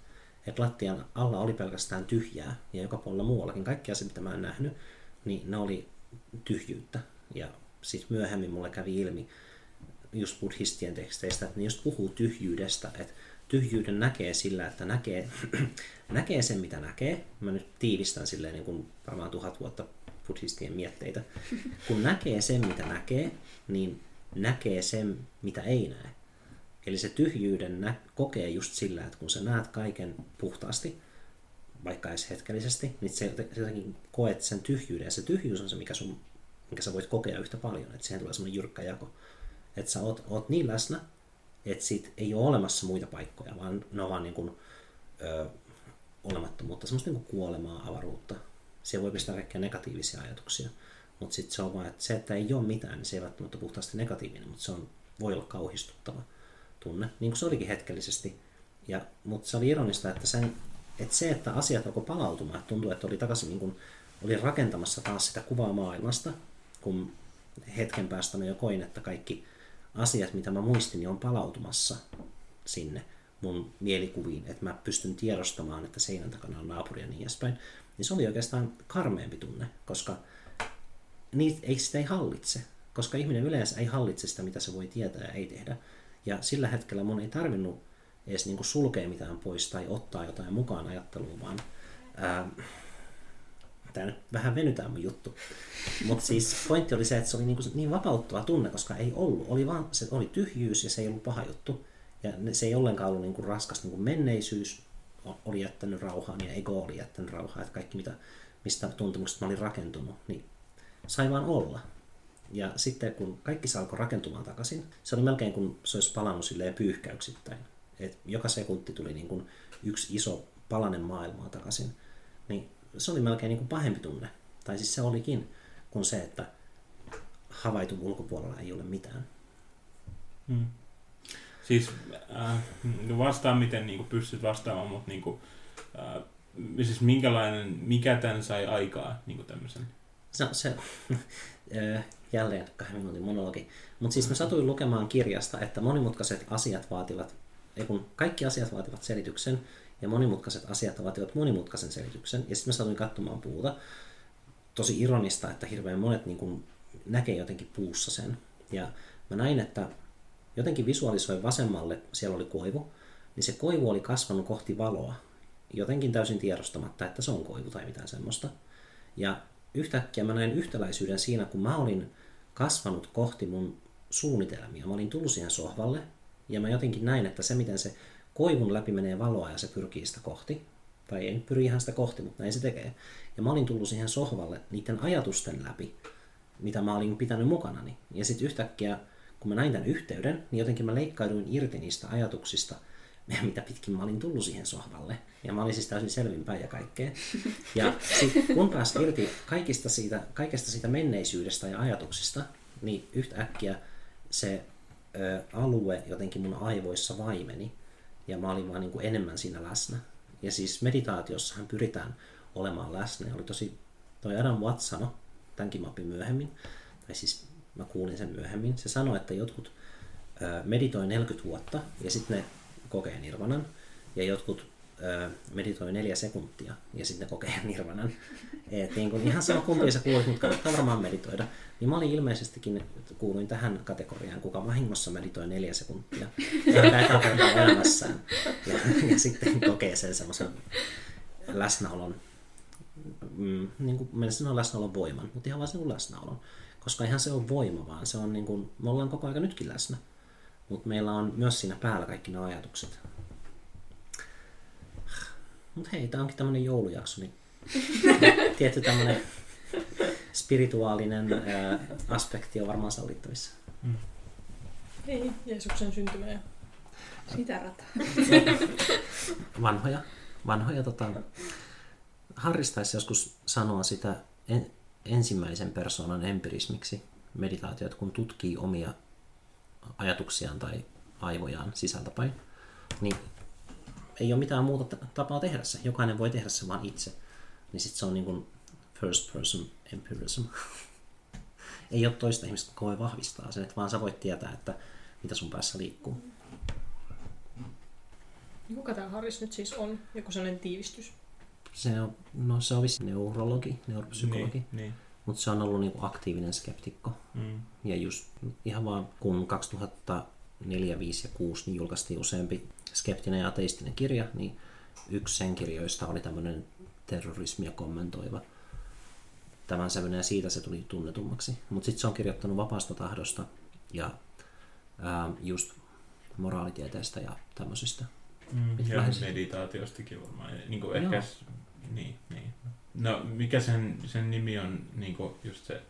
Et lattian alla oli pelkästään tyhjää ja joka puolella muuallakin kaikki asiat mitä mä en nähnyt, niin ne oli tyhjyyttä. Ja sitten myöhemmin mulle kävi ilmi just buddhistien teksteistä, että ne just puhuu tyhjyydestä, että tyhjyyden näkee sillä, että näkee, näkee sen, mitä näkee. Mä nyt tiivistän silleen niin kuin varmaan tuhat vuotta buddhistien mietteitä. Kun näkee sen, mitä näkee, niin näkee sen, mitä ei näe. Eli se tyhjyyden nä- kokee just sillä, että kun sä näet kaiken puhtaasti, vaikka edes hetkellisesti, niin se jotenkin koet sen tyhjyyden. Ja se tyhjyys on se, mikä, sun, mikä sä voit kokea yhtä paljon. Että siihen tulee semmoinen jyrkkä jako. Että sä oot, oot niin läsnä, että siitä ei ole olemassa muita paikkoja, vaan ne on vaan niin kuin, ö, olemattomuutta, semmoista niin kuin kuolemaa, avaruutta. Siellä voi pistää kaikkia negatiivisia ajatuksia. Mutta sitten se on vaan, että se, että ei ole mitään, niin se ei välttämättä puhtaasti negatiivinen, mutta se on, voi olla kauhistuttava tunne, niin kuin se olikin hetkellisesti. Ja, mutta se oli ironista, että, sen, että se, että asiat alkoi palautumaan, että tuntui, että oli takaisin niin kuin, oli rakentamassa taas sitä kuvaa maailmasta, kun hetken päästä mä jo koin, että kaikki asiat, mitä mä muistin, niin on palautumassa sinne mun mielikuviin, että mä pystyn tiedostamaan, että seinän takana on naapuri ja niin edespäin. Niin se oli oikeastaan karmeempi tunne, koska niitä, ei sitä ei hallitse, koska ihminen yleensä ei hallitse sitä, mitä se voi tietää ja ei tehdä. Ja sillä hetkellä mun ei tarvinnut edes niin kuin sulkea mitään pois tai ottaa jotain mukaan ajatteluun, vaan ää, tämä nyt vähän venytään mun juttu. Mutta siis pointti oli se, että se oli niin, kuin niin vapauttava tunne, koska ei ollut. Oli vaan, se oli tyhjyys ja se ei ollut paha juttu. Ja se ei ollenkaan ollut niin kuin raskas niin kuin menneisyys oli jättänyt rauhaan ja ego oli jättänyt rauhaa. Että kaikki, mitä, mistä tuntemuksesta mä olin rakentunut, niin sai vaan olla. Ja sitten kun kaikki se alkoi rakentumaan takaisin, se oli melkein kuin se olisi palannut silleen pyyhkäyksittäin. Et joka sekunti tuli niin kuin yksi iso palanen maailmaa takaisin. Niin se oli melkein niin kuin pahempi tunne. Tai siis se olikin, kuin se, että havaitun ulkopuolella ei ole mitään. Mm. Siis äh, vastaan miten niin kuin pystyt vastaamaan, mutta niin kuin, äh, siis minkälainen, mikä tämän sai aikaa niin kuin tämmöisen? Se, se jälleen kahden minuutin monologi. Mutta siis mä satuin lukemaan kirjasta, että monimutkaiset asiat vaativat, ei kun kaikki asiat vaativat selityksen, ja monimutkaiset asiat vaativat monimutkaisen selityksen. Ja sitten mä satuin katsomaan puuta. Tosi ironista, että hirveän monet niin kun, näkee jotenkin puussa sen. Ja mä näin, että jotenkin visualisoin vasemmalle, siellä oli koivu, niin se koivu oli kasvanut kohti valoa. Jotenkin täysin tiedostamatta, että se on koivu tai mitään semmoista. Ja yhtäkkiä mä näin yhtäläisyyden siinä, kun mä olin kasvanut kohti mun suunnitelmia. Mä olin tullut siihen sohvalle ja mä jotenkin näin, että se miten se koivun läpi menee valoa ja se pyrkii sitä kohti, tai ei nyt pyri ihan sitä kohti, mutta näin se tekee. Ja mä olin tullut siihen sohvalle niiden ajatusten läpi, mitä mä olin pitänyt mukanani. Ja sitten yhtäkkiä, kun mä näin tämän yhteyden, niin jotenkin mä leikkauduin irti niistä ajatuksista, mitä pitkin mä olin tullut siihen sohvalle. Ja mä olin siis täysin selvinpäin ja kaikkea. Ja sit kun pääsi irti kaikista siitä, kaikesta siitä menneisyydestä ja ajatuksista, niin yhtäkkiä se ö, alue jotenkin mun aivoissa vaimeni. Ja mä olin vaan niin kuin enemmän siinä läsnä. Ja siis meditaatiossahan pyritään olemaan läsnä. Ja oli tosi, toi Adam Watts sanoi, tämänkin mä opin myöhemmin, tai siis mä kuulin sen myöhemmin, se sanoi, että jotkut meditoi 40 vuotta ja sitten ne kokee nirvanan, ja jotkut meditoi neljä sekuntia, ja sitten kokee nirvanan. Et niin kun ihan sama kumpi sä kuulit, mutta kannattaa varmaan meditoida. Niin mä olin ilmeisestikin, kuuluin tähän kategoriaan, kuka vahingossa meditoi neljä sekuntia. Ja ekaa kertaa elämässään. Ja, ja sitten kokee sen semmoisen läsnäolon, mm, niin kuin mennä sanoa läsnäolon voiman, mutta ihan vaan sen läsnäolon. Koska ihan se on voima, vaan se on niin kuin, me ollaan koko ajan nytkin läsnä. Mutta meillä on myös siinä päällä kaikki nämä ajatukset. Mutta hei, tämä onkin tämmöinen joulujakso, niin tietty tämmöinen spirituaalinen ää, aspekti on varmaan sallittavissa. Ei, Jeesuksen syntymä ja Sitä rataa. Vanhoja, vanhoja tota, Harris taisi joskus sanoa sitä en, ensimmäisen persoonan empirismiksi meditaatiot, kun tutkii omia ajatuksiaan tai aivojaan sisältäpäin, niin ei ole mitään muuta tapaa tehdä se. Jokainen voi tehdä se vaan itse. Niin sitten se on niin kuin first person empirism. ei ole toista ihmistä, joka voi vahvistaa sen, että vaan sä voit tietää, että mitä sun päässä liikkuu. kuka tämä Harris nyt siis on? Joku sellainen tiivistys. Se on, no se on vissi neurologi, neuropsykologi, Niin, niin. Mutta se on ollut niinku aktiivinen skeptikko. Mm. Ja just ihan vaan kun 2004, 5 ja 6 niin julkaistiin useampi skeptinen ja ateistinen kirja, niin yksi sen kirjoista oli tämmöinen terrorismia kommentoiva tämän sävynä ja siitä se tuli tunnetummaksi. Mutta sitten se on kirjoittanut vapaasta tahdosta ja ää, just moraalitieteestä ja tämmöisistä. Mm, ja lähes- meditaatiostakin varmaan. Niin kuin ehkä, niin, niin. No mikä sen, sen nimi on niin kuin just se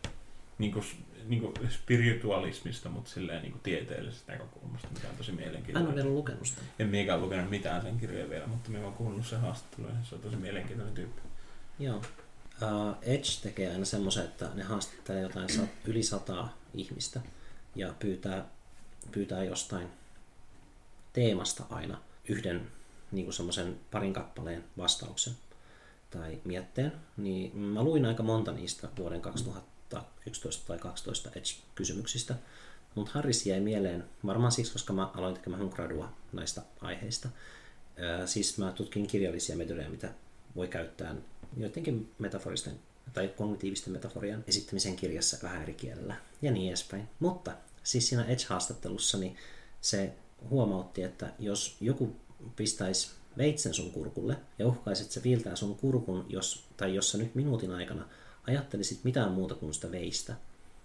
niin kuin, niin kuin spiritualismista, mutta silleen niin kuin tieteellisestä näkökulmasta, mikä on tosi En ole mielenkiintoinen. vielä lukenut sitä. En miekään lukenut mitään sen kirjoja vielä, mutta mä oon kuunnellut sen haastattelun ja se on tosi mielenkiintoinen tyyppi. Joo. Uh, Edge tekee aina semmoisen, että ne haastattelee jotain sa- yli sataa ihmistä ja pyytää, pyytää jostain teemasta aina yhden niin kuin semmoisen parin kappaleen vastauksen tai mietteen. Niin mä luin aika monta niistä vuoden 2011 tai 2012 Edge-kysymyksistä, mutta Harris jäi mieleen varmaan siksi, koska mä aloin tekemään mun gradua näistä aiheista. Siis mä tutkin kirjallisia metodeja, mitä voi käyttää joidenkin metaforisten tai kognitiivisten metaforien esittämisen kirjassa vähän eri kielellä ja niin edespäin. Mutta siis siinä Edge-haastattelussa niin se huomautti, että jos joku pistäisi veitsen sun kurkulle ja uhkaisi, että se viiltää sun kurkun, jos, tai jos sä nyt minuutin aikana ajattelisit mitään muuta kuin sitä veistä,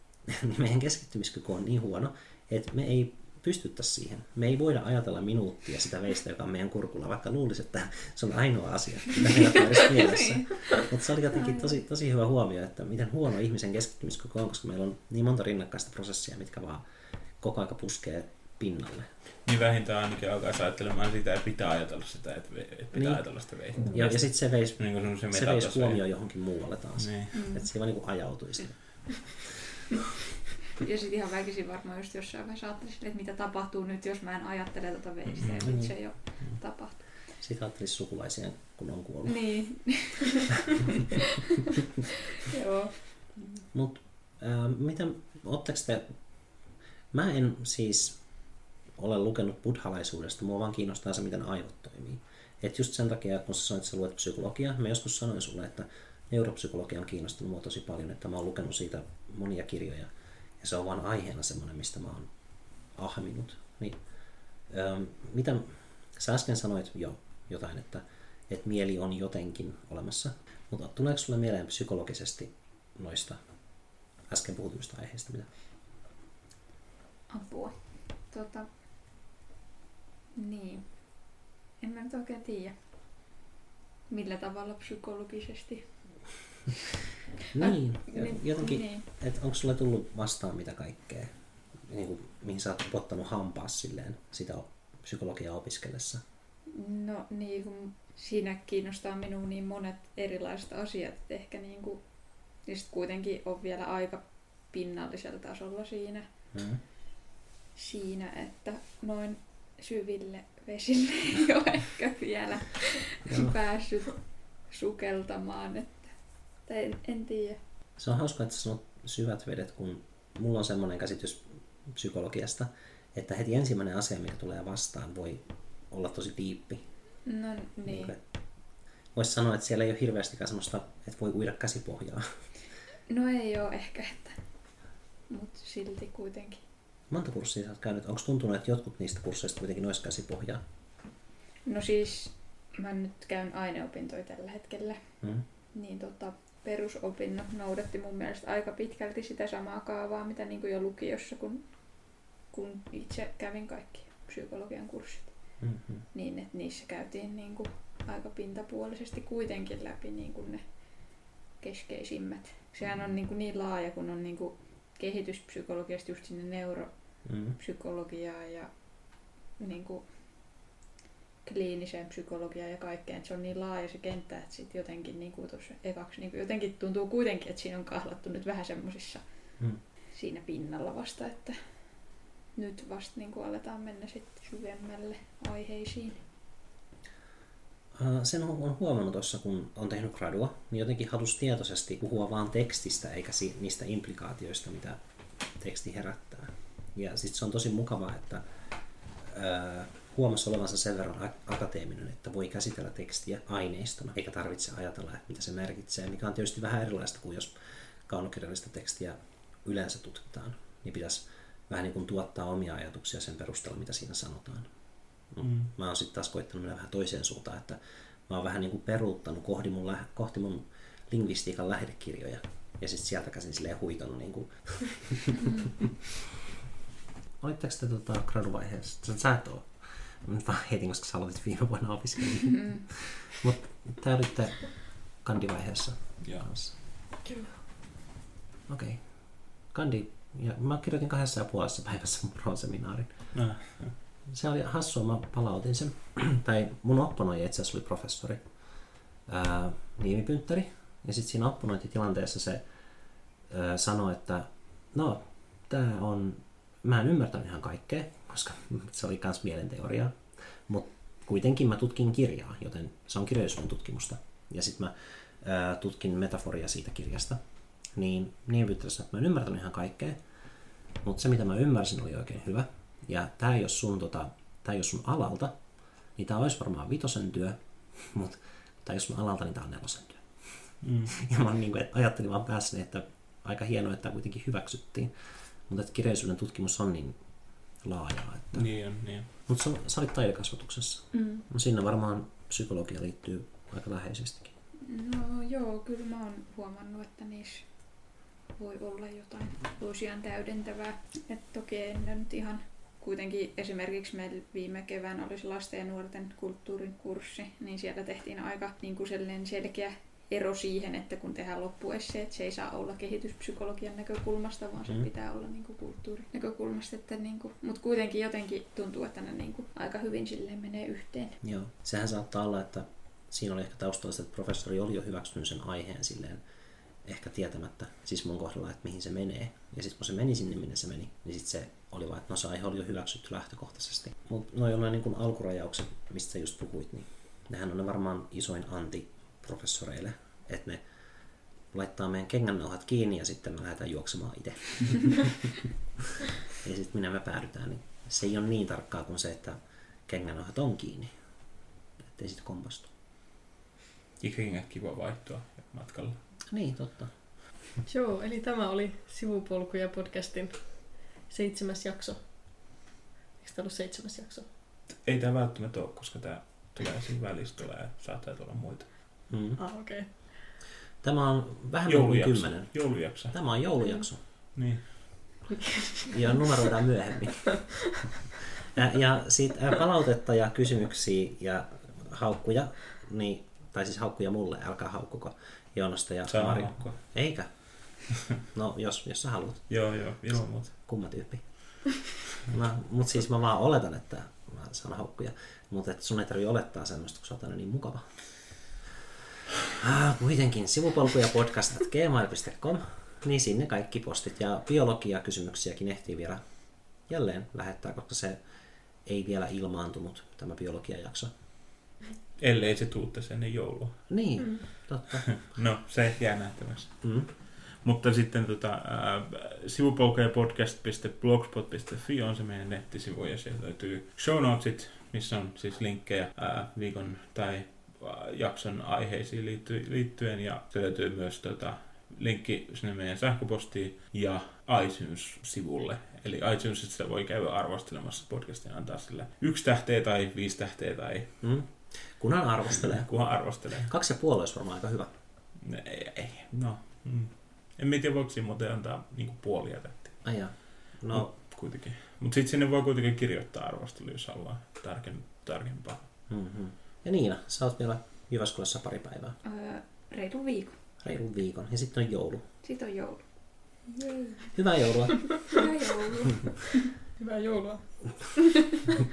niin meidän keskittymiskyky on niin huono, että me ei pystyttäisi siihen. Me ei voida ajatella minuuttia sitä veistä, joka on meidän kurkulla, vaikka luulisi, että se on ainoa asia, mitä meillä on edes mielessä. Mutta se oli jotenkin tosi, tosi hyvä huomio, että miten huono ihmisen keskittymiskyky on, koska meillä on niin monta rinnakkaista prosessia, mitkä vaan koko aika puskee pinnalle. Niin vähintään ainakin alkaisi ajattelemaan sitä, että pitää ajatella sitä, että, pitää Niin. ajatella sitä veistä. Ja, ja sitten se veisi Niin kuin semmoisen se veisi metatasoja. huomioon johonkin muualle taas. Niin. Mm. Että se vaan niin ajautuisi. Ja sitten ihan väkisin varmaan just jossain vaiheessa ajattelin, silleen, että mitä tapahtuu nyt, jos mä en ajattele tätä veistä. Ja Mm. sitten se jo tapahtuu. Sitten ajattelisi sukulaisia, kun on kuollut. Niin. Joo. Mutta äh, miten, ootteko te, mä en siis ole lukenut buddhalaisuudesta, mua vaan kiinnostaa se, miten aivot toimii. Et just sen takia, kun sä sanoit, että sä luet psykologiaa, mä joskus sanoin sulle, että neuropsykologia on kiinnostunut mua tosi paljon, että mä oon lukenut siitä monia kirjoja. Ja se on vaan aiheena semmoinen, mistä mä oon ahminut. Niin, ähm, mitä, sä äsken sanoit jo jotain, että, että mieli on jotenkin olemassa, mutta tuleeko sulle mieleen psykologisesti noista äsken puhutuista aiheista? Mitä? Apua. Tota, niin. En mä nyt oikein tiedä. Millä tavalla psykologisesti? Niin, Niin, jotenkin, Niin. että onko sulle tullut vastaan mitä kaikkea, niin kuin, mihin sä oot upottanut hampaa silleen sitä psykologiaa opiskellessa? No niin, kun siinä kiinnostaa minua niin monet erilaiset asiat, että ehkä niin kuin, sit kuitenkin on vielä aika pinnallisella tasolla siinä, Mm. siinä että noin syville vesille ei ole ehkä vielä päässyt sukeltamaan, että tai en, en tiedä. Se on hauska, että sanot syvät vedet, kun mulla on semmoinen käsitys psykologiasta, että heti ensimmäinen asia, mikä tulee vastaan, voi olla tosi diippi. No niin. Voisi sanoa, että siellä ei ole hirveästikään semmoista, että voi uida käsipohjaa. No ei ole ehkä, että, mutta silti kuitenkin. Monta kurssia sä oot käynyt? Onko tuntunut, että jotkut niistä kursseista kuitenkin olisi käsipohjaa? No siis mä nyt käyn aineopintoja tällä hetkellä, Mm. niin tota, perusopinnot noudatti mun mielestä aika pitkälti sitä samaa kaavaa, mitä niin kuin jo lukiossa, kun, kun itse kävin kaikki psykologian kurssit. Mm-hmm. Niin, että niissä käytiin niin kuin aika pintapuolisesti kuitenkin läpi niin kuin ne keskeisimmät. Sehän on niin, kuin niin laaja, kun on niin kuin kehityspsykologiasta just sinne neuropsykologiaan Mm. ja niin kuin kliiniseen psykologiaan ja kaikkeen. Et se on niin laaja se kenttä, että sitten jotenkin niin kuin tuossa ekaksi, niin kuin jotenkin tuntuu kuitenkin, että siinä on kahlattu nyt vähän semmoisissa Mm. siinä pinnalla vasta, että nyt vasta niin kuin aletaan mennä sitten syvemmälle aiheisiin. Sen on huomannut tuossa, kun on tehnyt gradua, niin jotenkin halus tietoisesti puhua vaan tekstistä eikä niistä implikaatioista, mitä teksti herättää. Ja sitten se on tosi mukavaa, että huomasi olevansa sen verran akateeminen, että voi käsitellä tekstiä aineistona, eikä tarvitse ajatella, että mitä se merkitsee, mikä on tietysti vähän erilaista kuin jos kaunokirjallista tekstiä yleensä tutkitaan, niin pitäisi vähän niin kuin tuottaa omia ajatuksia sen perusteella, mitä siinä sanotaan. No, Mm. Mä oon sitten taas koittanut mennä vähän toiseen suuntaan, että mä oon vähän niin kuin peruuttanut kohti mun, lähe, kohti mun lingvistiikan lähdekirjoja. Ja sitten sieltä käsin silleen huitonut niin kuin olitteko te tota, graduvaiheessa? Sä, sä et oo. Mä nyt vaan heitin, koska sä aloitit viime vuonna opiskella. Mm. Mutta te olitte kandivaiheessa Joo. kanssa. Kyllä. Okei. Okay. Kandi, ja mä kirjoitin kahdessa ja puolessa päivässä mun pro-seminaarin. No, Se oli hassua, mä palautin sen. tai mun opponoija itse asiassa oli professori, ää, Niimi Pynttäri. Ja sitten siinä opponointitilanteessa se ää, sanoi, että no, tää on, mä en ymmärtänyt ihan kaikkea, koska se oli kans mielenteoriaa. Mutta kuitenkin mä tutkin kirjaa, joten se on kirjallisuuden tutkimusta. Ja sitten mä ää, tutkin metaforia siitä kirjasta. Niin sanoi, että mä en ymmärtänyt ihan kaikkea, mutta se mitä mä ymmärsin oli oikein hyvä. Ja tämä ei ole sun, tota, tää ei ole sun alalta, niin tämä olisi varmaan vitosen työ, mutta ei ole sun alalta, niin tämä on nelosen työ. mm. Ja mä niin kuin, ajattelin vaan päässäni, että aika hienoa, että tämä kuitenkin hyväksyttiin. Mutta että kirjallisuuden tutkimus on niin laajaa. Että... Niin on, niin. Mutta sä olit taidekasvatuksessa. Mm. No, siinä varmaan psykologia liittyy aika läheisestikin. No joo, kyllä mä oon huomannut, että niissä voi olla jotain toisiaan täydentävää. Et toki ei ne nyt ihan kuitenkin esimerkiksi meillä viime keväänä oli se lasten ja nuorten kulttuurin kurssi, niin siellä tehtiin aika niin kuin sellainen selkeä ero siihen, että kun tehdään loppuesseet, se ei saa olla kehityspsykologian näkökulmasta, vaan se Mm. pitää olla niin kuin kulttuurin näkökulmasta. Että niin kuin, mutta kuitenkin jotenkin tuntuu, että ne niin kuin aika hyvin silleen menee yhteen. Joo. Sehän saattaa olla, että siinä oli ehkä taustalla että professori oli jo hyväksynyt sen aiheen silleen ehkä tietämättä, siis mun kohdalla, että mihin se menee. Ja sitten kun se meni sinne, minne se meni, niin sitten se oli vaan, että no se aihe oli jo hyväksytty lähtökohtaisesti. Mutta no jollain niin kuin alkurajaukset, mistä sä just puhuit, niin nehän on ne varmaan isoin anti professoreille, että ne laittaa meidän kengännauhat kiinni ja sitten me lähdetään juoksemaan itse. ja sitten minä me päädytään, niin se ei ole niin tarkkaa kuin se, että kengännauhat on kiinni, ettei sitten kompastu. Ikäkengät kiva vaihtoa matkalla. Niin, totta. Joo, eli tämä oli Sivupolkuja podcastin seitsemäs jakso. Eikö tämä ollut seitsemäs jakso? Ei tämä välttämättä ole, koska tämä tulee siinä välissä tulee ja saattaa tulla muita. Mm. Ah, okei. Okay. Tämä on vähän yli Joulujakso. kymmenen. Joulujakso. Tämä on joulujakso. Niin. Ja numeroidaan myöhemmin. Ja, ja siitä palautetta ja kysymyksiä ja haukkuja, niin, tai siis haukkuja mulle, älkää haukkuko Joonasta ja Saa Mari. haukkua. Eikä. No, jos, jos sä haluat. Joo, joo, ilman muuta. Kumma tyyppi. No, mut siis mä vaan oletan, että mä saan haukkuja. Mutta et sun ei tarvitse olettaa semmoista, kun sä oot aina niin mukava. Ah, kuitenkin sivupolkuja podcast.gmail.com niin sinne kaikki postit ja biologia-kysymyksiäkin ehtii vielä jälleen lähettää, koska se ei vielä ilmaantunut, tämä biologia-jakso. Ellei se tuu tässä ennen joulua. Niin, mm. totta. No, se jää nähtäväksi. Mm. Mutta sitten tota, äh, sivupolkujapodcast.blogspot.fi on se meidän nettisivu ja sieltä löytyy show notesit, missä on siis linkkejä äh, viikon tai jakson aiheisiin liitty- liittyen ja se löytyy myös tota, linkki sinne meidän sähköpostiin ja iTunes-sivulle. Eli iTunesissa voi käydä arvostelemassa podcastia antaa sille yksi tähteä tai viisi tähteä tai Mm. Kunhan arvostelee. kunhan arvostelee. Kaksi ja puoli olisi varmaan aika hyvä. Ei, ei no. Mm. En tiedä, voiko siinä muuten antaa niinku puolia tähteä. Ai jaa. No, No kuitenkin. Mutta sitten sinne voi kuitenkin kirjoittaa arvostelu, jos haluaa tarkempaa. mm-hmm. Ja Niina, sä oot vielä Jyväskylässä pari päivää. Öö, reilu viikon. Reilun viikon. Ja sitten on joulu. Sitten on joulu. Jei. Hyvää joulua. Hyvää joulua. Hyvää joulua.